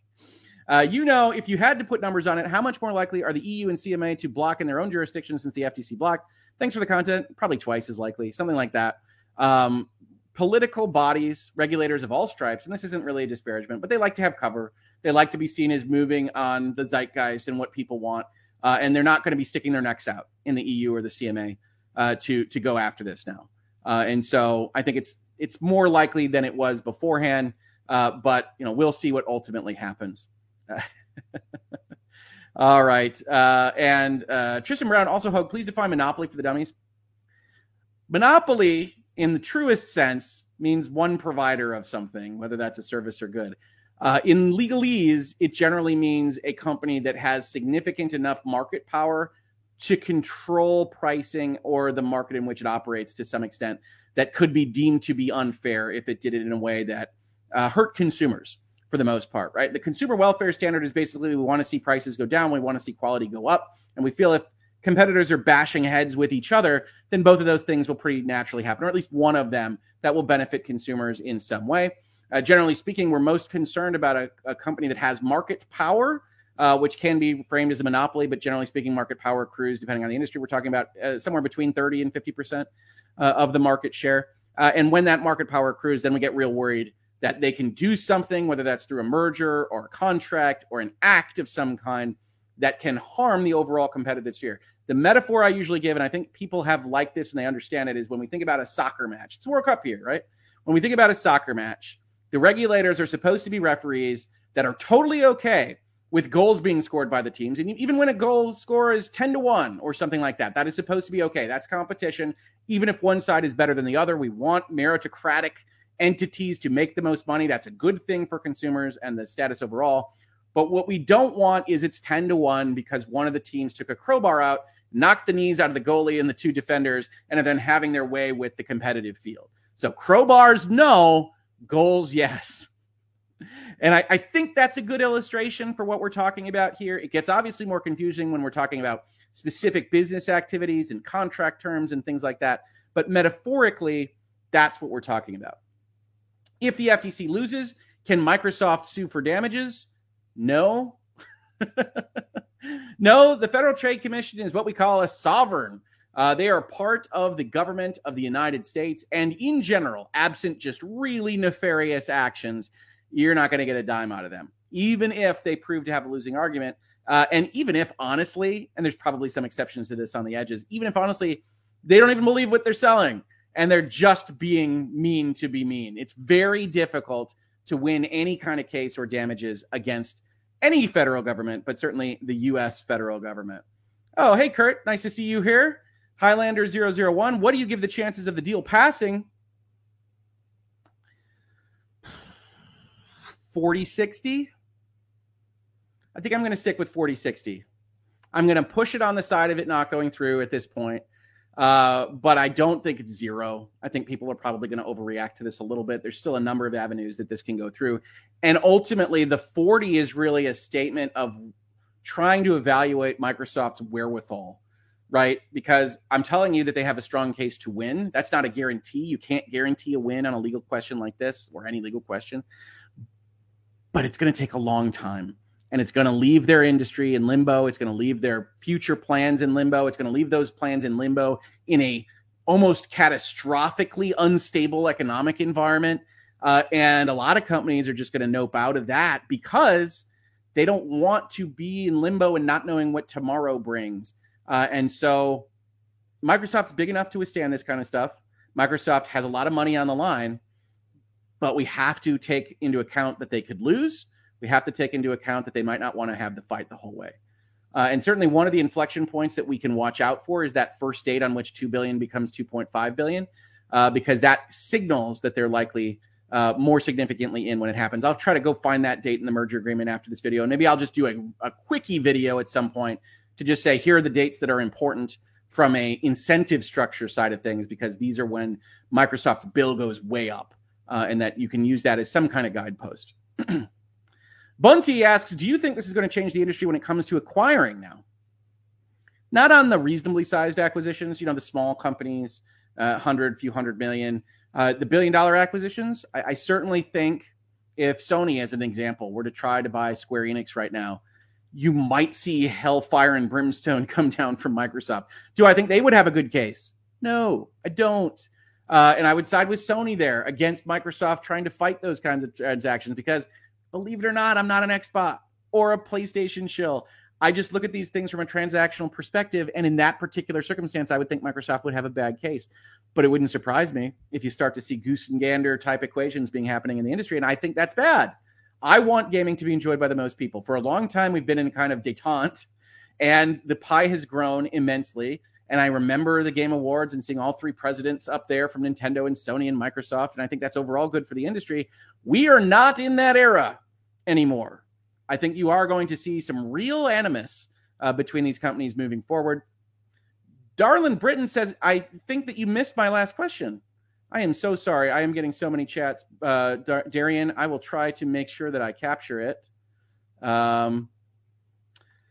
Uh, you know, if you had to put numbers on it, how much more likely are the EU and CMA to block in their own jurisdiction since the FTC blocked? Thanks for the content. Probably twice as likely, something like that. Um, political bodies, regulators of all stripes, and this isn't really a disparagement, but they like to have cover. They like to be seen as moving on the zeitgeist and what people want, uh, and they're not going to be sticking their necks out in the EU or the CMA uh, to to go after this now. Uh, and so I think it's it's more likely than it was beforehand, uh, but you know we'll see what ultimately happens. all right, uh, and uh, Tristan Brown also hope please define monopoly for the dummies. Monopoly in the truest sense means one provider of something, whether that's a service or good. Uh, in legalese, it generally means a company that has significant enough market power to control pricing or the market in which it operates to some extent that could be deemed to be unfair if it did it in a way that uh, hurt consumers for the most part, right? The consumer welfare standard is basically we want to see prices go down, we want to see quality go up, and we feel if competitors are bashing heads with each other, then both of those things will pretty naturally happen, or at least one of them that will benefit consumers in some way. Uh, generally speaking, we're most concerned about a, a company that has market power, uh, which can be framed as a monopoly, but generally speaking, market power accrues, depending on the industry, we're talking about uh, somewhere between 30 and 50% uh, of the market share. Uh, and when that market power accrues, then we get real worried that they can do something, whether that's through a merger or a contract or an act of some kind that can harm the overall competitive sphere. The metaphor I usually give, and I think people have liked this and they understand it, is when we think about a soccer match. It's World Cup here, right? When we think about a soccer match, the regulators are supposed to be referees that are totally okay with goals being scored by the teams. And even when a goal score is 10 to 1 or something like that, that is supposed to be okay. That's competition. Even if one side is better than the other, we want meritocratic entities to make the most money. That's a good thing for consumers and the status overall. But what we don't want is it's 10 to 1 because one of the teams took a crowbar out knocked the knees out of the goalie and the two defenders, and are then having their way with the competitive field. So crowbars, no. Goals, yes. And I, I, think that's a good illustration for what we're talking about here. It gets obviously more confusing when we're talking about specific business activities and contract terms and things like that. But metaphorically, that's what we're talking about. If the FTC loses, can Microsoft sue for damages? No. no, the Federal Trade Commission is what we call a sovereign. Uh, they are part of the government of the United States. And in general, absent just really nefarious actions, you're not going to get a dime out of them, even if they prove to have a losing argument. Uh, and even if honestly, and there's probably some exceptions to this on the edges, even if honestly, they don't even believe what they're selling and they're just being mean to be mean. It's very difficult to win any kind of case or damages against any federal government, but certainly the U.S. federal government. Oh, hey, Kurt, nice to see you here. Highlander 001, what do you give the chances of the deal passing? 40 60. I think I'm going to stick with 40 60. I'm going to push it on the side of it not going through at this point. Uh, but I don't think it's zero. I think people are probably going to overreact to this a little bit. There's still a number of avenues that this can go through. And ultimately, the 40 is really a statement of trying to evaluate Microsoft's wherewithal, right? Because I'm telling you that they have a strong case to win. That's not a guarantee. You can't guarantee a win on a legal question like this or any legal question but it's going to take a long time and it's going to leave their industry in limbo. It's going to leave their future plans in limbo. It's going to leave those plans in limbo in a almost catastrophically unstable economic environment. Uh, and a lot of companies are just going to nope out of that because they don't want to be in limbo and not knowing what tomorrow brings. Uh, and so microsoft's big enough to withstand this kind of stuff. Microsoft has a lot of money on the line but we have to take into account that they could lose. We have to take into account that they might not want to have the fight the whole way. Uh, and certainly one of the inflection points that we can watch out for is that first date on which 2 billion becomes 2.5 billion, uh, because that signals that they're likely uh, more significantly in when it happens. I'll try to go find that date in the merger agreement after this video. And maybe I'll just do a, a quickie video at some point to just say, here are the dates that are important from a incentive structure side of things, because these are when Microsoft's bill goes way up uh, and that you can use that as some kind of guidepost. Bunty asks, do you think this is going to change the industry when it comes to acquiring now? Not on the reasonably sized acquisitions, you know, the small companies, uh, hundred, few hundred million, uh, the billion dollar acquisitions. I, I certainly think if Sony, as an example, were to try to buy Square Enix right now, you might see hellfire and brimstone come down from Microsoft. Do I think they would have a good case? No, I don't. Uh, and I would side with Sony there against Microsoft trying to fight those kinds of transactions because, believe it or not, I'm not an Xbox or a PlayStation shill. I just look at these things from a transactional perspective. And in that particular circumstance, I would think Microsoft would have a bad case. But it wouldn't surprise me if you start to see goose and gander type equations being happening in the industry. And I think that's bad. I want gaming to be enjoyed by the most people. For a long time, we've been in kind of detente, and the pie has grown immensely. And I remember the Game Awards and seeing all three presidents up there from Nintendo and Sony and Microsoft. And I think that's overall good for the industry. We are not in that era anymore. I think you are going to see some real animus uh, between these companies moving forward. Darian Britton says, I think that you missed my last question. I am so sorry. I am getting so many chats. Uh, Darian, I will try to make sure that I capture it. Um,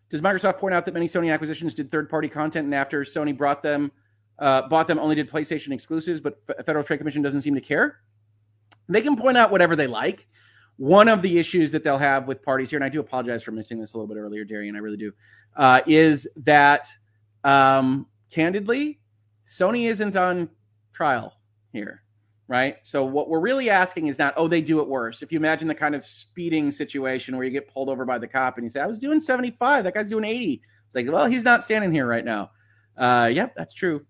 does Microsoft point out that many Sony acquisitions did third-party content, and after Sony brought them, uh, bought them, only did PlayStation exclusives, but F- Federal Trade Commission doesn't seem to care? They can point out whatever they like. One of the issues that they'll have with parties here, and I do apologize for missing this a little bit earlier, Darian, I really do, uh, is that um, candidly, Sony isn't on trial here right? So what we're really asking is not, oh, they do it worse. If you imagine the kind of speeding situation where you get pulled over by the cop and you say, I was doing 75, that guy's doing 80. It's like, well, he's not standing here right now. Uh, yep, that's true.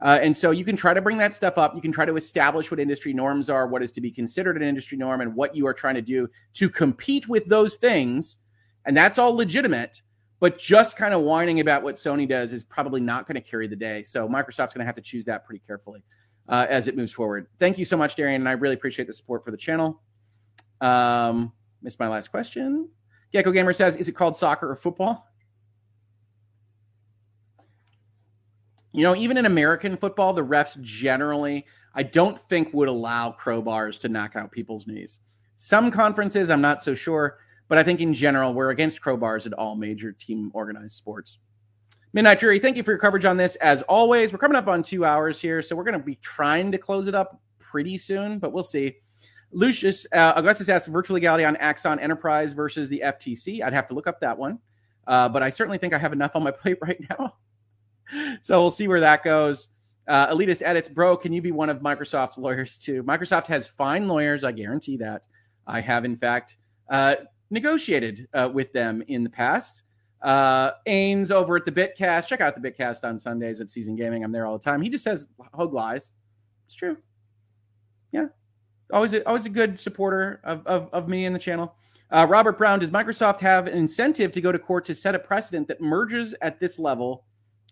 Uh, and so you can try to bring that stuff up. You can try to establish what industry norms are, what is to be considered an industry norm, and what you are trying to do to compete with those things. And that's all legitimate. But just kind of whining about what Sony does is probably not going to carry the day. So Microsoft's going to have to choose that pretty carefully uh, as it moves forward. Thank you so much, Darian, and I really appreciate the support for the channel. Um, missed my last question. Gecko Gamer says, "Is it called soccer or football?" you know, even in American football, the refs generally, I don't think would allow crowbars to knock out people's knees. Some conferences, I'm not so sure, but I think in general, we're against crowbars at all major team organized sports. Midnight Jury, thank you for your coverage on this. As always, we're coming up on two hours here, so we're going to be trying to close it up pretty soon, but we'll see. Lucius uh, Augustus asks virtual legality on Axon Enterprise versus the FTC. I'd have to look up that one, uh, but I certainly think I have enough on my plate right now so we'll see where that goes. Uh, Elitist edits, bro. Can you be one of Microsoft's lawyers too? Microsoft has fine lawyers. I guarantee that. I have, in fact, uh, negotiated uh, with them in the past. Uh, Ains over at the Bitcast. Check out the Bitcast on Sundays at Season Gaming. I'm there all the time. He just says hug lies. It's true. Yeah, always a, always a good supporter of, of, of me and the channel. Uh, Robert Brown, does Microsoft have an incentive to go to court to set a precedent that merges at this level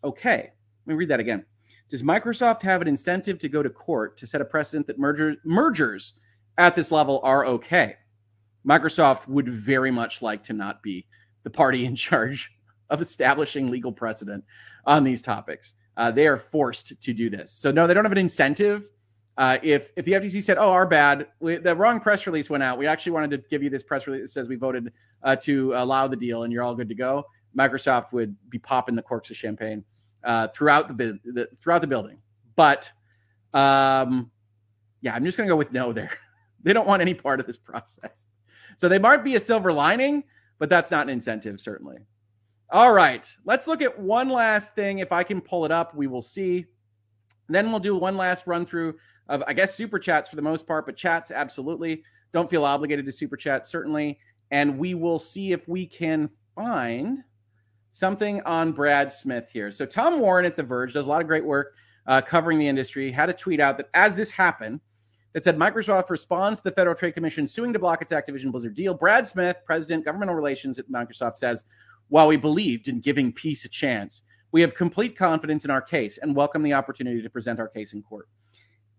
okay. Let me read that again. Does Microsoft have an incentive to go to court to set a precedent that merger, mergers at this level are okay? Microsoft would very much like to not be the party in charge of establishing legal precedent on these topics. Uh, they are forced to do this. So no, they don't have an incentive. Uh, if if the FTC said, "Oh, our bad, we, the wrong press release went out. We actually wanted to give you this press release that says we voted uh, to allow the deal, and you're all good to go," Microsoft would be popping the corks of champagne uh, throughout the, the, throughout the building. But um, yeah, I'm just going to go with no there. they don't want any part of this process. So they might be a silver lining, but that's not an incentive, certainly. All right, let's look at one last thing. If I can pull it up, we will see. then we'll do one last run through of, I guess, super chats for the most part, but chats absolutely. Don't feel obligated to super chat, certainly. And we will see if we can find something on Brad Smith here. So Tom Warren at The Verge does a lot of great work uh, covering the industry. Had a tweet out that as this happened, that said Microsoft responds to the Federal Trade Commission suing to block its Activision Blizzard deal. Brad Smith, president, governmental relations at Microsoft, says, "While we believed in giving peace a chance, we have complete confidence in our case and welcome the opportunity to present our case in court."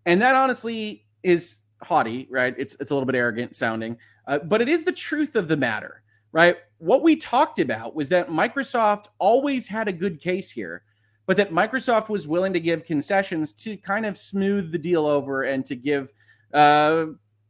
And that honestly is haughty, right? It's it's a little bit arrogant sounding, uh, but it is the truth of the matter right? What we talked about was that Microsoft always had a good case here, but that Microsoft was willing to give concessions to kind of smooth the deal over and to give uh,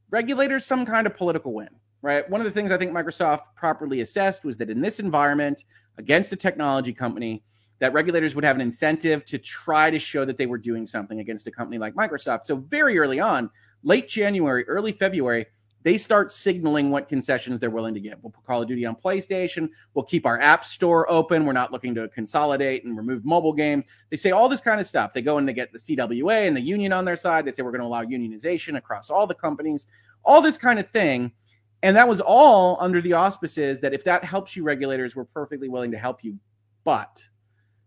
regulators some kind of political win, right? One of the things I think Microsoft properly assessed was that in this environment, against a technology company, that regulators would have an incentive to try to show that they were doing something against a company like Microsoft. So, very early on, late January, early February, they start signaling what concessions they're willing to give. We'll put Call of Duty on PlayStation. We'll keep our app store open. We're not looking to consolidate and remove mobile games. They say all this kind of stuff. They go and they get the CWA and the union on their side. They say we're going to allow unionization across all the companies, all this kind of thing. And that was all under the auspices that if that helps you, regulators, we're perfectly willing to help you. But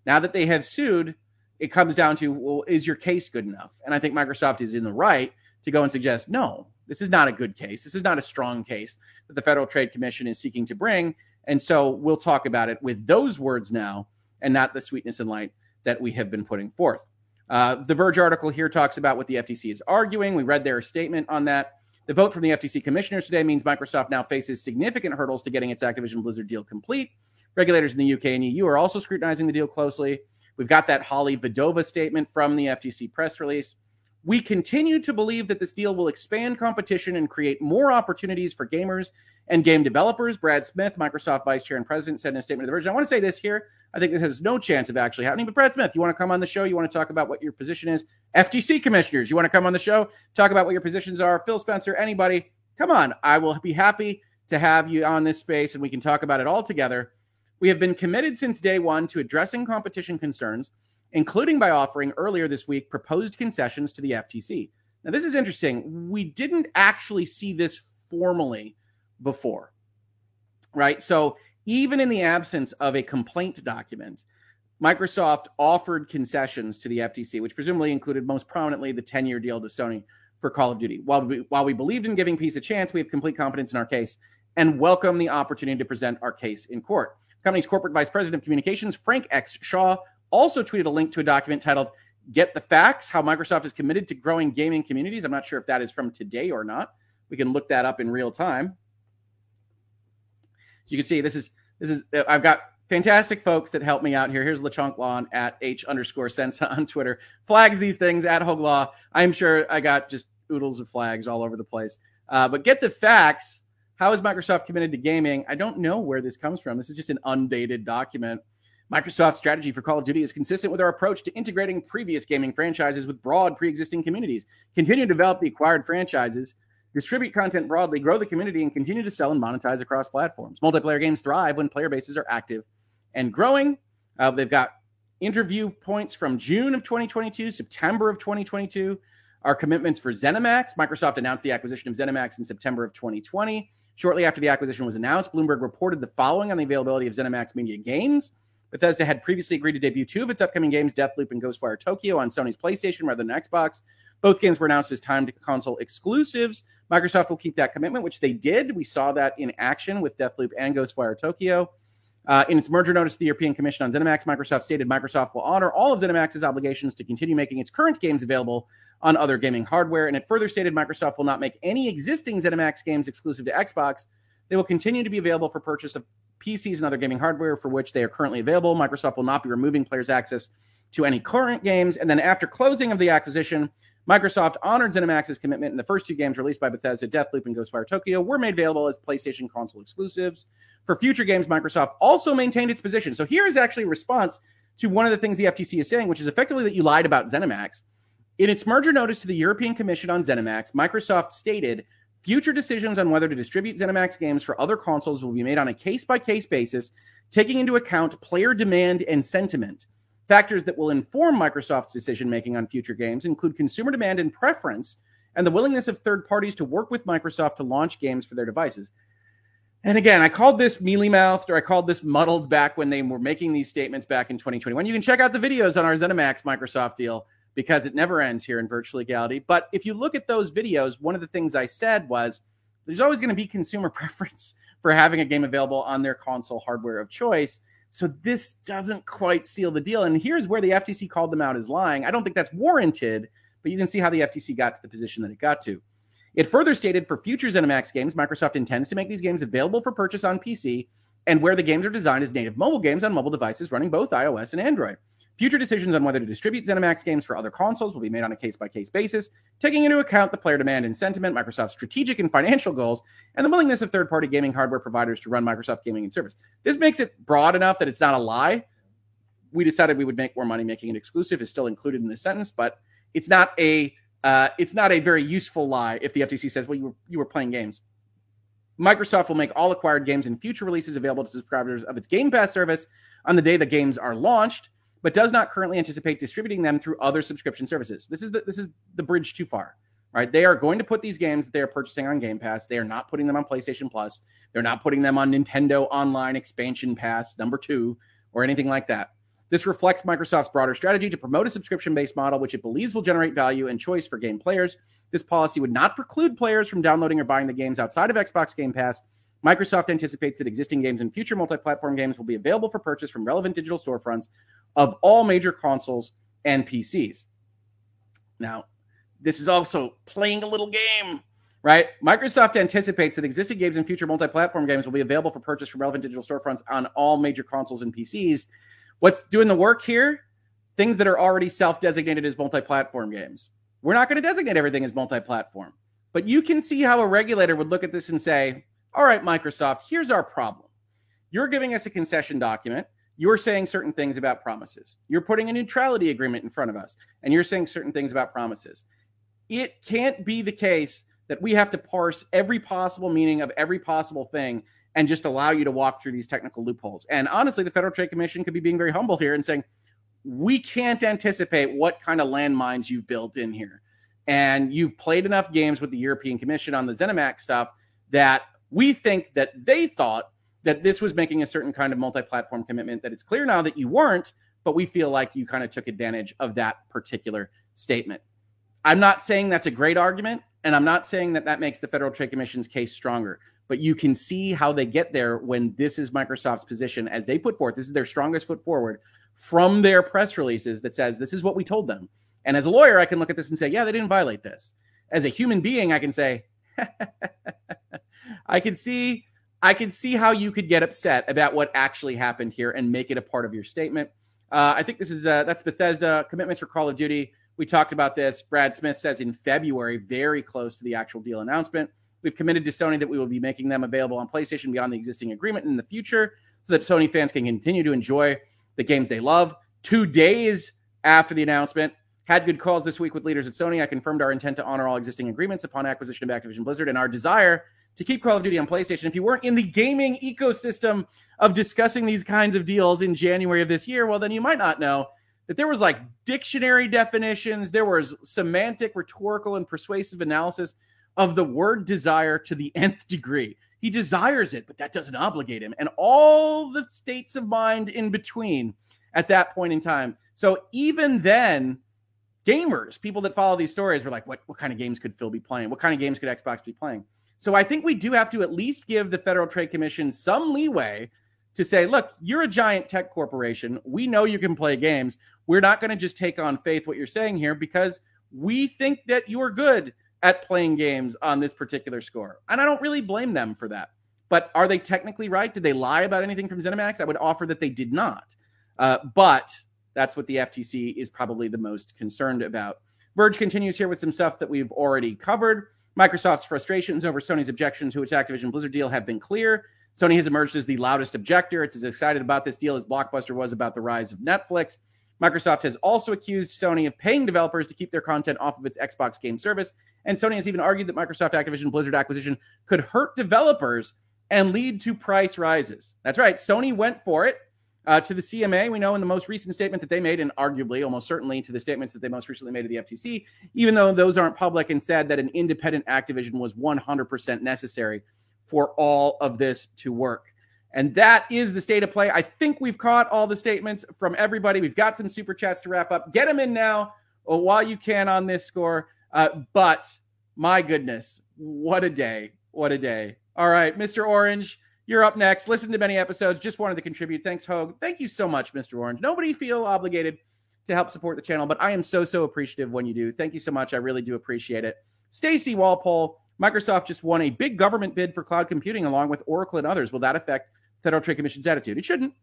now that they have sued, it comes down to, well, is your case good enough? And I think Microsoft is in the right to go and suggest, no, this is not a good case. This is not a strong case that the Federal Trade Commission is seeking to bring. And so we'll talk about it with those words now and not the sweetness and light that we have been putting forth. Uh, the Verge article here talks about what the FTC is arguing. We read their statement on that. The vote from the FTC commissioners today means Microsoft now faces significant hurdles to getting its Activision Blizzard deal complete. Regulators in the UK and EU are also scrutinizing the deal closely. We've got that Holly Vedova statement from the FTC press release. We continue to believe that this deal will expand competition and create more opportunities for gamers and game developers. Brad Smith, Microsoft Vice Chair and President, said in a statement to the Verge. I want to say this here. I think this has no chance of actually happening. But Brad Smith, you want to come on the show? You want to talk about what your position is? FTC commissioners, you want to come on the show? Talk about what your positions are? Phil Spencer, anybody? Come on. I will be happy to have you on this space and we can talk about it all together. We have been committed since day one to addressing competition concerns including by offering earlier this week proposed concessions to the FTC. Now, this is interesting. We didn't actually see this formally before, right? So, even in the absence of a complaint document, Microsoft offered concessions to the FTC, which presumably included most prominently the 10 year deal to Sony for Call of Duty. While we, while we believed in giving peace a chance, we have complete confidence in our case and welcome the opportunity to present our case in court. Company's corporate vice president of communications, Frank X. Shaw, also tweeted a link to a document titled Get the Facts How Microsoft is Committed to Growing Gaming Communities. I'm not sure if that is from today or not. We can look that up in real time. So you can see this is this is I've got fantastic folks that help me out here. Here's LeChunk Lawn at H underscore Sensa on Twitter. Flags these things at Hoeg Law. I'm sure I got just oodles of flags all over the place. Uh, but get the facts. How is Microsoft committed to gaming? I don't know where this comes from. This is just an undated document. Microsoft's strategy for Call of Duty is consistent with our approach to integrating previous gaming franchises with broad pre existing communities. Continue to develop the acquired franchises, distribute content broadly, grow the community, and continue to sell and monetize across platforms. Multiplayer games thrive when player bases are active and growing. Uh, they've got interview points from June of 2022, September of 2022. Our commitments for ZeniMax. Microsoft announced the acquisition of ZeniMax in September of 2020. Shortly after the acquisition was announced, Bloomberg reported the following on the availability of ZeniMax Media games. Bethesda had previously agreed to debut two of its upcoming games, Deathloop and Ghostwire Tokyo, on Sony's PlayStation rather than Xbox. Both games were announced as timed console exclusives. Microsoft will keep that commitment, which they did. We saw that in action with Deathloop and Ghostwire Tokyo. Uh, in its merger notice to the European Commission on ZeniMax, Microsoft stated Microsoft will honor all of ZeniMax's obligations to continue making its current games available on other gaming hardware. And it further stated Microsoft will not make any existing ZeniMax games exclusive to Xbox. They will continue to be available for purchase of PCs and other gaming hardware for which they are currently available. Microsoft will not be removing players' access to any current games. And then after closing of the acquisition, Microsoft honored ZeniMax's commitment, and the first two games released by Bethesda, Deathloop and Ghostwire Tokyo, were made available as PlayStation console exclusives. For future games, Microsoft also maintained its position. So here is actually a response to one of the things the FTC is saying, which is effectively that you lied about ZeniMax. In its merger notice to the European Commission on ZeniMax, Microsoft stated future decisions on whether to distribute ZeniMax games for other consoles will be made on a case by case basis, taking into account player demand and sentiment. Factors that will inform Microsoft's decision making on future games include consumer demand and preference, and the willingness of third parties to work with Microsoft to launch games for their devices. And again, I called this mealy mouthed or I called this muddled back when they were making these statements back in 2021. You can check out the videos on our ZeniMax Microsoft deal because it never ends here in virtual legality. But if you look at those videos, one of the things I said was there's always going to be consumer preference for having a game available on their console hardware of choice. So this doesn't quite seal the deal. And here's where the FTC called them out as lying. I don't think that's warranted, but you can see how the FTC got to the position that it got to. It further stated for future ZeniMax games, Microsoft intends to make these games available for purchase on PC and where the games are designed as native mobile games on mobile devices running both iOS and Android. Future decisions on whether to distribute ZeniMax games for other consoles will be made on a case by case basis, taking into account the player demand and sentiment, Microsoft's strategic and financial goals, and the willingness of third party gaming hardware providers to run Microsoft gaming and service. This makes it broad enough that it's not a lie. We decided we would make more money making it exclusive, is still included in the sentence, but it's not a uh, it's not a very useful lie if the FTC says, well, you were, you were playing games. Microsoft will make all acquired games and future releases available to subscribers of its Game Pass service on the day the games are launched, but does not currently anticipate distributing them through other subscription services. This is the, this is the bridge too far. Right? They are going to put these games that they are purchasing on Game Pass. They are not putting them on PlayStation Plus. They're not putting them on Nintendo Online Expansion Pass number two or anything like that. This reflects Microsoft's broader strategy to promote a subscription based model, which it believes will generate value and choice for game players. This policy would not preclude players from downloading or buying the games outside of Xbox Game Pass. Microsoft anticipates that existing games and future multi platform games will be available for purchase from relevant digital storefronts of all major consoles and PCs. Now, this is also playing a little game, right? Microsoft anticipates that existing games and future multi platform games will be available for purchase from relevant digital storefronts on all major consoles and PCs. What's doing the work here? Things that are already self designated as multi platform games. We're not going to designate everything as multi platform. But you can see how a regulator would look at this and say, all right, Microsoft, here's our problem. You're giving us a concession document. You're saying certain things about promises. You're putting a neutrality agreement in front of us, and you're saying certain things about promises. It can't be the case that we have to parse every possible meaning of every possible thing and just allow you to walk through these technical loopholes. And honestly, the Federal Trade Commission could be being very humble here and saying, we can't anticipate what kind of landmines you've built in here. And you've played enough games with the European Commission on the ZeniMax stuff that we think that they thought that this was making a certain kind of multi-platform commitment that it's clear now that you weren't, but we feel like you kind of took advantage of that particular statement. I'm not saying that's a great argument, and I'm not saying that that makes the Federal Trade Commission's case stronger but you can see how they get there when this is Microsoft's position as they put forth. This is their strongest foot forward from their press releases that says this is what we told them. And as a lawyer, I can look at this and say, yeah, they didn't violate this. As a human being, I can say, I can see I can see how you could get upset about what actually happened here and make it a part of your statement. Uh, I think this is uh, that's Bethesda commitments for Call of Duty. We talked about this. Brad Smith says in February, very close to the actual deal announcement. We've committed to Sony that we will be making them available on PlayStation beyond the existing agreement in the future so that Sony fans can continue to enjoy the games they love. Two days after the announcement, had good calls this week with leaders at Sony. I confirmed our intent to honor all existing agreements upon acquisition of Activision Blizzard and our desire to keep Call of Duty on PlayStation. If you weren't in the gaming ecosystem of discussing these kinds of deals in January of this year, well, then you might not know that there was like dictionary definitions, there was semantic, rhetorical, and persuasive analysis of the word desire to the nth degree. He desires it, but that doesn't obligate him. And all the states of mind in between at that point in time. So even then, gamers, people that follow these stories, were like, what, what kind of games could Phil be playing? What kind of games could Xbox be playing? So I think we do have to at least give the Federal Trade Commission some leeway to say, look, you're a giant tech corporation. We know you can play games. We're not going to just take on faith what you're saying here because we think that you're good at playing games on this particular score. And I don't really blame them for that. But are they technically right? Did they lie about anything from ZeniMax? I would offer that they did not. Uh, but that's what the FTC is probably the most concerned about. Verge continues here with some stuff that we've already covered. Microsoft's frustrations over Sony's objection to its Activision Blizzard deal have been clear. Sony has emerged as the loudest objector. It's as excited about this deal as Blockbuster was about the rise of Netflix. Microsoft has also accused Sony of paying developers to keep their content off of its Xbox game service. And Sony has even argued that Microsoft Activision Blizzard acquisition could hurt developers and lead to price rises. That's right. Sony went for it uh, to the CMA. We know in the most recent statement that they made, and arguably almost certainly to the statements that they most recently made to the FTC, even though those aren't public, and said that an independent Activision was 100% necessary for all of this to work. And that is the state of play. I think we've caught all the statements from everybody. We've got some super chats to wrap up. Get them in now uh, while you can on this score. Uh, but my goodness, what a day. What a day. All right, Mr. Orange, you're up next. Listen to many episodes. Just wanted to contribute. Thanks, Hoeg. Thank you so much, Mr. Orange. Nobody feel obligated to help support the channel, but I am so, so appreciative when you do. Thank you so much. I really do appreciate it. Stacy Walpole, Microsoft just won a big government bid for cloud computing along with Oracle and others. Will that affect Federal Trade Commission's attitude. It shouldn't.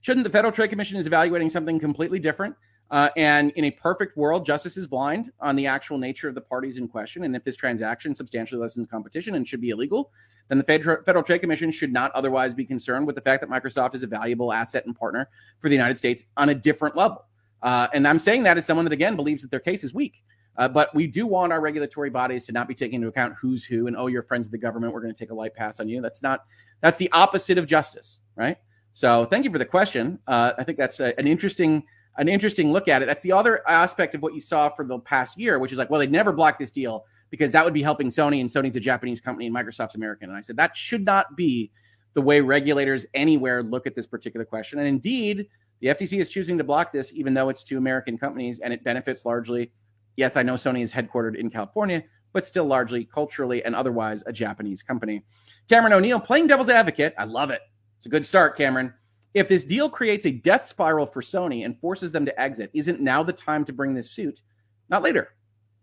Shouldn't the Federal Trade Commission is evaluating something completely different? Uh, and in a perfect world, justice is blind on the actual nature of the parties in question. And if this transaction substantially lessens competition and should be illegal, then the Federal Trade Commission should not otherwise be concerned with the fact that Microsoft is a valuable asset and partner for the United States on a different level. Uh, and I'm saying that as someone that, again, believes that their case is weak. Uh, but we do want our regulatory bodies to not be taking into account who's who and oh, you're friends of the government. We're going to take a light pass on you. That's not that's the opposite of justice, right? So thank you for the question. Uh, I think that's a, an interesting an interesting look at it. That's the other aspect of what you saw for the past year, which is like, well, they'd never block this deal because that would be helping Sony, and Sony's a Japanese company, and Microsoft's American. And I said that should not be the way regulators anywhere look at this particular question. And indeed, the FTC is choosing to block this, even though it's two American companies, and it benefits largely. Yes, I know Sony is headquartered in California, but still largely culturally and otherwise a Japanese company. Cameron O'Neill playing devil's advocate. I love it. It's a good start, Cameron. If this deal creates a death spiral for Sony and forces them to exit, isn't now the time to bring this suit? Not later.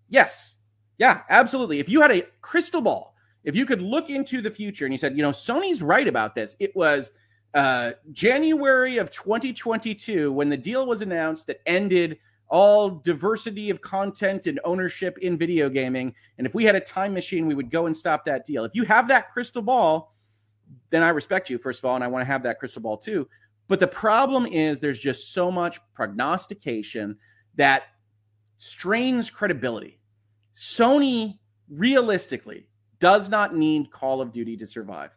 Yes. Yeah, absolutely. If you had a crystal ball, if you could look into the future and you said, you know, Sony's right about this, it was uh, January of 2022 when the deal was announced that ended all diversity of content and ownership in video gaming. And if we had a time machine, we would go and stop that deal. If you have that crystal ball, then I respect you, first of all, and I want to have that crystal ball too. But the problem is there's just so much prognostication that strains credibility. Sony realistically does not need Call of Duty to survive.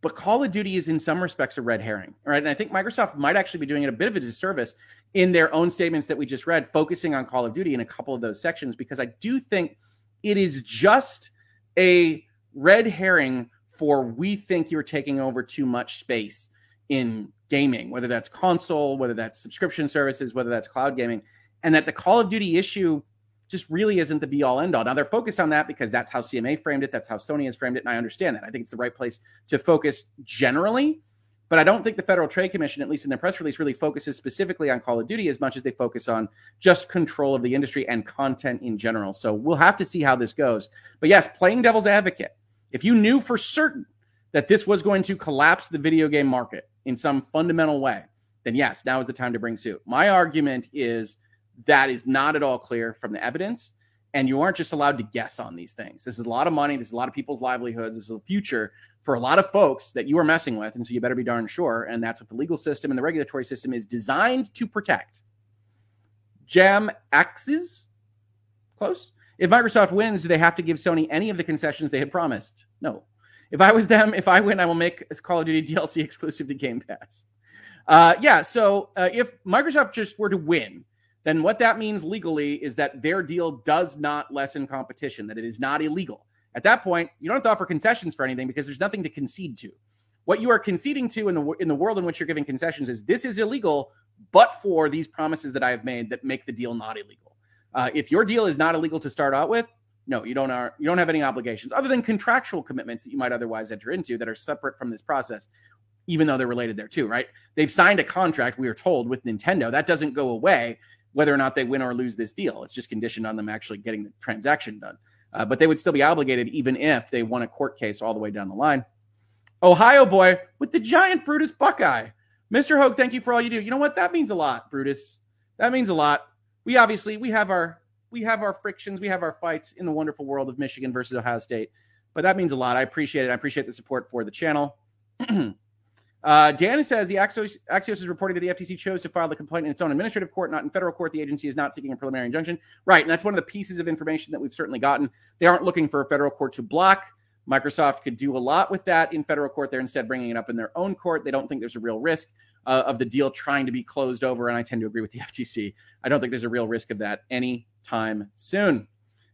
But Call of Duty is in some respects a red herring, right? And I think Microsoft might actually be doing it a bit of a disservice in their own statements that we just read, focusing on Call of Duty in a couple of those sections, because I do think it is just a red herring for we think you're taking over too much space in gaming, whether that's console, whether that's subscription services, whether that's cloud gaming, and that the Call of Duty issue just really isn't the be all end all. Now they're focused on that because that's how CMA framed it, that's how Sony has framed it, and I understand that. I think it's the right place to focus generally but I don't think the Federal Trade Commission, at least in their press release, really focuses specifically on Call of Duty as much as they focus on just control of the industry and content in general. So we'll have to see how this goes. But yes, playing devil's advocate, if you knew for certain that this was going to collapse the video game market in some fundamental way, then yes, now is the time to bring suit. My argument is that is not at all clear from the evidence. And you aren't just allowed to guess on these things. This is a lot of money. This is a lot of people's livelihoods. This is a future for a lot of folks that you are messing with. And so you better be darn sure. And that's what the legal system and the regulatory system is designed to protect. Jam axes? Close? If Microsoft wins, do they have to give Sony any of the concessions they had promised? No. If I was them, if I win, I will make Call of Duty DLC exclusive to Game Pass. Uh, yeah, so uh, if Microsoft just were to win, then what that means legally is that their deal does not lessen competition, that it is not illegal. At that point, you don't have to offer concessions for anything because there's nothing to concede to. What you are conceding to in the in the world in which you're giving concessions is this is illegal, but for these promises that I have made that make the deal not illegal. Uh, if your deal is not illegal to start out with, no, you don't are you don't have any obligations other than contractual commitments that you might otherwise enter into that are separate from this process, even though they're related there too, right? They've signed a contract, we are told, with Nintendo. That doesn't go away whether or not they win or lose this deal. It's just conditioned on them actually getting the transaction done. Uh, but they would still be obligated even if they won a court case all the way down the line. Ohio boy with the giant Brutus Buckeye. Mr. Hoeg, thank you for all you do. You know what? That means a lot, Brutus. That means a lot. We obviously we have our we have our frictions, we have our fights in the wonderful world of Michigan versus Ohio State. But that means a lot. I appreciate it. I appreciate the support for the channel. Uh, Dan says the Axios, Axios is reporting that the FTC chose to file the complaint in its own administrative court, not in federal court. The agency is not seeking a preliminary injunction. Right. And that's one of the pieces of information that we've certainly gotten. They aren't looking for a federal court to block. Microsoft could do a lot with that in federal court. They're instead bringing it up in their own court. They don't think there's a real risk uh, of the deal trying to be closed over. And I tend to agree with the FTC. I don't think there's a real risk of that anytime soon.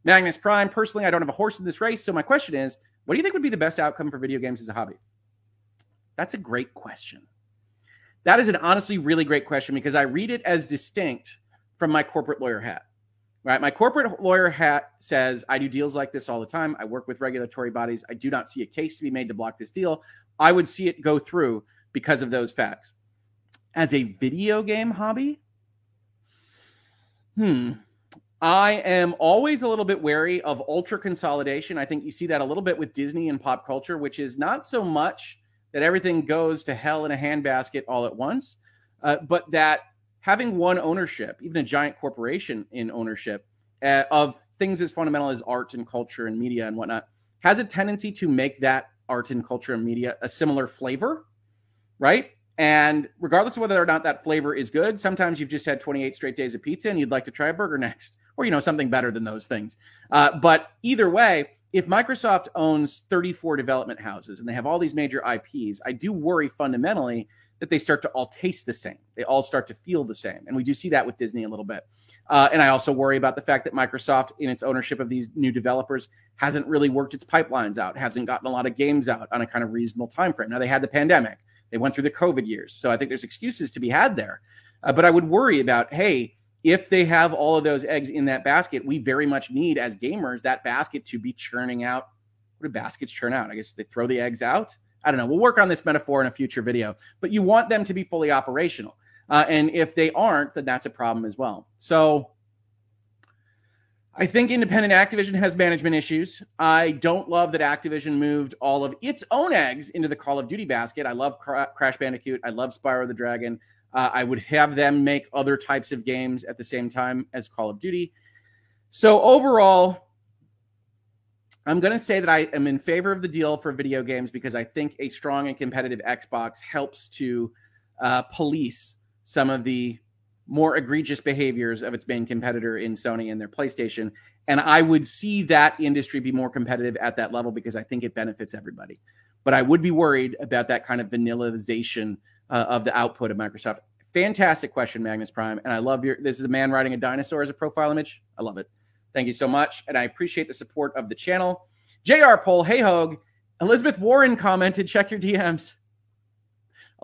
Magnus Prime, personally, I don't have a horse in this race. So my question is what do you think would be the best outcome for video games as a hobby? That's a great question. That is an honestly really great question because I read it as distinct from my corporate lawyer hat. Right? My corporate lawyer hat says I do deals like this all the time. I work with regulatory bodies. I do not see a case to be made to block this deal. I would see it go through because of those facts. As a video game hobby, hmm, I am always a little bit wary of ultra consolidation. I think you see that a little bit with Disney and pop culture, which is not so much that everything goes to hell in a handbasket all at once, uh, but that having one ownership, even a giant corporation in ownership uh, of things as fundamental as art and culture and media and whatnot, has a tendency to make that art and culture and media a similar flavor, right? And regardless of whether or not that flavor is good, sometimes you've just had 28 straight days of pizza and you'd like to try a burger next, or you know something better than those things. Uh, but either way, if Microsoft owns 34 development houses and they have all these major IPs, I do worry fundamentally that they start to all taste the same. They all start to feel the same. And we do see that with Disney a little bit. Uh, and I also worry about the fact that Microsoft, in its ownership of these new developers, hasn't really worked its pipelines out, hasn't gotten a lot of games out on a kind of reasonable time frame. Now they had the pandemic, they went through the COVID years, so I think there's excuses to be had there. Uh, but I would worry about, hey, if they have all of those eggs in that basket, we very much need as gamers that basket to be churning out. What do baskets churn out? I guess they throw the eggs out. I don't know. We'll work on this metaphor in a future video, but you want them to be fully operational. Uh, and if they aren't, then that's a problem as well. So I think independent Activision has management issues. I don't love that Activision moved all of its own eggs into the Call of Duty basket. I love Crash Bandicoot. I love Spyro the Dragon. Uh, I would have them make other types of games at the same time as Call of Duty. So overall, I'm going to say that I am in favor of the deal for video games because I think a strong and competitive Xbox helps to uh, police some of the more egregious behaviors of its main competitor in Sony and their PlayStation. And I would see that industry be more competitive at that level because I think it benefits everybody. But I would be worried about that kind of vanillization uh, of the output of Microsoft? Fantastic question, Magnus Prime. And I love your. This is a man riding a dinosaur as a profile image. I love it. Thank you so much, and I appreciate the support of the channel. Jr. Poll, hey Hoeg, Elizabeth Warren commented. Check your DMs.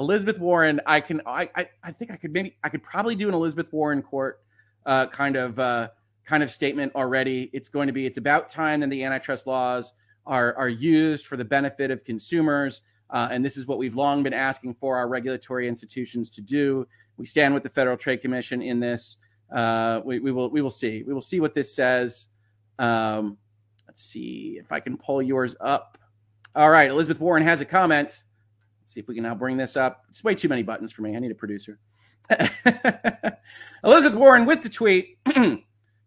Elizabeth Warren, I can. I, I, I think I could maybe. I could probably do an Elizabeth Warren court uh, kind of uh, kind of statement already. It's going to be. It's about time that the antitrust laws are are used for the benefit of consumers. Uh, and this is what we've long been asking for our regulatory institutions to do. We stand with the Federal Trade Commission in this. Uh, we, we, will we will see. We will see what this says. Um, let's see if I can pull yours up. All right, Elizabeth Warren has a comment. See if we can now bring this up. It's way too many buttons for me. I need a producer. Elizabeth Warren with the tweet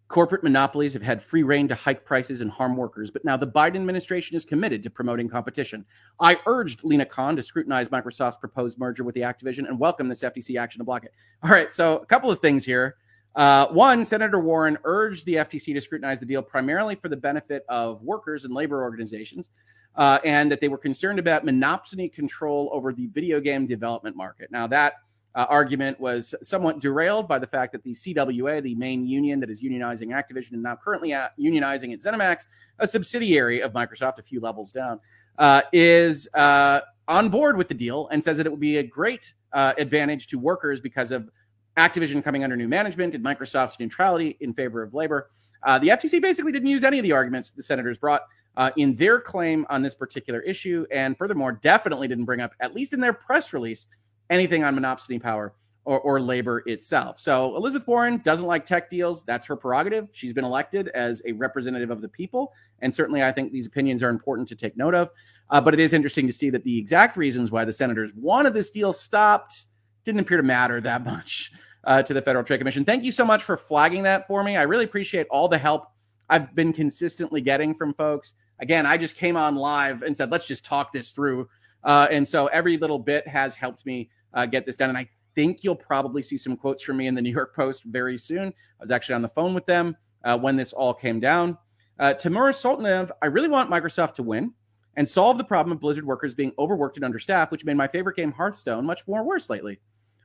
Corporate monopolies have had free rein to hike prices and harm workers, but now the Biden administration is committed to promoting competition. I urged Lina Khan to scrutinize Microsoft's proposed merger with the Activision and welcome this FTC action to block it. All right, so a couple of things here. Uh, one, Senator Warren urged the FTC to scrutinize the deal primarily for the benefit of workers and labor organizations, uh, and that they were concerned about monopsony control over the video game development market. Now, that uh, argument was somewhat derailed by the fact that the CWA, the main union that is unionizing Activision and now currently unionizing at ZeniMax, a subsidiary of Microsoft a few levels down, uh, is uh, on board with the deal and says that it would be a great uh, advantage to workers because of Activision coming under new management and Microsoft's neutrality in favor of labor. Uh, the FTC basically didn't use any of the arguments the senators brought uh, in their claim on this particular issue, and furthermore, definitely didn't bring up, at least in their press release, anything on monopsony power or, or, labor itself. So Elizabeth Warren doesn't like tech deals. That's her prerogative. She's been elected as a representative of the people. And certainly I think these opinions are important to take note of. Uh, but it is interesting to see that the exact reasons why the senators wanted this deal stopped didn't appear to matter that much uh, to the Federal Trade Commission. Thank you so much for flagging that for me. I really appreciate all the help I've been consistently getting from folks. Again, I just came on live and said, let's just talk this through. Uh, and so every little bit has helped me uh, get this done. And I think you'll probably see some quotes from me in the New York Post very soon. I was actually on the phone with them uh, when this all came down. Uh, Timur Sultanov, I really want Microsoft to win and solve the problem of Blizzard workers being overworked and understaffed, which made my favorite game, Hearthstone, much more worse lately.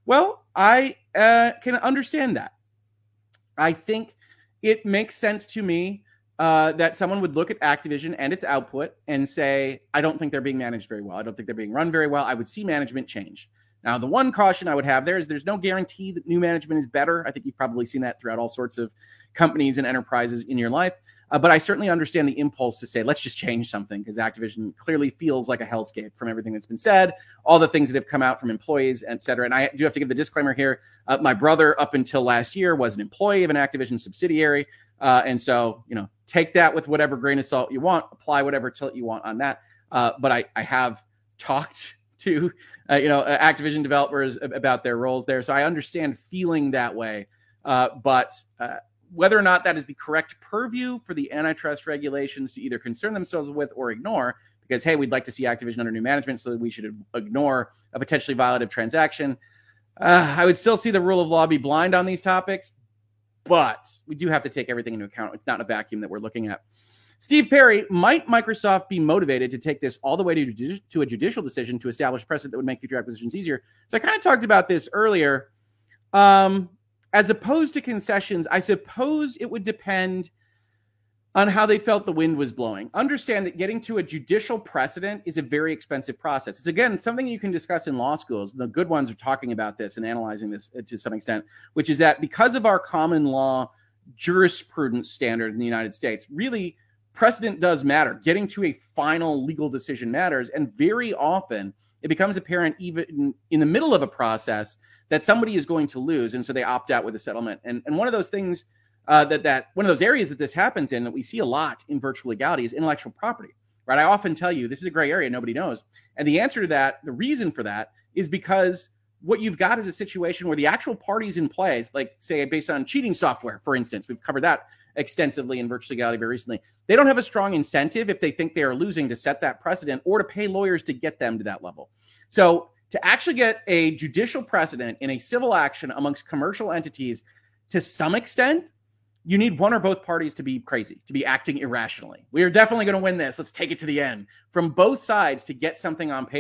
Well, I uh, can understand that. I think it makes sense to me uh, that someone would look at Activision and its output and say, I don't think they're being managed very well. I don't think they're being run very well. I would see management change. Now, the one caution I would have there is there's no guarantee that new management is better. I think you've probably seen that throughout all sorts of companies and enterprises in your life. Uh, but I certainly understand the impulse to say, let's just change something because Activision clearly feels like a hellscape from everything that's been said, all the things that have come out from employees, et cetera. And I do have to give the disclaimer here. Uh, my brother, up until last year, was an employee of an Activision subsidiary. Uh, and so, you know, take that with whatever grain of salt you want, apply whatever tilt you want on that. Uh, but I, I have talked to uh, you know uh, Activision developers about their roles there. So I understand feeling that way, uh, but uh, whether or not that is the correct purview for the antitrust regulations to either concern themselves with or ignore, because hey, we'd like to see Activision under new management, so we should ignore a potentially violative transaction. I would still see the rule of law be blind on these topics, but we do have to take everything into account. It's not a vacuum that we're looking at. Steve Perry, might Microsoft be motivated to take this all the way to, to a judicial decision to establish precedent that would make future acquisitions easier? So I kind of talked about this earlier. Um, as opposed to concessions, I suppose it would depend on how they felt the wind was blowing. Understand that getting to a judicial precedent is a very expensive process. It's again something you can discuss in law schools. The good ones are talking about this and analyzing this uh, to some extent, which is that because of our common law jurisprudence standard in the United States, really precedent does matter. Getting to a final legal decision matters. And very often it becomes apparent, even in, in, the middle of a process, that somebody is going to lose. And so they opt out with a settlement. And, and one of those things uh, that, that one of those areas that this happens in that we see a lot in virtual legality is intellectual property, right? I often tell you this is a gray area nobody knows. And the answer to that, the reason for that is because what you've got is a situation where the actual parties in play, like say based on cheating software, for instance, we've covered that extensively in virtual legality very recently. They don't have a strong incentive if they think they are losing to set that precedent or to pay lawyers to get them to that level. So to actually get a judicial precedent in a civil action amongst commercial entities, to some extent, you need one or both parties to be crazy, to be acting irrationally. We are definitely going to win this. Let's take it to the end from both sides to get something on paper